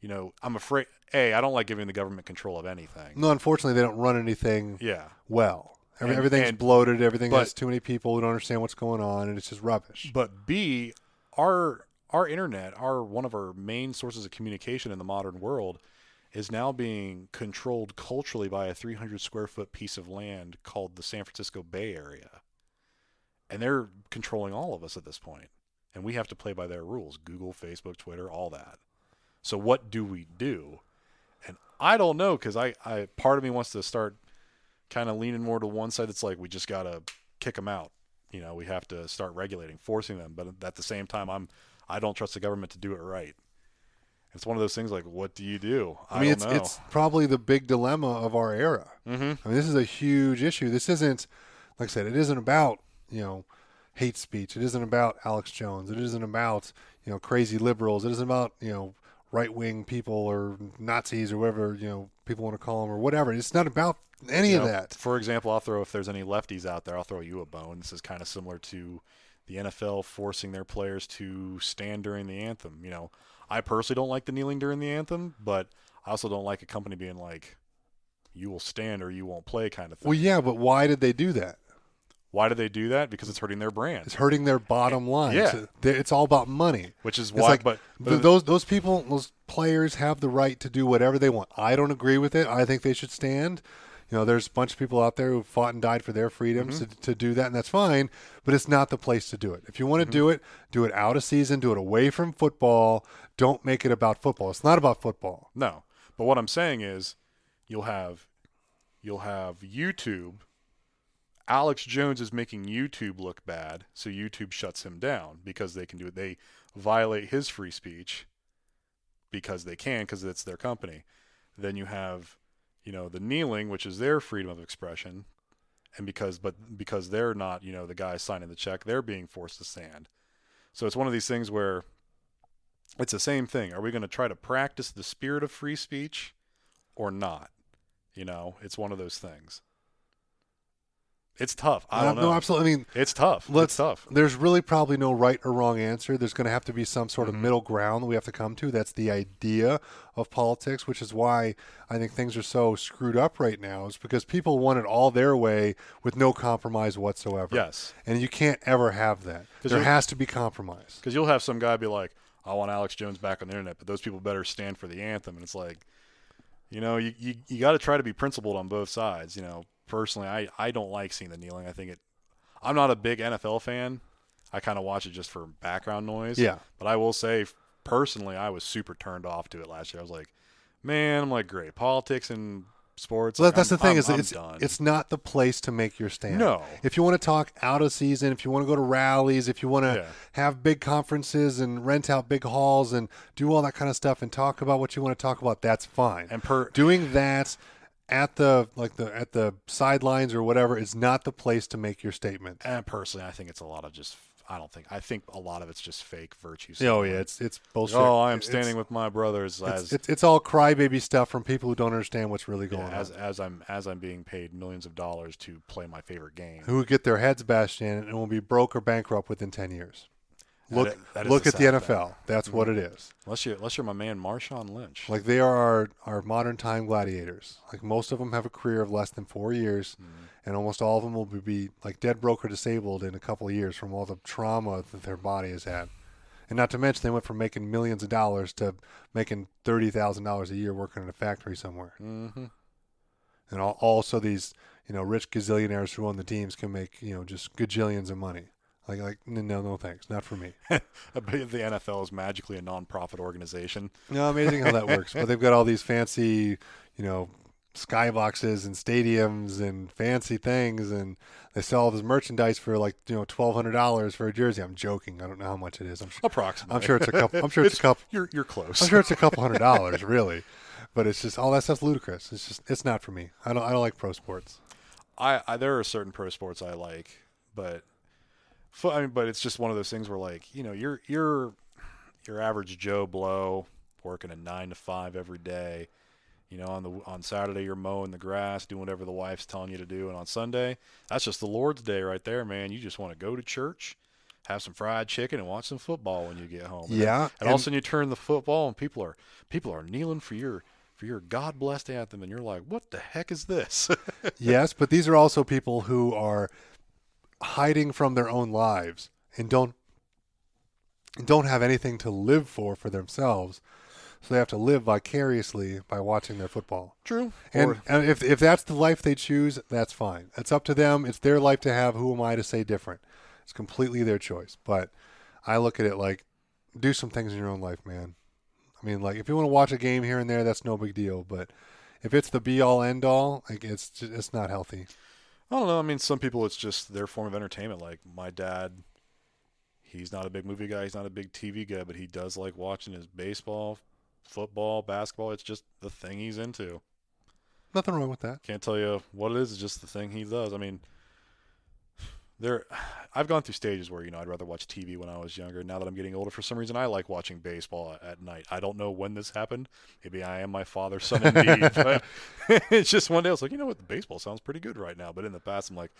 you know, I'm afraid. A, I don't like giving the government control of anything. No, unfortunately, they don't run anything Yeah, well. Every, And- everything's and- bloated. Everything but- has too many people who don't understand what's going on, and it's just rubbish. but B, our our internet, our one of our main sources of communication in the modern world, is now being controlled culturally by a 300 square foot piece of land called the San Francisco Bay Area, and they're controlling all of us at this point, and we have to play by their rules. Google, Facebook, Twitter, all that. So what do we do? And I don't know because I, I part of me wants to start kind of leaning more to one side. It's like we just gotta kick them out. You know, we have to start regulating, forcing them. But at the same time, I'm I don't trust the government to do it right. It's one of those things like, what do you do? I, I mean, it's know. it's probably the big dilemma of our era. mm-hmm. I mean, this is a huge issue. This isn't, like I said, it isn't about you know hate speech. It isn't about Alex Jones. It isn't about you know crazy liberals. It isn't about you know right wing people or Nazis or whatever you know people want to call them or whatever. It's not about any You of know, that. For example, I'll throw if there's any lefties out there, I'll throw you a bone. This is kind of similar to the NFL forcing their players to stand during the anthem. You know, I personally don't like the kneeling during the anthem, but I also don't like a company being like, "You will stand or you won't play," kind of thing. Well, yeah, but why did they do that? Why do they do that? Because it's hurting their brand. It's hurting their bottom line. Yeah. It's all about money. Which is why, like but, but Th- those those people, those players have the right to do whatever they want. I don't agree with it. I think they should stand. You know, there's a bunch of people out there who fought and died for their freedoms Mm-hmm. to, to do that, and that's fine. But it's not the place to do it. If you want to Mm-hmm. do it, do it out of season. Do it away from football. Don't make it about football. It's not about football. No, but what I'm saying is, you'll have, you'll have YouTube. Alex Jones is making YouTube look bad, so YouTube shuts him down because they can do it. They violate his free speech because they can, because it's their company. Then you have, you know, the kneeling, which is their freedom of expression, and because, but because they're not, you know, the guy signing the check, they're being forced to stand. So it's one of these things where it's the same thing. Are we going to try to practice the spirit of free speech or not? You know, it's one of those things. It's tough. I don't no, know. no, absolutely. I mean, It's tough. Let's- it's tough. there's really probably no right or wrong answer. There's going to have to be some sort of Mhm. middle ground that we have to come to. That's the idea of politics, which is why I think things are so screwed up right now. Is because people want it all their way with no compromise whatsoever. Yes. and you can't ever have that. There has to be compromise. Because you'll have some guy be like, I want Alex Jones back on the internet, but those people better stand for the anthem. And it's like, you know, you, you, you got to try to be principled on both sides. You know, personally, I, I don't like seeing the kneeling. I think it, I'm not a big NFL fan. I kind of watch it just for background noise. Yeah. But I will say, personally, I was super turned off to it last year. I was like, man, I'm like, great. Politics and sports. So like, that's I'm- the thing I'm- is I'm it's done. it's not the place to make your stand. No. If you want to talk out of season, if you want to go to rallies, if you want to Yeah. have big conferences and rent out big halls and do all that kind of stuff and talk about what you want to talk about, that's fine. and per, doing that at the like the at the sidelines or whatever is not the place to make your statement. and personally, I think it's a lot of just, I don't think, I think a lot of it's just fake virtue. Oh yeah, it's it's bullshit. Oh, I am It's- standing with my brothers It's, as it's, it's all crybaby stuff from people who don't understand what's really going yeah, as on. as I'm as I'm being paid millions of dollars to play my favorite game. Who get their heads bashed in and will be broke or bankrupt within ten years. That Look i- that is look the at the NFL. thing. That's what it is. Unless you unless you're my man Marshawn Lynch. Like they are our, our modern time gladiators. Like most of them have a career of less than four years, Mm-hmm. and almost all of them will be, like dead broke or disabled in a couple of years from all the trauma that their body has had. And not to mention, they went from making millions of dollars to making thirty thousand dollars a year working in a factory somewhere. hmm And also, these you know rich gazillionaires who own the teams can make you know just gajillions of money. Like like no no no thanks, not for me. I bet the NFL is magically a non-profit organization. No, amazing how that works. But they've got all these fancy, you know, skyboxes and stadiums and fancy things, and they sell all this merchandise for like you know twelve hundred dollars for a jersey. I'm joking. I don't know how much it is. I'm sure, Approximately. I'm sure it's a couple. I'm sure it's, a couple. You're you're close. I'm sure it's a couple hundred dollars, really. But it's just all that stuff's ludicrous. It's just it's not for me. I don't I don't like pro sports. I, I there are certain pro sports I like, but I mean, but it's just one of those things where like you know you're you're your average Joe Blow working a nine to five every day. You know, on the on Saturday you're mowing the grass, doing whatever the wife's telling you to do, and on Sunday that's just the Lord's day right there, man. You just want to go to church, have some fried chicken, and watch some football when you get home. And Yeah, and, all of a sudden you turn the football and people are people are kneeling for your for your God blessed anthem, and you're like, what the heck is this? yes, but these are also people who are hiding from their own lives and don't don't have anything to live for for themselves. So they have to live vicariously by watching their football. True. And, Or- and if if that's the life they choose, that's fine. It's up to them. It's their life to have. Who am I to say different? It's completely their choice. But I look at it like do some things in your own life, man. I mean, like if you want to watch a game here and there, that's no big deal. But if it's the be all end all, like it's just, it's not healthy. I don't know. I mean, some people it's just their form of entertainment. Like my dad, he's not a big movie guy. He's not a big TV guy, but he does like watching his baseball, football, basketball. It's just the thing he's into. Nothing wrong with that. Can't tell you what it is. It's just the thing he does. I mean, there I've gone through stages where you know I'd rather watch TV when I was younger. Now that I'm getting older, for some reason I like watching baseball at night. I don't know when this happened. Maybe I am my father's son indeed. but it's just one day I was like, you know what, the baseball sounds pretty good right now. But in the past, I'm like,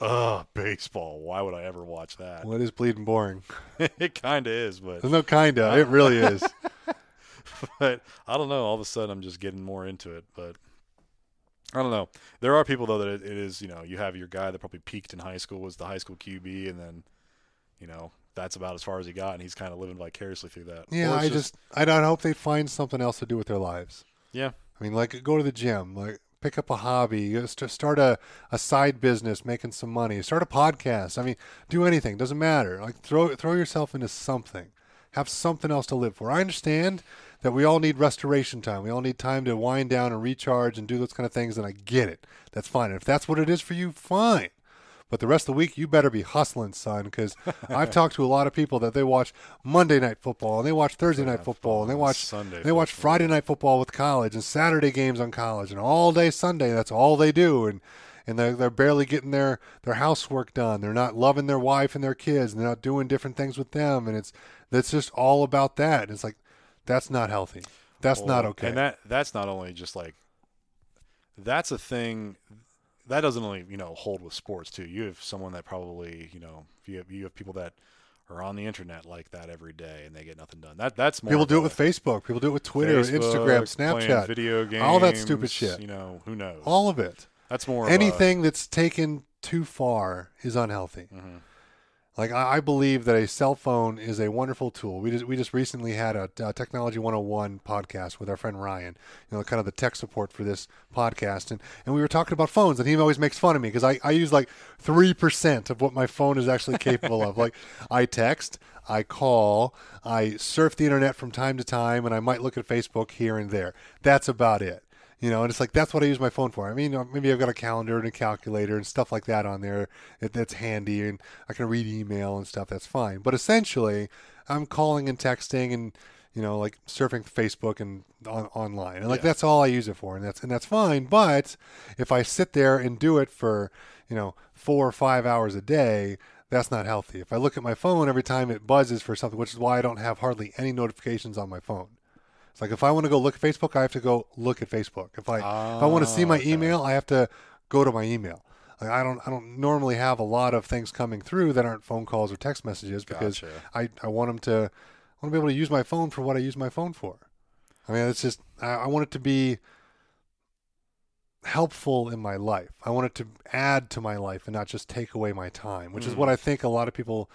ugh, baseball. Why would I ever watch that? Well, it is bleeding boring. it kind of is, but There's no kinda. It really is. but I don't know. All of a sudden, I'm just getting more into it. But I don't know. There are people though that it, it is. You know, you have your guy that probably peaked in high school was the high school QB, and then you know that's about as far as he got, and he's kind of living vicariously through that. Yeah, I just I don't hope they find something else to do with their lives. yeah. I mean, like go to the gym, like pick up a hobby, just start a, a side business, making some money, start a podcast. I mean, do anything, doesn't matter. Like throw throw yourself into something. Have something else to live for. I understand that we all need restoration time. We all need time to wind down and recharge and do those kind of things, and I get it. That's fine. And if that's what it is for you, fine. But the rest of the week, you better be hustling, son, because I've talked to a lot of people that they watch Monday night football and they watch Thursday night football and they watch Sunday they watch football. Friday night football with college and Saturday games on college and all day Sunday. That's all they do, and and they're, they're barely getting their their housework done. They're not loving their wife and their kids. And they're not doing different things with them, and it's that's just all about that. It's like that's not healthy. That's not okay. And that that's not only just like that's a thing that doesn't only you know hold with sports too. You have someone that probably you know you have you have people that are on the internet like that every day and they get nothing done. That that's more People do it with Facebook. People do it with Twitter, Instagram, Facebook, playing Snapchat, video games, all that stupid shit. You know who knows? all of it. that's more of a- Anything that's taken too far is unhealthy. Mhm. Like I, believe that a cell phone is a wonderful tool. We just we just recently had a, uh Technology 101 podcast with our friend Ryan, you know, kind of the tech support for this podcast, and, and we were talking about phones, and he always makes fun of me because I, I use like three percent of what my phone is actually capable of. Like I text, I call, I surf the internet from time to time, and I might look at Facebook here and there. That's about it. You know, and it's like that's what I use my phone for. I mean, you know, maybe I've got a calendar and a calculator and stuff like that on there that, that's handy, and I can read email and stuff. That's fine. But essentially, I'm calling and texting and you know, like surfing Facebook and on, online, and like Yeah. that's all I use it for, and that's and that's fine. But if I sit there and do it for you know four or five hours a day, that's not healthy. If I look at my phone every time it buzzes for something, which is why I don't have hardly any notifications on my phone. It's like if I want to go look at Facebook, I have to go look at Facebook. If I if I want to see Ah, my okay. email, I have to go to my email. Like I don't I don't normally have a lot of things coming through that aren't phone calls or text messages because Gotcha. I, I want them to I want to be able to use my phone for what I use my phone for. I mean, it's just I, I want it to be helpful in my life. I want it to add to my life and not just take away my time, which is Mm. what I think a lot of people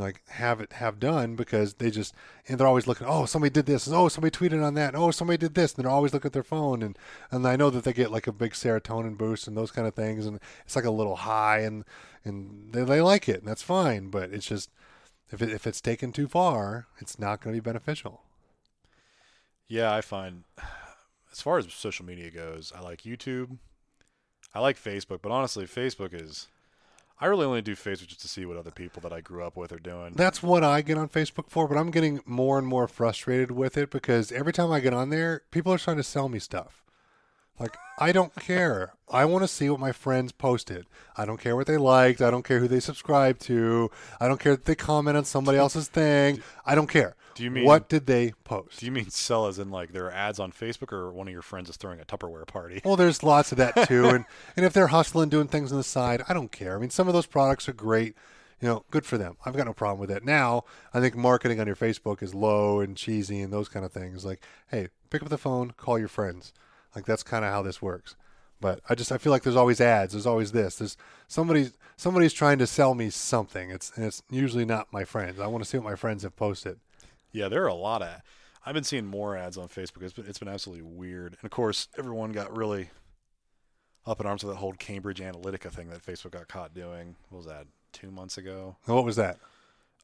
like have it have done because they just and they're always looking. Oh, somebody did this. Oh, somebody tweeted on that. Oh, somebody did this. And they're always looking at their phone and and I know that they get like a big serotonin boost and those kind of things and it's like a little high and and they, they like it and that's fine. But it's just if it, if it's taken too far, it's not going to be beneficial. Yeah, I find as far as social media goes, I like YouTube. I like Facebook, but honestly, Facebook is. I really only do Facebook just to see what other people that I grew up with are doing. That's what I get on Facebook for, but I'm getting more and more frustrated with it because every time I get on there, people are trying to sell me stuff. Like, I don't care. I want to see what my friends posted. I don't care what they liked. I don't care who they subscribed to. I don't care that they comment on somebody else's thing. I don't care. Do you mean- what did they post? Do you mean sell as in like there are ads on Facebook, or one of your friends is throwing a Tupperware party? Well, there's lots of that too, and and if they're hustling, doing things on the side, I don't care. I mean, some of those products are great. You know, good for them. I've got no problem with it. Now, I think marketing on your Facebook is low and cheesy and those kind of things. Like, hey, pick up the phone, call your friends. Like that's kind of how this works. But I just I feel like there's always ads. There's always this. There's somebody's somebody's trying to sell me something. It's and it's usually not my friends. I want to see what my friends have posted. Yeah, there are a lot of. I've been seeing more ads on Facebook. It's been it's been absolutely weird, and of course, everyone got really up in arms with that whole Cambridge Analytica thing that Facebook got caught doing. What was that? Two months ago. What was that?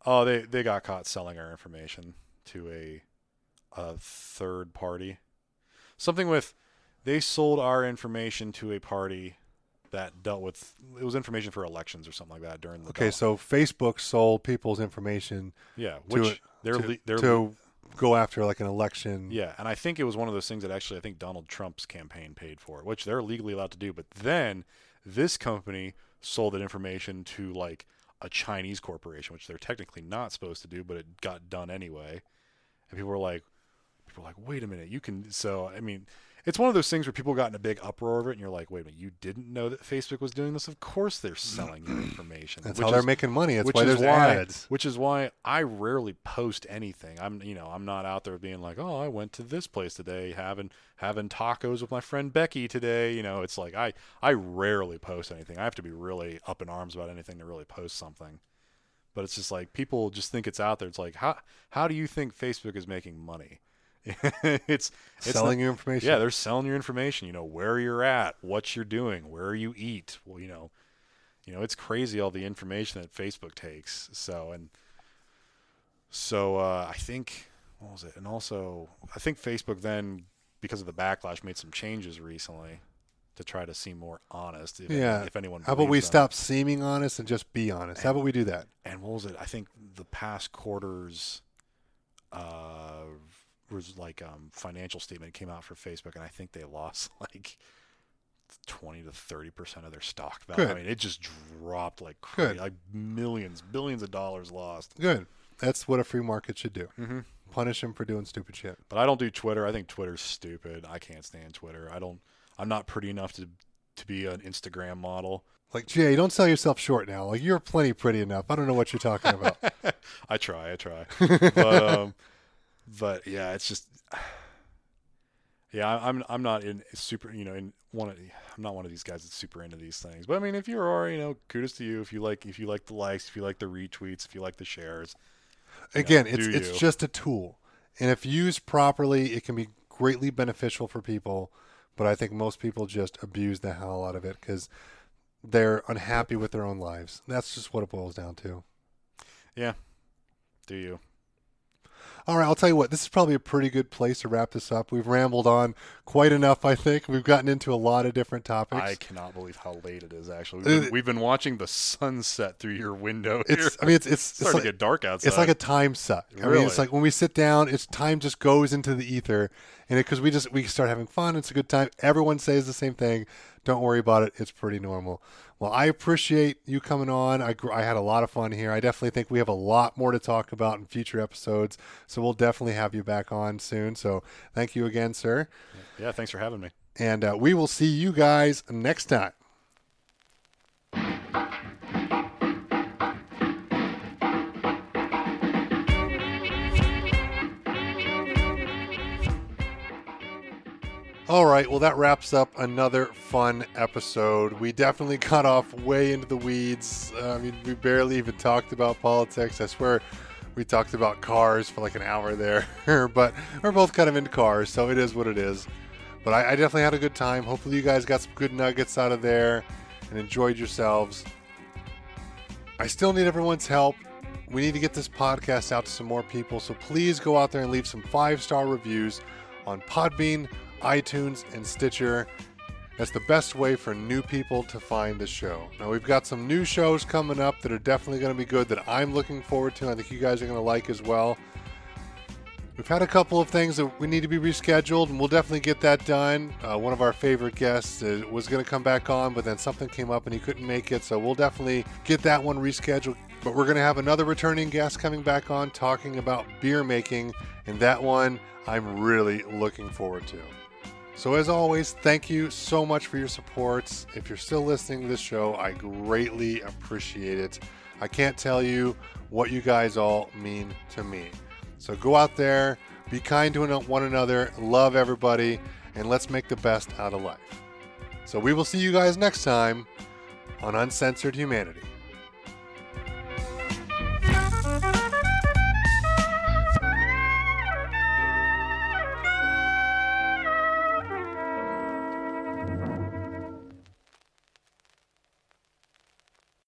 Oh, they they got caught selling our information to a a third party. Something with they sold our information to a party that dealt with it was information for elections or something like that during the Okay, so Facebook sold people's information yeah, to which it- they're to, le- they're to go after like an election. Yeah, and I think it was one of those things that actually I think Donald Trump's campaign paid for, which they're legally allowed to do. But then this company sold that information to like a Chinese corporation, which they're technically not supposed to do, but it got done anyway. And people were like, people were like, wait a minute, you can. So I mean, it's one of those things where people got in a big uproar over it, and you're like, wait a minute, you didn't know that Facebook was doing this? Of course they're mm. selling your information. That's how they're making money. That's which why is there's why, ads. Which is why I rarely post anything. I'm, you know, I'm not out there being like, oh, I went to this place today, having having tacos with my friend Becky today. You know, it's like I I rarely post anything. I have to be really up in arms about anything to really post something. But it's just like people just think it's out there. It's like how how do you think Facebook is making money? it's it's Selling not- your information. yeah, they're selling your information. You know where you're at, what you're doing, where you eat. Well, you know, you know it's crazy all the information that Facebook takes. So and so uh, I think what was it? And also I think Facebook then because of the backlash made some changes recently to try to seem more honest. If, Yeah. if anyone. How about we them. stop seeming honest and just be honest? How about we do that? And what was it? I think the past quarters uh, was like um, financial statement came out for Facebook, and I think they lost like twenty to thirty percent of their stock value. I mean, it just dropped like crazy, Good. like millions, billions of dollars lost. Good. That's what a free market should do. Mm-hmm. Punish them for doing stupid shit. But I don't do Twitter. I think Twitter's stupid. I can't stand Twitter. I don't. I'm not pretty enough to to be an Instagram model. Like Jay, don't sell yourself short now. Like you're plenty pretty enough. I don't know what you're talking about. I try, I try, but um, but yeah, it's just yeah, I'm I'm not in super, you know, in one of I'm not one of these guys that's super into these things. But I mean, if you are, you know, kudos to you if you like if you like the likes, if you like the retweets, if you like the shares. you know, Again, it's it's you. just a tool, and if used properly, it can be greatly beneficial for people. But I think most people just abuse the hell out of it because they're unhappy with their own lives. That's just what it boils down to. Yeah. Do you? All right, I'll tell you what. This is probably a pretty good place to wrap this up. We've rambled on quite enough, I think. We've gotten into a lot of different topics. I cannot believe how late it is. Actually, we've been, Uh, we've been watching the sunset through your window. Here. it's. I mean, it's. It's, It's it's like, to get dark outside. It's like a time suck. I mean, Really? it's like when we sit down, it's time just goes into the ether, and because we just we start having fun, it's a good time. Everyone says the same thing. Don't worry about it. It's pretty normal. Well, I appreciate you coming on. I I had a lot of fun here. I definitely think we have a lot more to talk about in future episodes. So we'll definitely have you back on soon. So thank you again, sir. yeah. Thanks for having me. And uh, we will see you guys next time. All right, well, that wraps up another fun episode. We definitely got off way into the weeds. Um, I mean, we barely even talked about politics. I swear we talked about cars for like an hour there, but we're both kind of into cars, so it is what it is. But I, I definitely had a good time. Hopefully, you guys got some good nuggets out of there and enjoyed yourselves. I still need everyone's help. We need to get this podcast out to some more people. So please go out there and leave some five star reviews on Podbean, iTunes, and Stitcher. That's the best way for new people to find the show. Now, we've got some new shows coming up that are definitely going to be good that I'm looking forward to. I think you guys are going to like as well. We've had a couple of things that we need to be rescheduled, and we'll definitely get that done. Uh, one of our favorite guests uh, was going to come back on, but then something came up and he couldn't make it, so we'll definitely get that one rescheduled. But we're going to have another returning guest coming back on talking about beer making, and that one I'm really looking forward to. So, as always, thank you so much for your supports. If you're still listening to this show, I greatly appreciate it. I can't tell you what you guys all mean to me. So, go out there, be kind to one another, love everybody, and let's make the best out of life. So, we will see you guys next time on Uncensored Humanity.